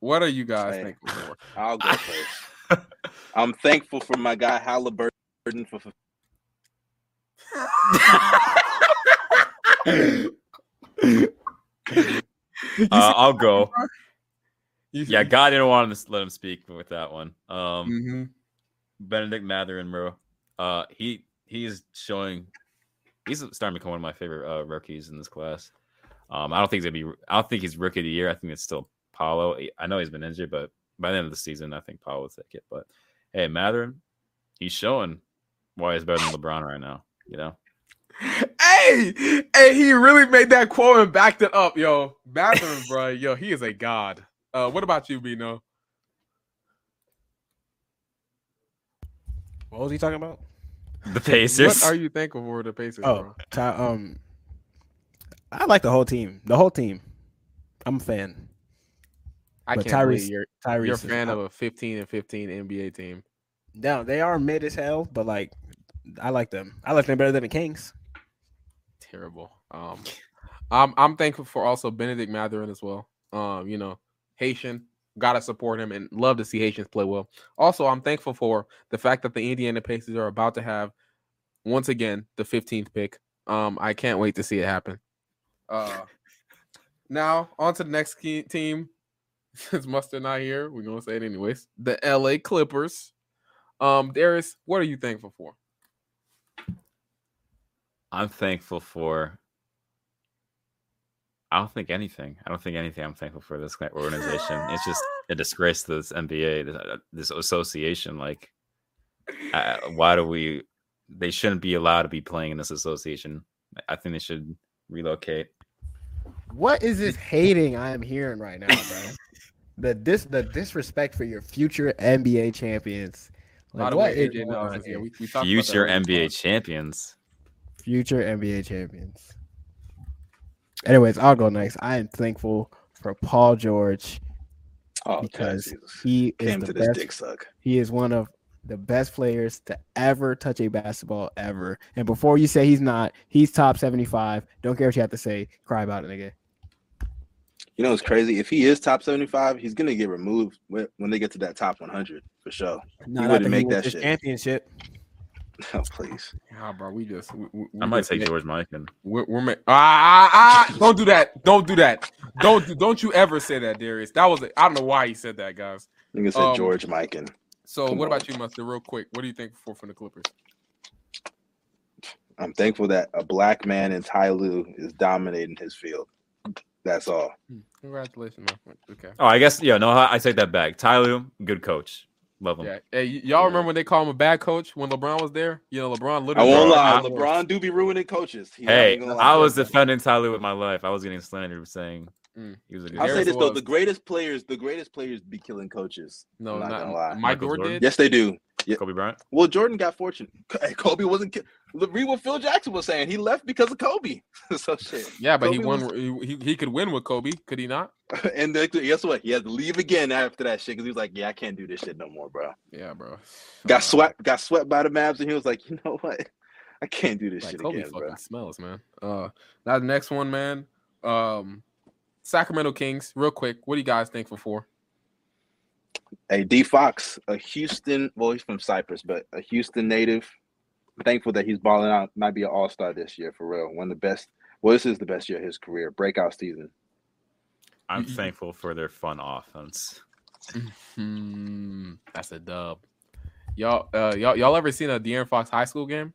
What are you guys
Hey.
thankful for?
I'll go first. I'm thankful for my guy Haliburton for. for
Uh, I'll go. Yeah, God didn't want to let him speak with that one. Um,
Mhm.
Bennedict Mathurin, bro. Uh, he he's showing. He's starting to become one of my favorite uh, rookies in this class. Um, I don't think he's gonna be. I don't think he's rookie of the year. I think it's still Paolo. I know he's been injured, but by the end of the season, I think Paolo will take it. But hey, Mathurin, he's showing why he's better than LeBron right now. You know,
Hey, hey, he really made that quote and backed it up, yo. Bathroom, bro, yo, he is a god. Uh, what about you, Bino?
What was he talking about?
the Pacers.
What are you thankful for the Pacers,
Oh,
bro?
Ty, um, I like the whole team. The whole team. I'm a fan.
I
but
can't believe
Tyrese-
you're
Tyrese.
you're a
is-
fan of a 15 and 15 NBA team.
No, they are mid as hell, but like, I like them. I like them better than the Kings.
Terrible. Um, I'm I'm thankful for also Bennedict Mathurin as well. Um, you know, Haitian, gotta support him and love to see Haitians play well. Also, I'm thankful for the fact that the Indiana Pacers are about to have once again the 15th pick. Um, I can't wait to see it happen. Uh, now on to the next key team. Since Mustard not here, we're gonna say it anyways. The LA Clippers. Um, Darius, what are you thankful for?
I'm thankful for. I don't think anything. I don't think anything. I'm thankful for this organization. It's just a disgrace to this NBA, this, uh, this association. Like, uh, why do we? They shouldn't be allowed to be playing in this association. I think they should relocate.
What is this hating I am hearing right now, bro? the dis the disrespect for your future NBA champions.
By
Like,
the way, AJ
going
Nelson
on
is here.
here?
We, we talked about that
Future. NBA champions.
Future NBA champions. Anyways, I'll go next. I am thankful for Paul George
Oh,
because
Jesus.
he is
came
the
to this
best.
dick suck.
He is one of
the best players to ever touch a basketball ever. And before you say he's not, he's top 75. Don't care what you have to say. Cry about it, nigga.
You know, it's crazy. If he is top 75, he's gonna get removed when they get to that top 100 for sure.
Not he wouldn't make that shit. championship.
Oh please.
Yeah, bro. We just. We, we
I might take George Mikan.
We're, we're ma- ah, ah, ah, don't do that. Don't do that. Don't don't you ever say that, Darius. That was I don't know why he said that, guys.
I think it said um, George Mikan.
So Come what on. about you, Mustard? Real quick, what do you think for from the Clippers?
I'm thankful that a black man in Ty Lue is dominating his field. That's all.
Hmm. Congratulations, man. Okay.
Oh, I guess yeah. No, I take that back. Ty Lue, good coach. Love him. Yeah.
Hey, y'all remember when they called him a bad coach when LeBron was there? You know, LeBron literally.
I won't lie. LeBron do be ruining coaches.
He hey, I was defending Ty with my life. I was getting slandered saying mm. he was a
good. I'll say this though: the greatest players, the greatest players, be killing coaches.
No, I'm not, not gonna lie. Mike Jordan.
Yes, they do.
Yeah. Kobe Bryant.
Well, Jordan got fortunate. Kobe wasn't. Read what Phil Jackson was saying. He left because of Kobe. so shit.
Yeah, but Kobe he won. Was... He, he could win with Kobe. Could he not?
and then, guess what? He had to leave again after that shit because he was like, "Yeah, I can't do this shit no more, bro."
Yeah, bro.
Got uh, swept. Got swept by the Mavs, and he was like, "You know what? I can't do this like, shit Kobe again, fucking bro."
Smells, man. Uh, now the next one, man. Um, Sacramento Kings. Real quick, what do you guys think for four?
Hey, D Fox, a Houston, well, he's from Cypress, but a Houston native. I'm thankful that he's balling out. Might be an all star this year for real. One of the best. Well, this is the best year of his career. Breakout season.
I'm thankful for their fun offense.
Mm-hmm. That's a dub. Y'all, uh, y'all, y'all ever seen a De'Aaron Fox high school game?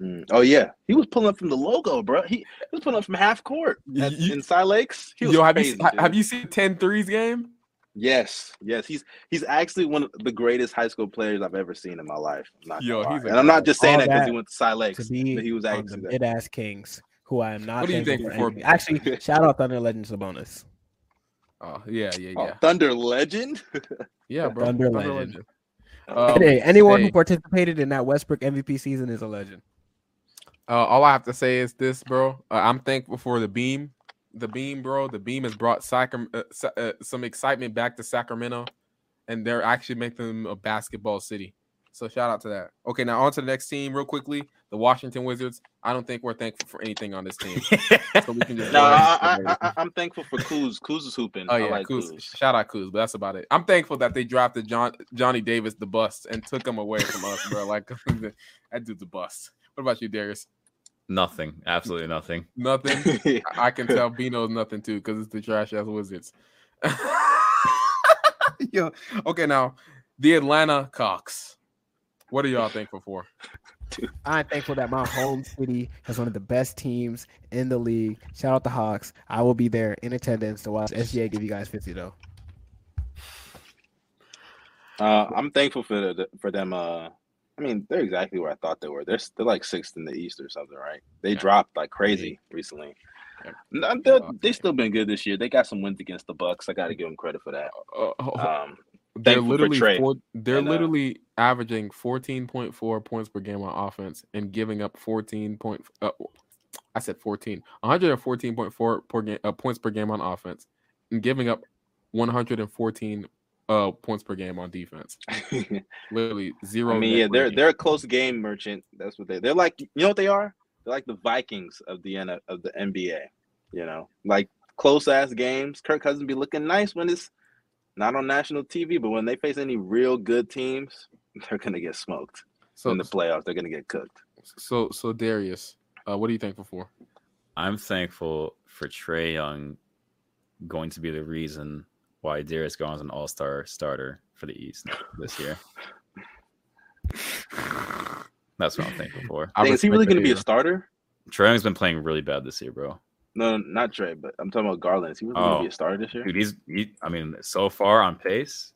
Mm. Oh yeah, he was pulling up from the logo, bro. He, he was pulling up from half court at, you, in Cy Lakes.
yo, have crazy, you have you seen 10 threes game?
Yes, yes, he's he's actually one of the greatest high school players I've ever seen in my life. I'm Yo, he's and I'm not just saying that because he went to Cy Lakes. To be he was actually
mid ass Kings, who I am not.
What do you think? For
actually, shout out Thunder Legends bonus.
Oh yeah, yeah, oh, yeah. Oh,
Thunder Legend.
yeah, bro.
Thunder, Thunder Legend. Legend. Um, hey, anyone hey. who participated in that Westbrook MVP season is a legend.
Uh, all I have to say is this, bro. Uh, I'm thankful for the beam the beam, bro. The beam has brought Sacram- uh, uh, some excitement back to Sacramento, and they're actually making them a basketball city. So shout out to that. Okay, now on to the next team, real quickly. The Washington Wizards. I don't think we're thankful for anything on this team.
so we can just. no, I, am thankful for Kuz. Kuz is hooping.
Oh yeah, like Kuz. Kuz. Shout out Kuz, but that's about it. I'm thankful that they drafted John Johnny Davis, the bust, and took him away from us, bro. Like that dude's a bust. What about you, Darius?
Nothing. Absolutely nothing.
Nothing. I can tell Bino's nothing too because it's the trash ass Wizards. Yo, okay, now the Atlanta Cox. What are y'all thankful for?
I'm thankful that my home city has one of the best teams in the league. Shout out the Hawks. I will be there in attendance to watch SGA give you guys 50 though.
Uh, I'm thankful for the, for them uh, I mean, they're exactly where I thought they were. They're they're like sixth in the East or something, right? They yeah. dropped like crazy recently. Yeah. They're, they still been good this year. They got some wins against the Bucks. I got to give them credit for that. Uh,
uh um, they're literally four, they're and, uh, literally averaging fourteen point four points per game on offense and giving up fourteen point. Uh, I said 14, 114.4 per game, uh, points per game on offense, and giving up 114 uh points per game on defense. Literally zero.
I mean, yeah, they're they're a close game merchant. That's what they they're like. You know what they are? They're like the Vikings of the N of the NBA. You know, like close ass games. Kirk Cousins be looking nice when it's not on national TV, but when they face any real good teams, they're gonna get smoked. So in the playoffs, they're gonna get cooked.
So so Darius, uh, what are you thankful for?
I'm thankful for Trae Young going to be the reason why Darius Garland's an all star starter for the East this year. That's what I'm thankful for.
Dang, is he really going to be a starter?
Trae Young's been playing really bad this year, bro.
No, not Trae, but I'm talking about Garland. Is he really oh, going to be a starter this year?
Dude, he's. He, I mean, so far on pace,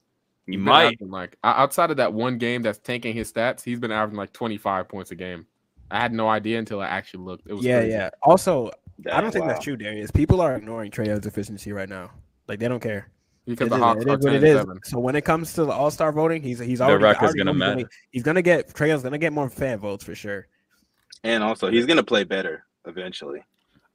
he might.
Like outside of that one game that's tanking his stats, he's been averaging like 25 points a game. I had no idea until I actually looked. It was
yeah,
crazy.
yeah. Also, I don't think that's true, Darius. People are ignoring Trae Young's efficiency right now. Like they don't care
because it the is, Hawks it is what it
is. So when it comes to the All Star voting, he's he's already, the
record's gonna matter.
Gonna, he's gonna get Trae's gonna get more fan votes for sure.
And also, he's gonna play better eventually.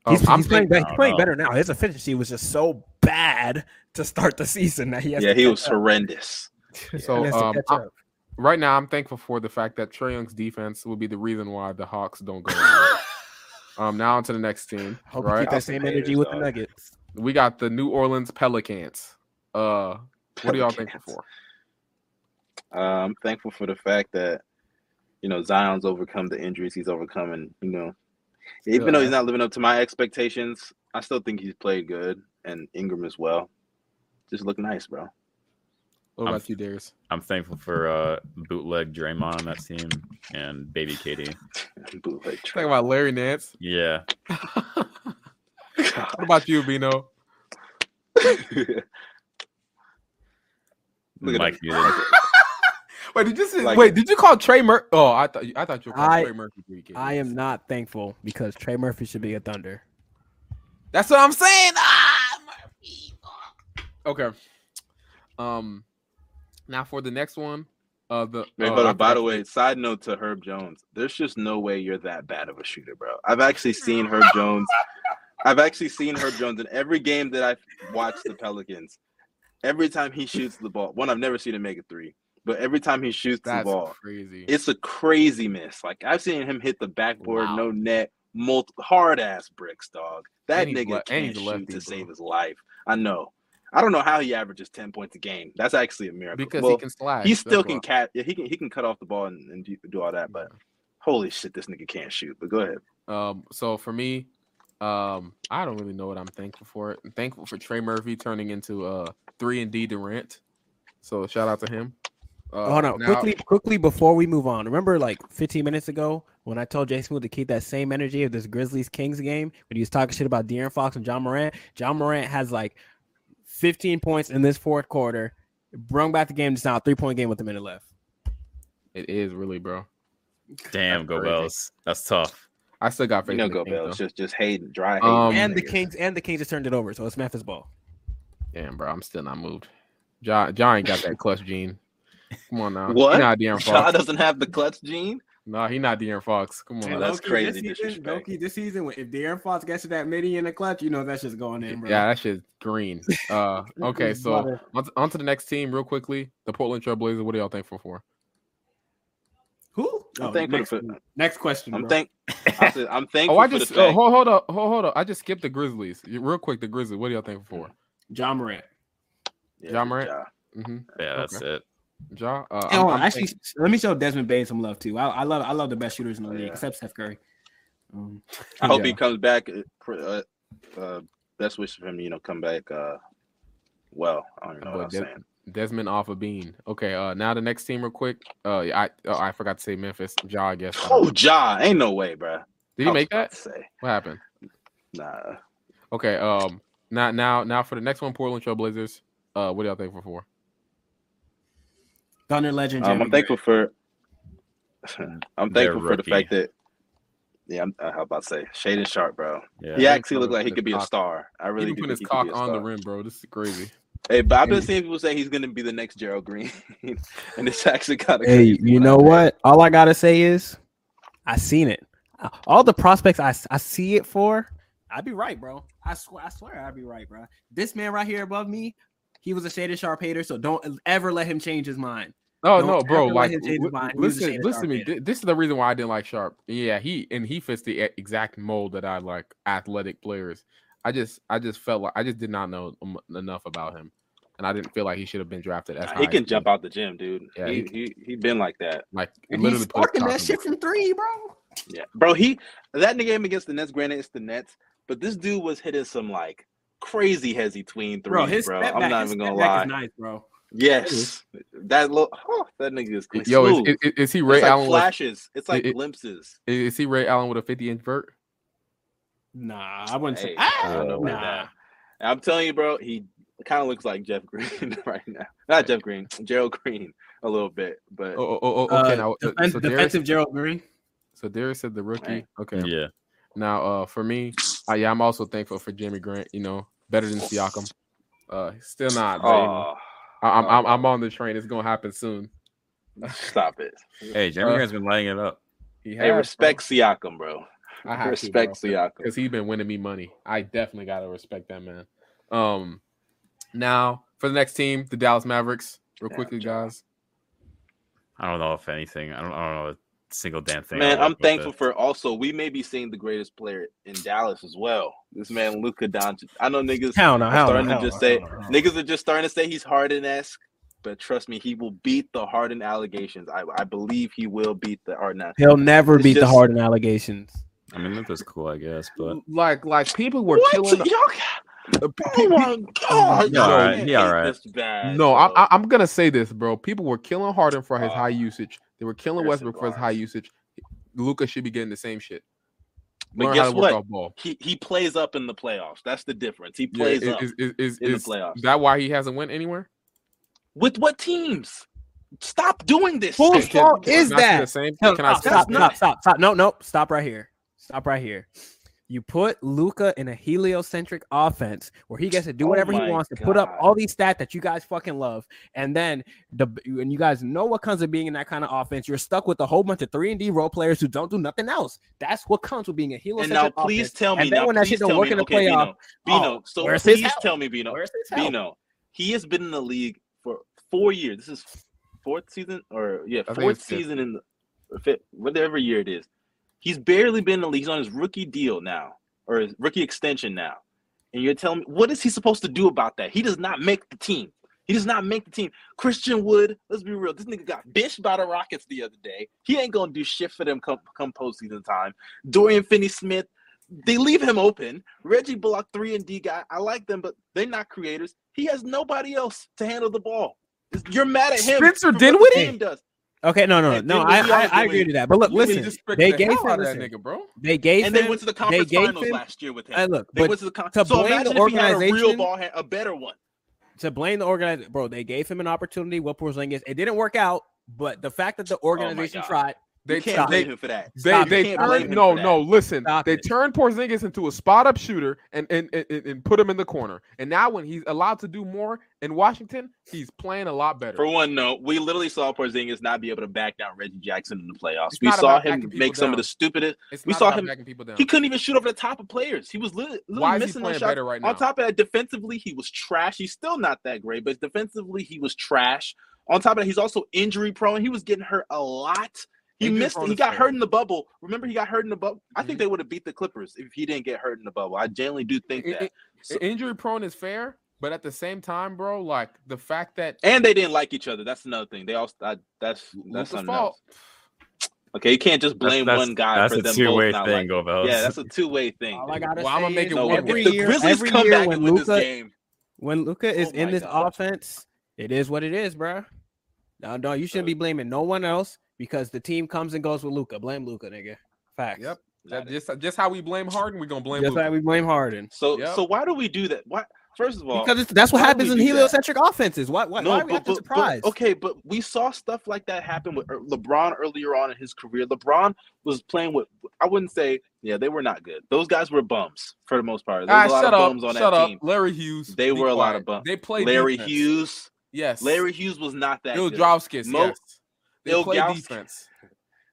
He's, oh, he's playing, he's playing better now. His efficiency was just so bad to start the season that he has.
Yeah, he was that. horrendous.
So um, right now, I'm thankful for the fact that Trae Young's defense will be the reason why the Hawks don't go. um, now on to the next team.
Hope
right?
keep that same energy with the Nuggets.
We got the New Orleans Pelicans. Uh, what are y'all thankful for?
Uh, I'm thankful for the fact that you know Zion's overcome the injuries he's overcome, and you know, even though he's not living up to my expectations, I still think he's played good, and Ingram as well. Just look nice, bro.
What about I'm, you, Darius?
I'm thankful for uh, bootleg Draymond on that team and baby KD.
bootleg. Talking about Larry Nance.
Yeah.
what about you, Bino?
Mike muted.
wait, did you say, like, wait? Did you call Trey Murphy? Oh, I thought I thought you were calling Trey Murphy.
I am not thankful because Trey Murphy should be a Thunder.
That's what I'm saying. Ah, Murphy. Okay. Um. Now for the next one, uh, the
Wait,
uh,
by the way, side note to Herb Jones, there's just no way you're that bad of a shooter, bro. I've actually seen Herb Jones. I've actually seen Herb Jones in every game that I've watched the Pelicans every time he shoots the ball, one I've never seen him make a three, but every time he shoots That's the ball,
crazy.
It's a crazy miss. Like I've seen him hit the backboard, wow. no net, multi- hard ass bricks, dog. That nigga le- can't shoot lefty, to bro. save his life. I know. I don't know how he averages ten points a game. That's actually a miracle.
Because well, he can slide.
He still can cat. Yeah, he can. He can cut off the ball and, and do, do all that. But holy shit, this nigga can't shoot. But go ahead.
Um. So for me, um, I don't really know what I'm thankful for. I'm thankful for Trey Murphy turning into uh three and D Durant. So shout out to him.
Uh, Hold on, now, quickly, quickly before we move on. Remember, like 15 minutes ago, when I told Jason Smooth to keep that same energy of this Grizzlies Kings game, when he was talking shit about De'Aaron Fox and Ja Morant. Ja Morant has like 15 points in this fourth quarter. Brung back the game just now, a three point game with a minute left.
It is really, bro.
Damn, go Bells. That's tough.
I still got faith.
You know, go Bills. Just just Hayden, dry Hayden. Um,
and the Kings and the Kings just turned it over, so it's Memphis ball.
Damn, bro, I'm still not moved. John, John ain't got that clutch gene. Come on now.
What? He not De'Aaron Fox. John doesn't have the clutch gene.
No, nah, he not De'Aaron Fox. Come on,
that's crazy. This
season, Loki, this season, if De'Aaron Fox gets to that midi in the clutch, you know that's just going in, bro.
Yeah, that shit's green. Uh, okay, so on to, on to the next team real quickly. The Portland Trailblazers. What are y'all thankful for?
Who? I'm oh, thankful next, for next question.
I'm thank. I'm thankful.
oh, I just oh, hold, hold up, hold, hold up. I just skipped the Grizzlies real quick. The Grizzlies. What are y'all thankful for?
Ja Morant.
Yeah, Ja Morant.
Ja. Mm-hmm. Yeah, that's okay. it.
Ja. Uh,
I'm, I'm actually, thinking... let me show Desmond Bane some love too. I, I, love, I love the best shooters in the league, yeah. except Steph Curry.
Um, I hope yeah. he comes back. Uh, uh, best wishes for him, you know, come back. Uh, well, I don't even know what I'm saying.
Desmond off a of bean. Okay, uh now the next team real quick. Uh I oh, I forgot to say Memphis. Ja, I guess.
Oh Ja, ain't no way, bro.
Did he make that? Say. What happened?
Nah.
Okay, um now now now for the next one, Portland Trailblazers. Uh what do y'all thankful for?
Thunder legend.
Um, I'm thankful for I'm thankful for the fact that yeah, I'm, I'm about to say Shaedon Sharpe, bro. Yeah, he actually looked like he could be a star. I really
he put his cock on the rim, bro. This is crazy.
Hey, but I've been seeing people say he's going to be the next Gerald Green, and it's actually kind of.
Hey, you know what? All I gotta say is, I seen it. All the prospects I, I see it for, I'd be right, bro. I swear, I swear, I'd be right, bro. This man right here above me, he was a Shaedon Sharpe hater, so don't ever let him change his mind.
Oh no, bro! Like, listen, listen to me. Hater. This is the reason why I didn't like Sharpe. Yeah, he and he fits the exact mold that I like athletic players. I just I just felt like I just did not know enough about him, and I didn't feel like he should have been drafted as.
He can jump out the gym, dude. Yeah, he he, he been like that.
Like
and literally he's sparking that shit from three, bro.
Yeah, bro. He that in the game against the Nets. Granted, it's the Nets, but this dude was hitting some like crazy hezzy tween threes, bro. His bro. I'm back, not even gonna lie.
nice, bro.
Yes, that look. Oh, that nigga is.
Yo, is, is, is, he Ray
it's
Allen?
Like flashes. With, it's like glimpses.
Is he Ray Allen with a 50 inch vert?
Nah, I wouldn't hey, say. I don't know
nah. that. I'm telling you, bro, he kind of looks like Jeff Green right now. Not Jeff Green, Gerald Green a little bit, but
oh, oh, oh okay. Uh, now,
defense, so defensive Gerald Green.
So Darius said the rookie. Right. Okay.
Yeah.
Now, uh, for me, uh, yeah, I'm also thankful for Jerami Grant. You know, better than Siakam. Uh, still not. Oh, I, am I'm, I'm on the train. It's gonna happen soon.
Stop it.
Hey, Jerami uh, Grant's been laying it up.
He has, hey, respect bro. Siakam, bro. I have respect to, Siakam
because he's been winning me money. I definitely gotta respect that man. Um, now for the next team, the Dallas Mavericks. real quickly, guys?
I don't know if anything. I don't, I don't know a single damn thing.
Man, I'm thankful for also we may be seeing the greatest player in Dallas as well. This man Luka Doncic. I know niggas
hell no, hell
starting
no,
to just
no,
say
no.
niggas are just starting to say he's Harden esque. But trust me, he will beat the Harden allegations. I, I believe he will beat the Harden.
He'll never
It's
beat the Harden allegations.
I mean, Memphis cool, I guess, but
Like, like people were
What?
killing.
Y'all- Oh my god!
He all right,
y'all
he all
hate
right.
this bad,
No,
bro.
I, I, I'm gonna say this, bro. People were killing Harden for his
Uh,
high usage. They were killing Westbrook for his high usage. Luka should be getting the same shit.
But
Learn
guess
how to work
what?
ball.
He he plays up in the playoffs. That's the difference. He
Yeah,
plays
is,
up
is, is, is,
in the
is
playoffs.
that why he hasn't went anywhere?
with what teams? Stop doing this.
Whose fault is
can I say
that?
the same?
Hell,
Can I
stop, stop, stop, stop, stop. No, no, stop right here. Stop right here. You put Luka in a heliocentric offense where he gets to do
Oh
whatever he
my
wants to put up all these stats that you guys fucking love, and then the and you guys know what comes of being in that kind of offense. You're stuck with a whole bunch of three and D role players who don't do nothing else. That's what comes with being a heliocentric
And now, please
offense.
tell me.
And then
now,
when that
please
shit don't
tell
work
me,
in the
okay,
playoff,
Bino, Bino,
oh,
so
where's his
please
help?
tell me, Bino.
Where's his?
Bino, he has been in the league for four years. This is fourth season, or yeah, fourth
it's fifth.
season in the fifth, whatever year it is. He's barely been in the league. He's on his rookie deal now, or his rookie extension now. And you're telling me what is he supposed to do about that? He does not make the team. He does not make the team. Christian Wood, let's be real. This nigga got bitched by the Rockets the other day. He ain't gonna do shit for them come come postseason time. Dorian Finney-Smith, they leave him open. Reggie Bullock, three and D guy. I like them, but they're not creators. He has nobody else to handle the ball. You're mad at him.
Spencer Dinwiddie?
does.
Okay, no, no, no. I, I, I agree to that. But look, listen, they
the
gave him
that nigga, bro.
they gave
And
him
they went to the conference finals
him-
last year with him.
uh, look,
they
but
went to the con-
to
so
blame the
had a real
organization-
ball, hand, a better one.
to blame the organization, bro. They gave him an opportunity with Porzingis. It didn't work out, but the fact that the organization
God.
tried,
They
can't
stop
blame
they
him for that.
they
Stop
they
it.
can't
turned no
that.
no listen
Stop
they
it.
turned Porzingis into a spot up shooter and and, and and and put him in the corner and now when he's allowed to do more in Washington he's playing a lot better.
For one no, we literally saw Porzingis not be able to back down Reggie Jackson in the playoffs.
It's
we saw him make some
down.
of the stupidest.
It's
we saw him-
backing people down.
He couldn't even shoot over the top of players. He was literally, literally
Why is he
missing
playing
those
better right now?
On top of that, defensively, he was trash. He's still not that great, but defensively, he was trash. On top of that, he's also injury prone. He was getting hurt a lot. He missed. He got hurt in the bubble. Remember, he got hurt in the bubble. I think
Mhm.
they would have beat the Clippers if he didn't get hurt in the bubble. I genuinely do think that.
I-
So-
Injury prone is fair, but at the same time, bro, like the fact that
and they didn't like each other. That's another thing. They all. I, that's that's something
fault.
else. Okay, you can't just blame
that's,
one guy
That's
for
a
them
two way
both
thing,
liking-
Go
Yeah, that's a two way thing.
all I gotta
well, I'm gonna
say
make it
No,
one
if
every
the
year,
Grizzlies
every
come
year
back
when
and this
Luka
game.
when Luka is
Oh
in this
God.
offense, it is what it is, bro. No, no, you shouldn't be blaming no one else because the team comes and goes with Luka. Blame Luka, nigga. Facts.
Yep. that just just how we blame Harden, we're gonna blame
Just
Luka.
like we blame Harden.
So
Yep.
so why do we do that? Why? First of all,
Because it's, that's what happens in
do that?
heliocentric offenses. Why, why, why are we surprised?
okay, but we saw stuff like that happen with Er- LeBron earlier on in his career. LeBron was playing with I wouldn't say yeah they were not good. Those guys were bums for the most part. There
Ah,
was a lot
shut
of
up,
bums on
shut
that
up.
team.
Larry Hughes.
They
be
were a lot of bums.
They played
Larry
defense.
Hughes.
Yes.
Larry Hughes was not that
Bill
good.
Drovskis,
Mo-
yes. They play
Ilgauskas-
defense.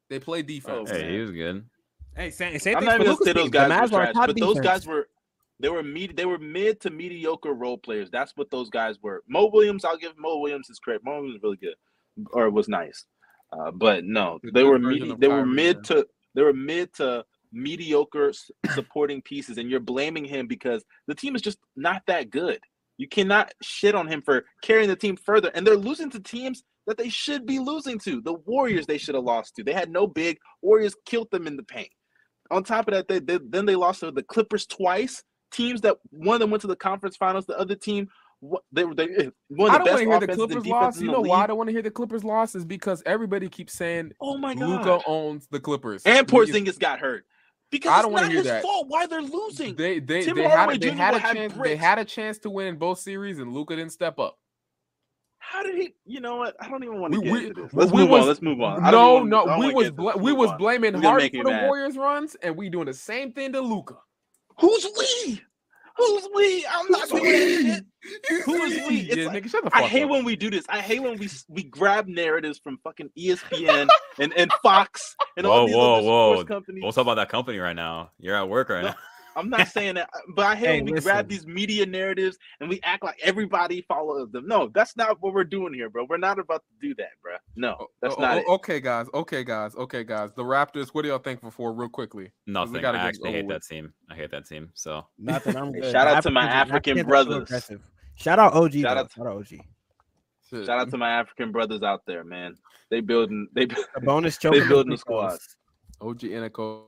They play defense.
Oh,
Hey, he was good.
Hey, same, same
I'm
thing
not even gonna say those guys were trash,
top
but those guys were they were med- they were mid to mediocre role players. That's what those guys were. Mo Williams, I'll give Mo Williams his credit. Mo Williams was really good, or was nice, uh, but no,
The
they were
version
medi-
of
they were mid
man.
to they were mid to mediocre supporting pieces, and you're blaming him because the team is just not that good. You cannot shit on him for carrying the team further, and they're losing to teams that they should be losing to. The Warriors they should have lost to. They had no big. Warriors killed them in the paint. On top of that, they, they then they lost to the Clippers twice. Teams that one of them went to the conference finals. The other team, what they were they one
I don't want to hear the Clippers loss. You know why I don't want to hear the Clippers loss is because everybody keeps saying
Oh my god!
Luka owns the Clippers.
and Porzingis got hurt because
I don't wanna hear
his
that.
fault why they're losing.
They they
Tim
they had a, they had a chance they had a chance to win in both series and Luka didn't step up.
How did he? You know what? I don't even want to
We-
get
we-
into this. Let's
we
move
was-
on. Let's move on. I don't
No,
even
no,
wanna- I don't
we was
get into
bla-
this.
we was
on.
blaming
You're
Harden for the
mad.
Warriors runs, and we doing the same thing to Luka.
Who's we? Who's we? I'm not doing that. Who is we? It's
Yeah,
like-
nigga, shut the fuck
I hate
up.
when we do this. I hate when we we grab narratives from fucking ESPN and, and Fox and all
Whoa,
these
whoa,
other
whoa.
sports companies.
We'll talk about that company right now. You're at work right
No.
now.
I'm not saying that, uh, but I hate hey, when we listen. grab these media narratives and we act like everybody follows them. No, that's not what we're doing here, bro. We're not about to do that, bro. No, oh, that's oh, not
oh, Okay, guys. Okay, guys. Okay, guys. The Raptors. What are y'all thankful for, real quickly?
Nothing. I actually hate that team. I hate that team. So
nothing. I'm
good. Shout out to my African brothers.
Shout out OG. Shout out, Shout out OG.
Shout out to my African brothers out there, man. They building. They
a bonus.
They building the squad.
OG Anunoby.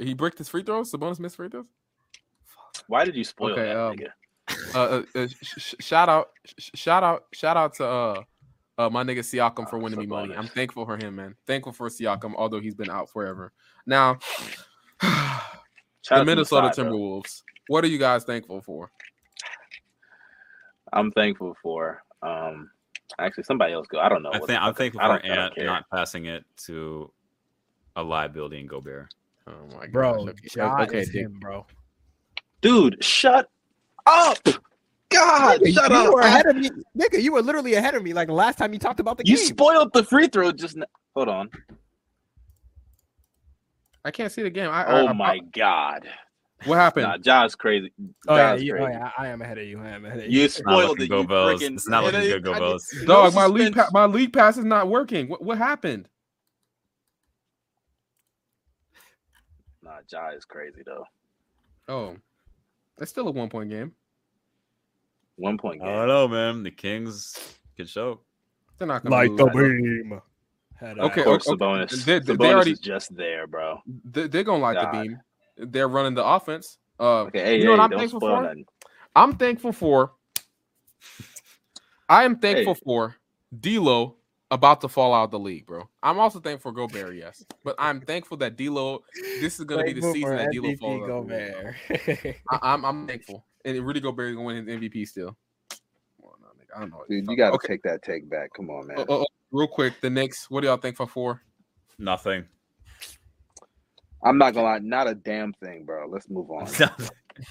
He bricked his free throws. Sabonis missed free throws.
Why did you spoil okay, that, um, nigga?
Uh, uh, uh sh- shout out, sh- shout out, shout out to uh, uh my nigga Siakam for winning me money. I'm thankful for him, man. Thankful for Siakam, although he's been out forever. Now, the Minnesota side, Timberwolves. Bro. What are you guys thankful for?
I'm thankful for. Um, actually, somebody else go. I don't know.
I think I'm thankful for Ant not passing it to a liability in Gobert.
Oh my bro, God, okay, him, bro.
Dude, shut up. God, nigga, shut
you
up.
Were ahead of me. Nigga, you were literally ahead of me like the last time you talked about the
you
game.
You spoiled the free throw just now. Hold on.
I can't see the game. I,
oh
I,
my I, god.
What happened?
Nah, John's crazy.
Oh, yeah, you, oh yeah, I am ahead of you. I am ahead of
you. You spoiled it.
Go you Bills. Freaking, it's not looking good. Go Bills.
Dog, my league, pa- my league pass is not working. What, what happened?
Ja is crazy though.
Oh, that's still a one point game.
One point game. I
don't know, man. The Kings can show.
They're not gonna
like the beam.
Okay,
of course, okay. Sabonis. They, they, they already just there, bro.
They, are gonna like God. the beam. They're running the offense. Uh,
okay, hey,
you
know
hey,
what I'm thankful for? Nothing.
I'm thankful for. I am thankful hey. for D'Lo about to fall out of the league, bro. I'm also thankful for Gobert, yes, but I'm thankful that D'Lo. This is going to be the season that D'Lo falls out. Gobert. I, I'm I'm thankful, and Rudy Gobert is going to win his MVP still.
I don't know. Dude, you got to okay. take that take back. Come on, man. Uh, uh,
real quick, the Knicks. What do y'all think for? four?
Nothing.
I'm not gonna lie, not a damn thing, bro. Let's move on.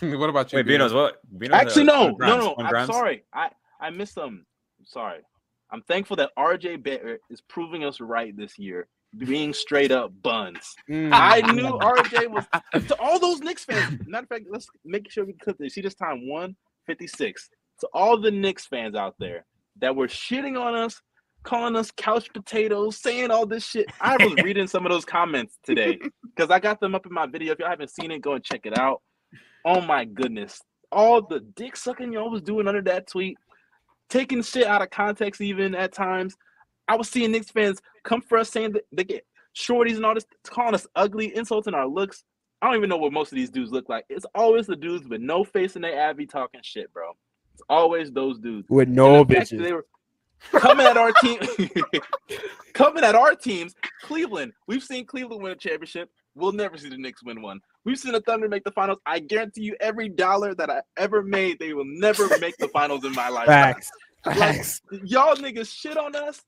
what about you?
Wait, Bino's what? Bino's
Actually, no, no, no. I'm sorry. I I missed them. sorry. I'm thankful that RJ Barrett is proving us right this year, being straight up buns. Mm. I knew RJ was to all those Knicks fans. Matter of fact, let's make sure we clip this. See this time 156. To all the Knicks fans out there that were shitting on us, calling us couch potatoes, saying all this shit. I was reading some of those comments today because I got them up in my video. If y'all haven't seen it, go and check it out. Oh my goodness. All the dick sucking y'all was doing under that tweet taking shit out of context even at times. I was seeing Knicks fans come for us saying that they get shorties and all this, calling us ugly, insulting our looks. I don't even know what most of these dudes look like. It's always the dudes with no face in their Abby talking shit, bro. It's always those dudes
with no bitches.
They were coming at our team, coming at our teams. Cleveland. We've seen Cleveland win a championship. We'll never see the Knicks win one. We've seen the Thunder make the finals. I guarantee you, every dollar that I ever made, they will never make the finals in my life.
Facts.
Like,
Facts.
y'all niggas shit on us.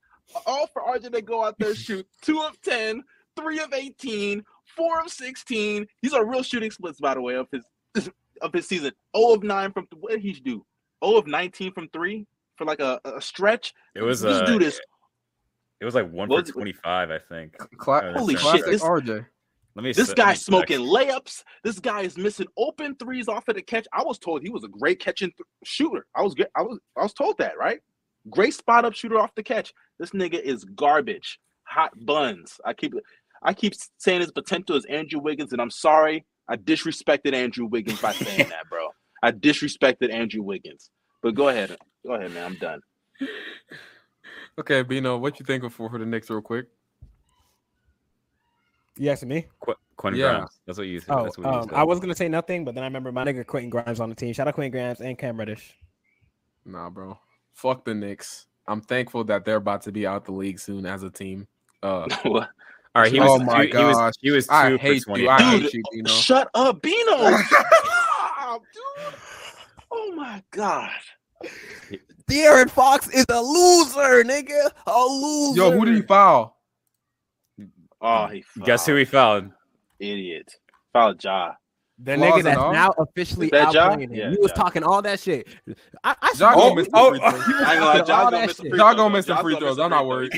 All for RJ to go out there shoot two of 10, three of 18, four of 16. These are real shooting splits, by the way, of his of his season. 0 of 9 from what did he do? 0 of 19 from three for like a, a stretch.
It was uh, do this. It was like one for 25, I think.
Cla- Holy shit. This,
RJ.
Let me. This guy's smoking layups. This guy is missing open threes off of the catch. I was told he was a great catching th- shooter. I was good. I was. I was told that right. Great spot up shooter off the catch. This nigga is garbage. Hot buns. I keep. I keep saying his potential is Andrew Wiggins, and I'm sorry. I disrespected Andrew Wiggins by saying that, bro. I disrespected Andrew Wiggins. But go ahead. Go ahead, man. I'm done.
Okay, Bino, what you thinking for for the Knicks, real quick?
You asking me?
Qu- Quentin yeah. Grimes. That's what you think.
Oh,
That's what
um, I was gonna say nothing, but then I remember my nigga Quentin Grimes on the team. Shout out Quentin Grimes and Cam Reddish.
Nah, bro. Fuck the Knicks. I'm thankful that they're about to be out the league soon as a team. Uh,
All right, he was. Oh my he, gosh. he was. He was two I
hate
for 20.
You. I Dude, hate you, Bino.
Shut up, Bino. Stop, dude. Oh my god.
De'Aaron Fox is a loser, nigga. A loser.
Yo, who did he foul?
Oh, he fouled.
guess who he fouled?
Idiot. Fouled Ja.
The nigga that's now officially out playing him. Yeah, you was talking all that shit. I, I
Ja gonna miss the free throws. I ain't gonna Ja gonna miss the free throws. Ja gonna miss the free throws. I'm not worried.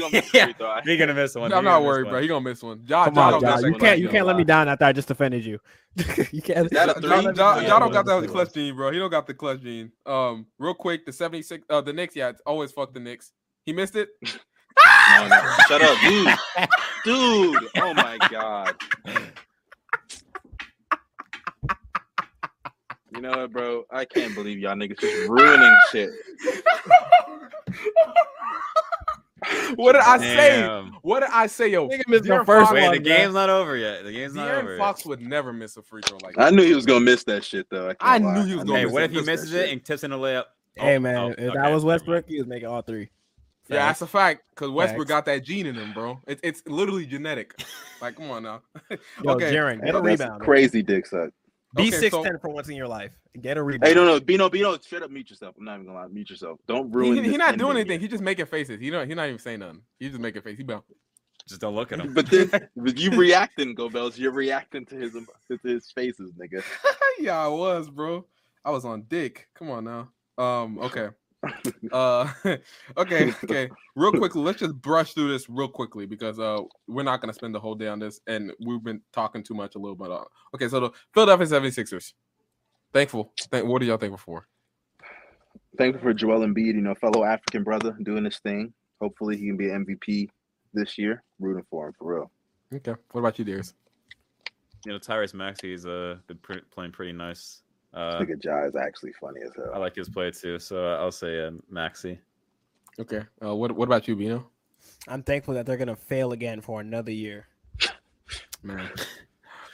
He gonna miss one.
I'm not worried, bro. He gonna miss one.
Ja, Come on, Ja. You can't you can't let me down after I just defended you.
you can't. Ja don't got the clutch gene, bro. He don't got the clutch gene. Um, real quick, the 76, uh, the Knicks. Yeah, it's always fuck the Knicks. He missed it.
no, no. Shut up, dude. Dude. Oh my god. You know what, bro? I can't believe y'all niggas just ruining shit.
what did I say? What did I say, yo?
Nigga missed the first Wait, one. The game's not over yet. The game's not over.
Fox yet. would never miss a free throw like
that. I knew he was gonna miss that shit though.
I, I knew he was gonna.
Hey,
what
if he misses it and tips in a layup?
Hey oh, man, oh, if okay. that was Westbrook, he was making all three.
Yeah, that's a fact. Because Westbrook got that gene in him, bro. It, it's literally genetic. like, come on now.
Yo, okay, Jaren, get a rebound.
Crazy dick suck.
Be okay, six so, ten for once in your life. Get a rebound.
Hey, no, no, Bino, Bino, shut up mute yourself. I'm not even gonna lie, mute yourself. Don't ruin.
He's he not doing anything. He's just making faces. He don't. He's not even saying nothing. He's just making faces. He bound.
Just don't look at him.
But then, but you reacting, Go Bells. You're reacting to his to his faces, nigga.
yeah, I was, bro. I was on dick. Come on now. Um. Okay. Uh okay okay. Real quickly let's just brush through this real quickly because uh we're not going to spend the whole day on this and we've been talking too much a little bit on okay so the philadelphia 76ers thankful Thank, what are y'all thankful for?
Thankful for joel Embiid, you know fellow african brother doing this thing. Hopefully he can be an mvp this year rooting for him for real.
Okay what about you dears
you know tyrese maxey's uh been pre- playing pretty nice
uh, Nigga Ja is actually funny as hell.
I like his play too, so I'll say uh, Maxey.
Okay. Uh, what What about you, Bino?
I'm thankful that they're gonna fail again for another year.
Man,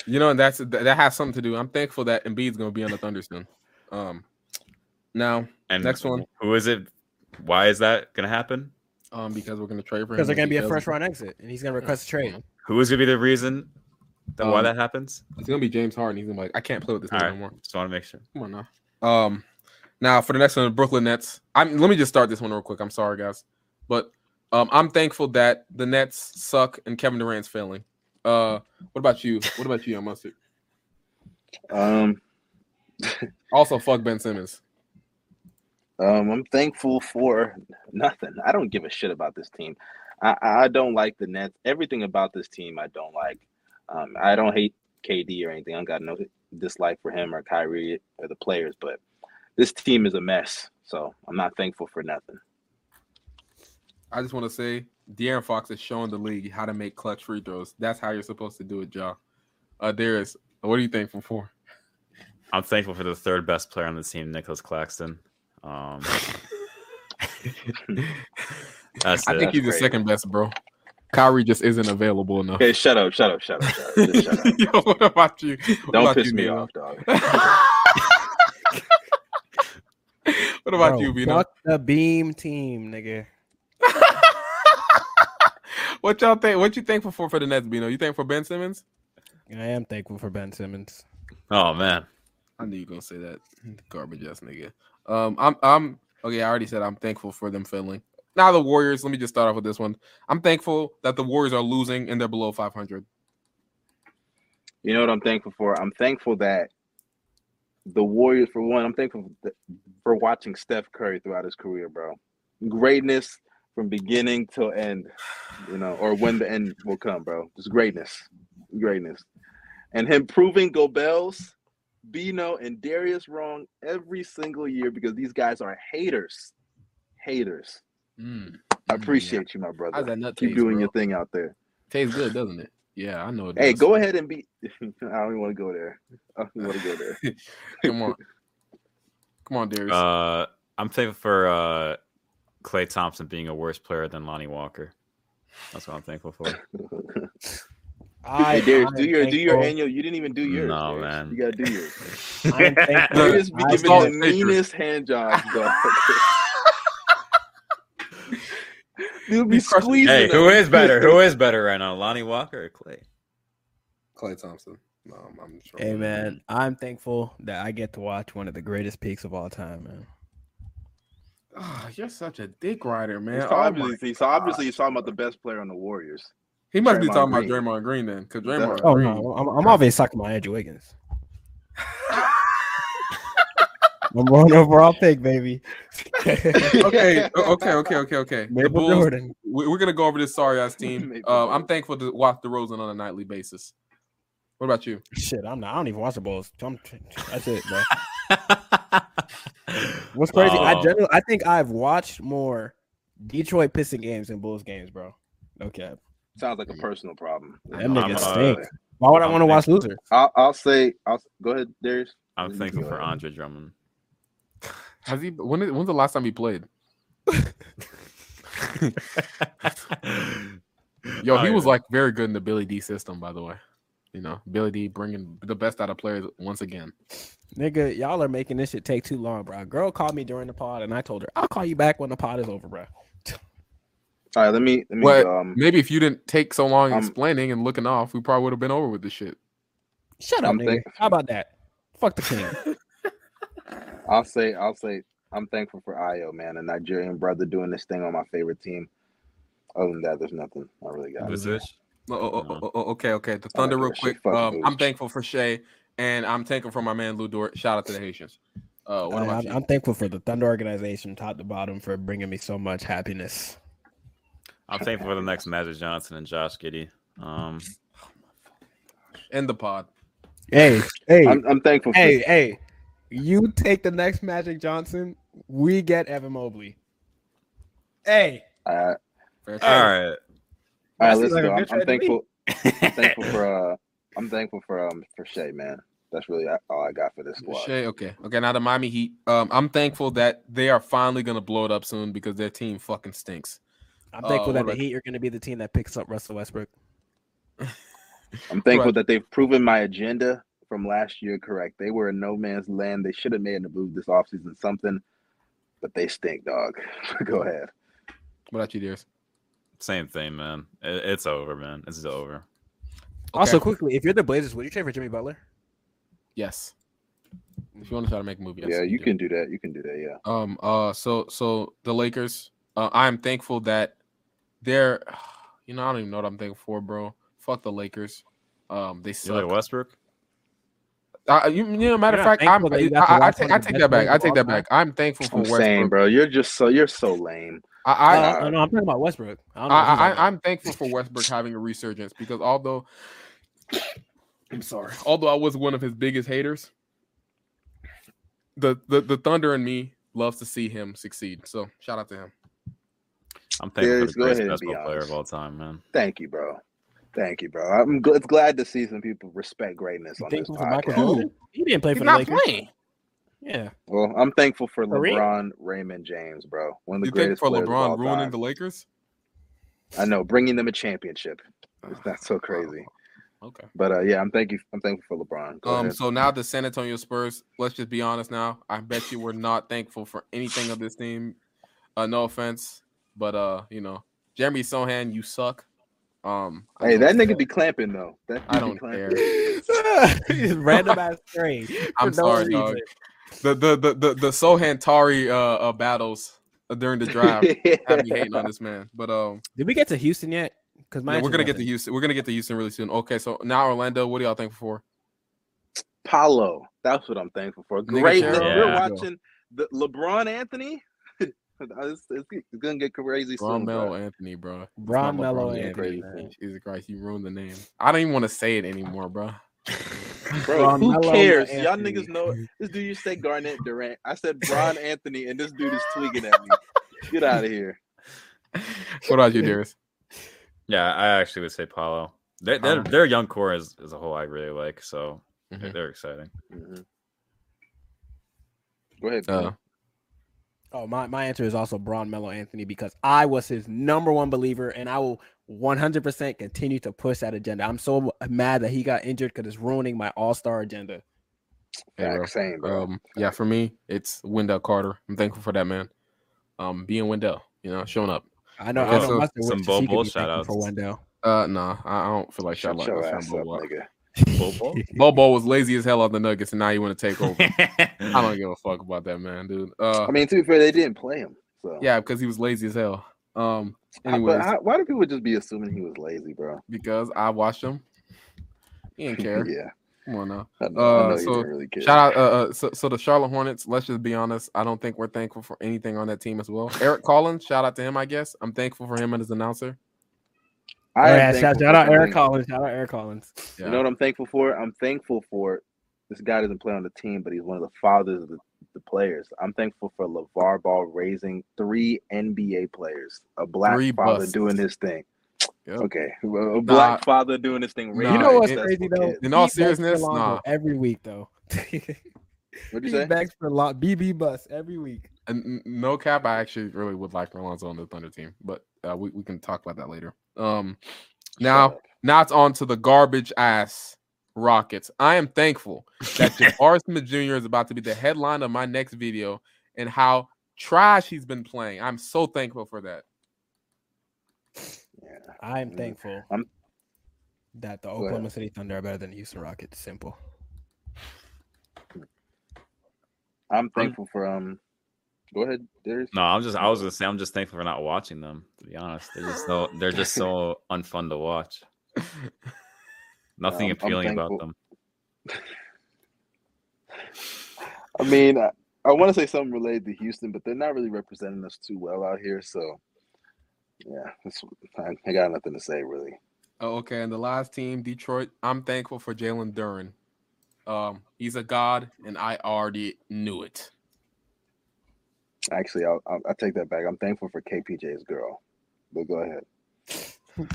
you know and that's that has something to do. I'm thankful that Embiid's gonna be on the Thunder soon. Um, now and next one.
Who is it? Why is that gonna happen?
Um, because we're gonna trade for him.
Because they're gonna be a first round exit, and he's gonna request a trade.
Who is gonna be the reason then um, why that happens?
It's gonna be James Harden. He's gonna be like, I can't play with this right. no more.
Just want to make sure.
Come on now. Um, now for the next one, the Brooklyn Nets. I'm. Let me just start this one real quick. I'm sorry, guys, but um, I'm thankful that the Nets suck and Kevin Durant's failing. Uh, what about you? What about you, Mustard?
Um.
also, fuck Ben Simmons.
Um, I'm thankful for nothing. I don't give a shit about this team. I, I don't like the Nets. Everything about this team I don't like. Um, I don't hate KD or anything. I don't got no dislike for him or Kyrie or the players, but this team is a mess. So I'm not thankful for nothing.
I just want to say De'Aaron Fox is showing the league how to make clutch free throws. That's how you're supposed to do it, Ja. Uh, Darius, what are you thankful for?
I'm thankful for the third best player on the team, Nicholas Claxton. Um,
I think he's the second best, bro. Kyrie just isn't available enough.
Okay, shut up, shut up, shut up, shut up. shut up. Yo,
what about you?
What Don't about piss you, me Nino? off, dog.
what about Bro, you, Bino?
Fuck the beam team, nigga.
what y'all think? What you thankful for for the Nets, Bino? You thankful for Ben Simmons?
I am thankful for Ben Simmons.
Oh man,
I knew you were gonna say that garbage ass nigga. Um, I'm I'm okay. I already said I'm thankful for them failing. Now the Warriors. Let me just start off with this one. I'm thankful that the Warriors are losing and they're below 500.
You know what I'm thankful for? I'm thankful that the Warriors, for one, I'm thankful for watching Steph Curry throughout his career, bro. Greatness from beginning till end, you know, or when the end will come, bro. Just greatness, greatness, and him proving Gobels, Bino, and Darius wrong every single year because these guys are haters, haters. Mm. I appreciate yeah. you, my brother. Keep taste, doing bro? your thing out there.
Tastes good, doesn't it? Yeah, I know.
hey, go ahead and be. I don't even want to go there. I don't want to go there.
Come on, come on, Darius.
Uh, I'm thankful for uh, Klay Thompson being a worse player than Lonnie Walker. That's what I'm thankful for.
I, hey, Darius, do your do your annual. You didn't even do yours.
No,
Darius.
man.
You gotta do yours. Darius be giving the meanest hand jobs, dog.
He'll be squeezing. Hey, who is better? Who is better right now, Lonnie Walker or Clay?
Klay Thompson. No, I'm, I'm
sure. Hey man, I'm thankful that I get to watch one of the greatest peaks of all time, man.
Oh, you're such a dick rider, man.
So, oh obviously, so obviously, he's talking about the best player on the Warriors.
He must Draymond be talking Green. about Draymond Green then, because Draymond.
Oh
Green.
no, I'm, I'm obviously talking about Andrew Wiggins.
Number one overall pick, baby.
okay, okay, okay, okay, okay. The Bulls, Jordan. We're gonna go over this sorry ass team. Uh, I'm thankful to watch the DeRozan on a nightly basis. What about you?
Shit, I'm not. I don't even watch the Bulls. I'm, that's it, bro. What's crazy? I generally, I think I've watched more Detroit Piston games than Bulls games, bro. Okay.
Sounds like a personal problem.
Them niggas uh, stink. Why would I want to watch loser?
I'll, I'll, say. I'll go ahead, Darius.
I'm thankful for Andre Drummond.
Has he? When? When's the last time he played? Yo, he was like very good in the Billy D system, by the way. You know, Billy D bringing the best out of players once again.
Nigga, y'all are making this shit take too long, bro. A girl called me during the pod, and I told her I'll call you back when the pod is over, bro.
All right, let me. Let me
well, um, maybe if you didn't take so long um, explaining and looking off, we probably would have been over with this shit.
Shut up, I'm nigga. Think- How about that? Fuck the king.
I'll say. I'll say. I'm thankful for Ayo, man, a Nigerian brother doing this thing on my favorite team. Other than that, there's nothing I really got.
Who's this? Oh, oh, oh, oh, okay, okay. The Thunder, real quick. Um, I'm thankful for Shai, and I'm thankful for my man Lu Dort. Shout out to the Haitians. Uh, what
I'm, you? I'm thankful for the Thunder organization, top to bottom, for bringing me so much happiness.
I'm thankful for the next Magic Johnson and Josh Giddey. Um,
in the pod.
Hey, hey,
I'm, I'm thankful.
Hey, for- hey, you take the next Magic Johnson, we get Evan Mobley. Hey,
all right,
all right,
all right. Let's go. I'm, I'm thankful. I'm thankful for. Uh, I'm thankful for um for Shai, man. That's really all I got for this squad.
Shai, okay, okay. Now the Miami Heat. Um, I'm thankful that they are finally gonna blow it up soon because their team fucking stinks.
I'm thankful uh, that the Heat are going to be the team that picks up Russell Westbrook.
I'm thankful right. that they've proven my agenda from last year correct. They were in no man's land. They should have made a move this offseason something, but they stink, dog. Go ahead.
What about you, dears?
Same thing, man. It, it's over, man. It's over. Okay.
Also, quickly, if you're the Blazers, would you trade for Jimmy Butler?
Yes. If you want to try to make a move, yes.
Yeah, you, you can do that. You can do that. Yeah.
Um. Uh. So. So the Lakers. Uh, I am thankful that they're, you know, I don't even know what I'm thankful for, bro. Fuck the Lakers. Um, they suck.
like Westbrook.
Uh, you, you know, matter of fact, I'm, I, I, I, take, I take that back. I take that back. I'm thankful for I'm Westbrook,
saying, bro. You're just so you're so lame.
I, I, uh, no, I'm talking about Westbrook.
I, I, I, I'm thankful for Westbrook having a resurgence because although, I'm sorry, although I was one of his biggest haters, the the the Thunder and me loves to see him succeed. So shout out to him.
I'm thankful for the greatest basketball player of all time, man.
Thank you, bro. Thank you, bro. I'm gl- glad to see some people respect greatness on this podcast.
He didn't play He's for the Lakers. Playing.
Yeah. Well, I'm thankful for LeBron Raymond James, bro. One of the you greatest for LeBron ruining time.
the Lakers.
I know, bringing them a championship. That's so crazy.
Okay.
But uh, yeah, I'm thank you. I'm thankful for LeBron.
Go um. Ahead. So now the San Antonio Spurs. Let's just be honest. Now, I bet you we're not thankful for anything of this team. Uh, no offense. But uh, you know, Jeremy Sochan, you suck. Um,
hey, that nigga be clamping though. That
I don't care.
Random ass trade.
I'm sorry, no dog. The the the the, the Sochan Tari uh, uh battles during the draft have me hating on this man. But um,
did we get to Houston yet?
Because yeah, we're gonna get to Houston. We're gonna get to Houston really soon. Okay, so now Orlando. What are y'all thankful for?
Paolo. That's what I'm thankful for. Great. Yeah. We're watching the LeBron Anthony. It's, it's, gonna get crazy
Bron
soon.
Melo Anthony, bro.
Bron Melo Anthony.
Jesus Christ, you ruined the name. I don't even want to say it anymore, bro.
Bro, who cares? Y'all niggas know this dude. You say Garnett Durant. I said Bron Anthony, and this dude is tweaking at me. Get out of here.
What about you, dearest?
Yeah, I actually would say Paolo. Their their, their young core as, as a whole, I really like. So mm-hmm. they're exciting. Mm-hmm.
Go ahead. Uh,
Oh, my, my answer is also Bron Melo Anthony because I was his number one believer, and I will 100% continue to push that agenda. I'm so mad that he got injured because it's ruining my All Star agenda.
Yeah, bro. Same, bro.
Um, yeah, for me, it's Wendell Carter. I'm thankful for that man. Um, being Wendell, you know, showing up.
I know. I know
some Bol Bol shout outs
for Wendell.
Uh, no, I don't feel like shout out. Bobo? Bobo was lazy as hell on the Nuggets, and now you want to take over. I don't give a fuck about that man, dude. Uh,
I mean, to be fair, they didn't play him. So.
Yeah, because he was lazy as hell. Um. Anyways,
why do people just be assuming he was lazy, bro?
Because I watched him. He didn't care.
yeah.
Come on now. I know, uh, I know so really shout out. Uh, uh, so, so the Charlotte Hornets. Let's just be honest. I don't think we're thankful for anything on that team as well. Eric Collins. Shout out to him. I guess I'm thankful for him and his announcer.
I oh, yeah, shout, shout out Eric Collins. Shout out Eric Collins.
Yeah. You know what I'm thankful for? I'm thankful for this guy doesn't play on the team, but he's one of the fathers of the, the players. I'm thankful for LeVar Ball raising three NBA players, a black three father busts. doing his thing. Yep. Okay, a black nah, father doing this thing.
Nah, you know what's crazy though?
In all seriousness, nah.
every week though.
What'd you say?
Bags for a lot. BB bus every week.
And no cap, I actually really would like Alonzo on the Thunder team, but uh, we we can talk about that later. Um, now now it's on to the garbage ass Rockets. I am thankful that Jabari Smith Jr. is about to be the headline of my next video and how trash he's been playing. I'm so thankful for that.
Yeah, I am thankful I'm, that the Oklahoma City Thunder are better than the Houston Rockets. Simple.
I'm thankful for um. Go ahead, Darius.
No, I'm just. I was gonna say I'm just thankful for not watching them. To be honest, they're just so they're just so unfun to watch. Nothing um, appealing about them.
I mean, I, I want to say something related to Houston, but they're not really representing us too well out here. So, yeah, I, I got nothing to say really.
Oh, okay. And the last team, Detroit. I'm thankful for Jalen Duren. Um, he's a god, and I already knew it.
Actually, I'll, I'll, I'll take that back. I'm thankful for KPJ's girl. But go ahead.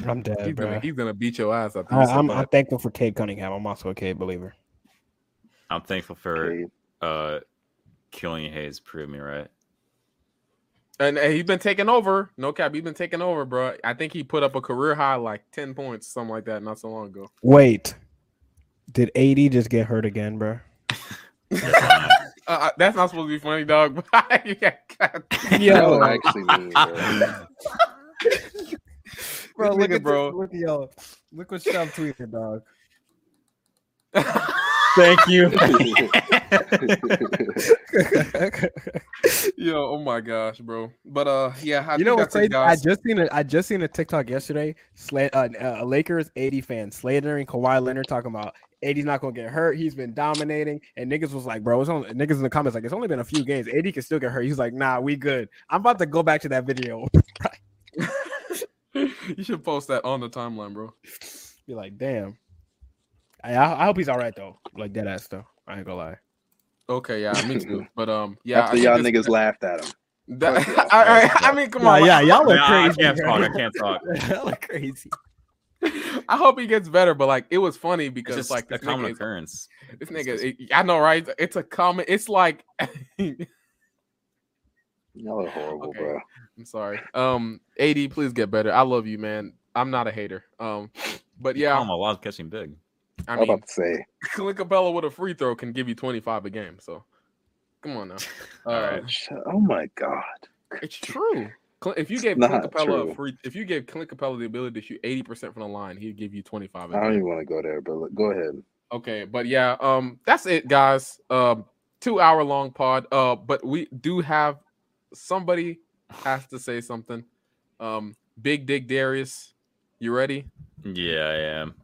I'm dead,
he's
bro.
Gonna, he's gonna beat your ass.
I am I'm thankful for Cade Cunningham. I'm also a Cade believer.
I'm thankful for Cade. uh Killian Hayes prove me right.
And, and he's been taking over. No cap, he's been taking over, bro. I think he put up a career high like 10 points, something like that, not so long ago.
Wait. Did AD just get hurt again, bro?
uh, uh, that's not supposed to be funny, dog.
yeah, no, actually mean, bro.
bro, look at bro. Look at yo. Look what Shum tweeted, dog. Thank you.
Yo, oh my gosh, bro. But uh, yeah, I
you know what's crazy? I just seen a I just seen a TikTok yesterday. Slay, uh, a Lakers AD fan Slater and Kawhi Leonard talking about AD's not gonna get hurt. He's been dominating, and niggas was like, bro, it's only niggas in the comments like it's only been a few games. AD can still get hurt. He's like, nah, we good. I'm about to go back to that video.
you should post that on the timeline, bro.
Be like, damn. I, I hope he's all right though. Like dead ass though. I ain't gonna lie.
Okay, yeah, me too. But um, yeah,
after y'all niggas laughed at him.
That, I, I, mean, come on,
yeah, y'all look crazy.
I can't talk. I can't talk.
y'all look crazy.
I hope he gets better, but like it was funny because
it's
like
a common occurrence.
This nigga, it, I know, right? It's a common. It's like
y'all are horrible, okay. bro.
I'm sorry. Um, AD, please get better. I love you, man. I'm not a hater. Um, but yeah,
I'm a lot catching big.
I am about to say
Clint Capela with a free throw can give you 25 a game. So come on now. All right.
Oh my god.
It's true. If you gave Clint Capela a free, if you gave Clint Capela the ability to shoot 80 percent from the line, he'd give you 25.
I don't even want to go there, but go ahead.
Okay, but yeah, um, that's it, guys. Um, two hour long pod. Uh, but we do have somebody has to say something. Um, Big Dick Darius, you ready?
Yeah, I am.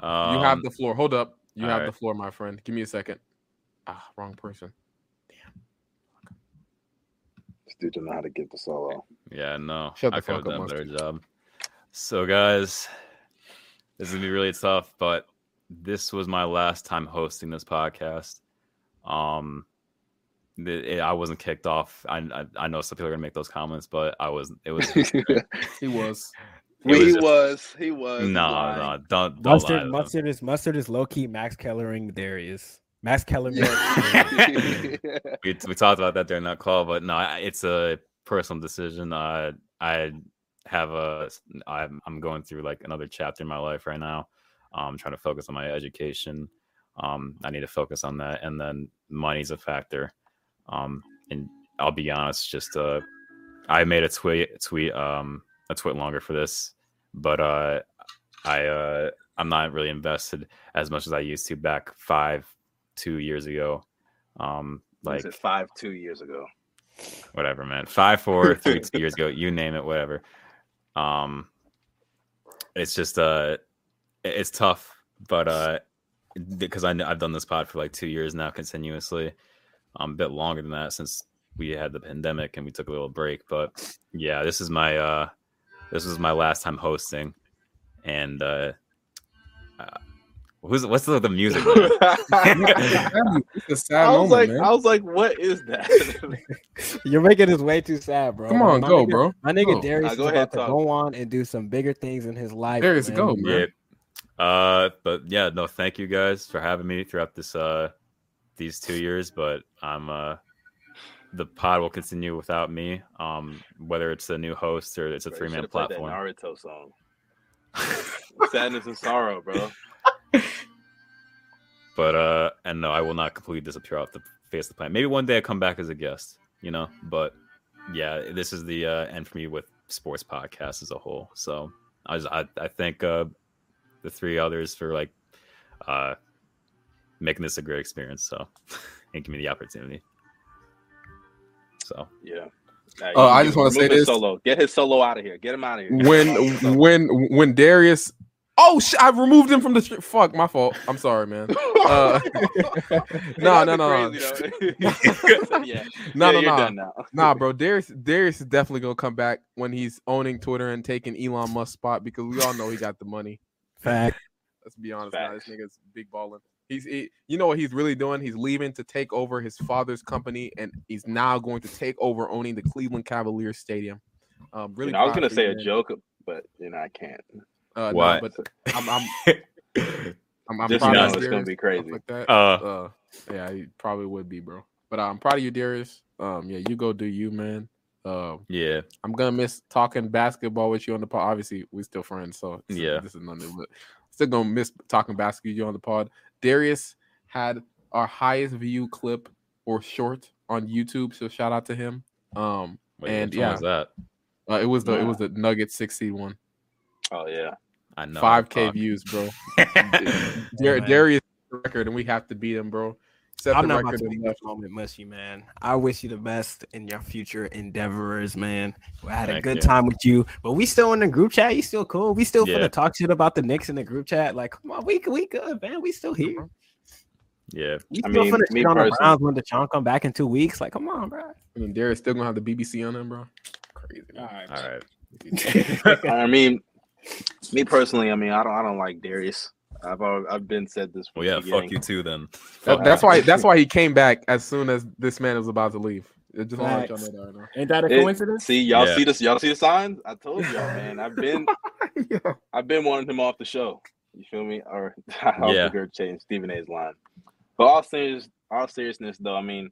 Um, you have um, the floor. Hold up. You have right. the floor, my friend. Give me a second. Ah, wrong person.
Damn. This dude don't know how to get the solo.
Yeah, no. Shut the I could have done a better job. So, guys, this is gonna be really tough, but this was my last time hosting this podcast. Um, it, it, I wasn't kicked off. I, I, I know some people are gonna make those comments, but I was. It was.
he was.
He was, was, He was.
No, no, don't. don't
mustard, mustard is mustard is low key Max Kellering Darius. Max Kellerman.
we we talked about that during that call, but no, it's a personal decision. Uh, I have a. I'm I'm going through like another chapter in my life right now. I'm um, trying to focus on my education. Um, I need to focus on that, and then money's a factor. Um, and I'll be honest, just uh, I made a tweet tweet um a tweet longer for this, but uh, I uh, I'm not really invested as much as I used to back five two years ago. Um, like
five two years ago.
Whatever, man. Five four three two years ago. You name it, whatever. Um, it's just uh, it's tough, but uh, because I I've done this pod for like two years now continuously, um, a bit longer than that since we had the pandemic and we took a little break. But yeah, this is my uh, this was my last time hosting, and uh, uh Who's what's the, the music?
it's a sad I was moment, like, man. I was like, what is that?
You're making this way too sad, bro.
Come on,
my
go,
nigga,
bro.
My nigga go. Darius is about to go on and do some bigger things in his life.
Darius, man. go, man.
Yeah. Uh, but yeah, no, thank you guys for having me throughout this uh these two years. But I'm uh the pod will continue without me. Um, whether it's a new host or it's a three man platform.
Naruto song. Sadness and sorrow, bro.
but uh, and no, I will not completely disappear off the face of the planet. Maybe one day I come back as a guest, you know. But yeah, this is the uh, end for me with sports podcasts as a whole. So I just, I, I thank uh, the three others for like uh, making this a great experience. So and give me the opportunity. So
yeah.
Uh, I just want to say this:
solo. Get his solo out of here. Get him out of here.
When when when Darius Oh, sh- I removed him from the street. Fuck, my fault. I'm sorry, man. Uh, no, no, no, no. yeah. No, no, no. Nah, bro. Darius, Darius is definitely gonna come back when he's owning Twitter and taking Elon Musk spot because we all know he got the money.
Fact.
Let's be honest. Now, this nigga's big balling. He's, he, you know what he's really doing? He's leaving to take over his father's company, and he's now going to take over owning the Cleveland Cavaliers stadium. Um, really,
you know, I was gonna say a joke, but you know I can't.
Uh, what? No,
but I'm, I'm,
I'm, I'm Just know it's gonna be crazy.
Like that. Uh, uh, yeah, he probably would be, bro. But uh, I'm proud of you, Darius. Um, yeah, you go do you, man. Uh,
yeah,
I'm gonna miss talking basketball with you on the pod. Obviously, we still friends, so
yeah,
this is nothing. But still gonna miss talking basketball with you on the pod. Darius had our highest view clip or short on YouTube, so shout out to him. Um, Wait, and yeah,
that?
Uh, it was the yeah. it was the Nugget sixty one.
Oh yeah.
I know.
Five K views, bro. Dar- Darius record, and we have to beat him, bro.
Set I'm not about to be this moment mushy, man. I wish you the best in your future endeavors, man. I had Thank a good you. time with you, but we still in the group chat. You still cool? We still yeah. finna talk shit about the Knicks in the group chat. Like, come on, we we good, man. We still here. Mm-hmm.
Yeah,
we still I mean, finna shit on the Browns when Deshaun come back in two weeks. Like, come on, bro.
I mean, Darius still gonna have the BBC on him, bro.
Crazy. All right, all
right. I mean, me personally, I mean, I don't, I don't like Darius. I've I've been said this.
Well, yeah, fuck you too. Then
that, that's why that's why he came back as soon as this man was about to leave. It Just want
to let y'all know that. Right Ain't that a coincidence?
It, see, y'all yeah. see this? Y'all see the signs? I told y'all, man. I've been, yeah. I've been wanting him off the show. You feel me? Or I'll yeah. change Stephen A's line. But all serious, all seriousness though, I mean,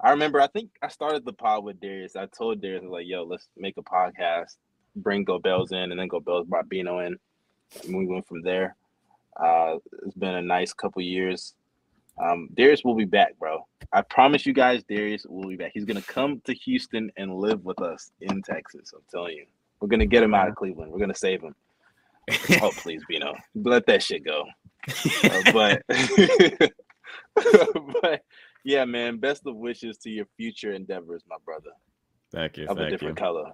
I remember I think I started the pod with Darius. I told Darius I was like, "Yo, let's make a podcast." Bring Gobels in, and then Gobels brought Bino in, and we went from there. Uh, it's been a nice couple years. Um, Darius will be back, bro. I promise you guys, Darius will be back. He's gonna come to Houston and live with us in Texas. I'm telling you, we're gonna get him out of Cleveland. We're gonna save him. oh, please, Bino, let that shit go. Uh, but, but yeah, man. Best of wishes to your future endeavors, my brother.
Thank you.
Of
thank
a different
you.
color.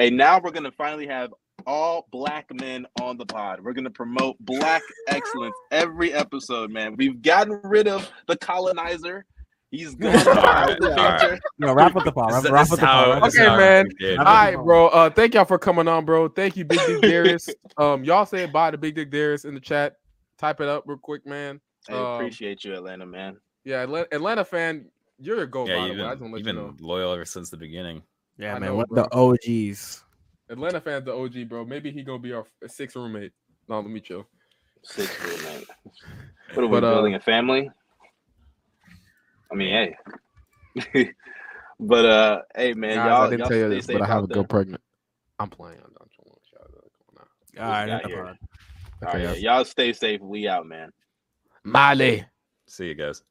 Hey, now we're gonna finally have all black men on the pod. We're gonna promote black excellence every episode, man. We've gotten rid of the colonizer. He's gone.
right, right. No, wrap up the pod. Wrap, wrap up the pod.
Okay, man. All right, bro. Uh, thank y'all for coming on, bro. Thank you, Big Dick Darius. um, y'all say bye to Big Dick Darius in the chat. Type it up real quick, man.
I um, appreciate you, Atlanta, man.
Yeah, Atlanta fan. You're a go. Yeah,
you've been, you've been you know. loyal ever since the beginning.
Yeah, I man. Know, the OGs.
Atlanta fans, the OG, bro. Maybe he gonna be our sixth roommate. No, let me chill.
Sixth roommate. What are we but, uh, building uh, a family? I mean, hey. but uh, hey, man,
guys,
y'all.
I didn't tell you this, but I have a girl pregnant. I'm playing. I'm
All right,
okay, All right, y'all stay safe. We out, man.
Molly.
See you guys.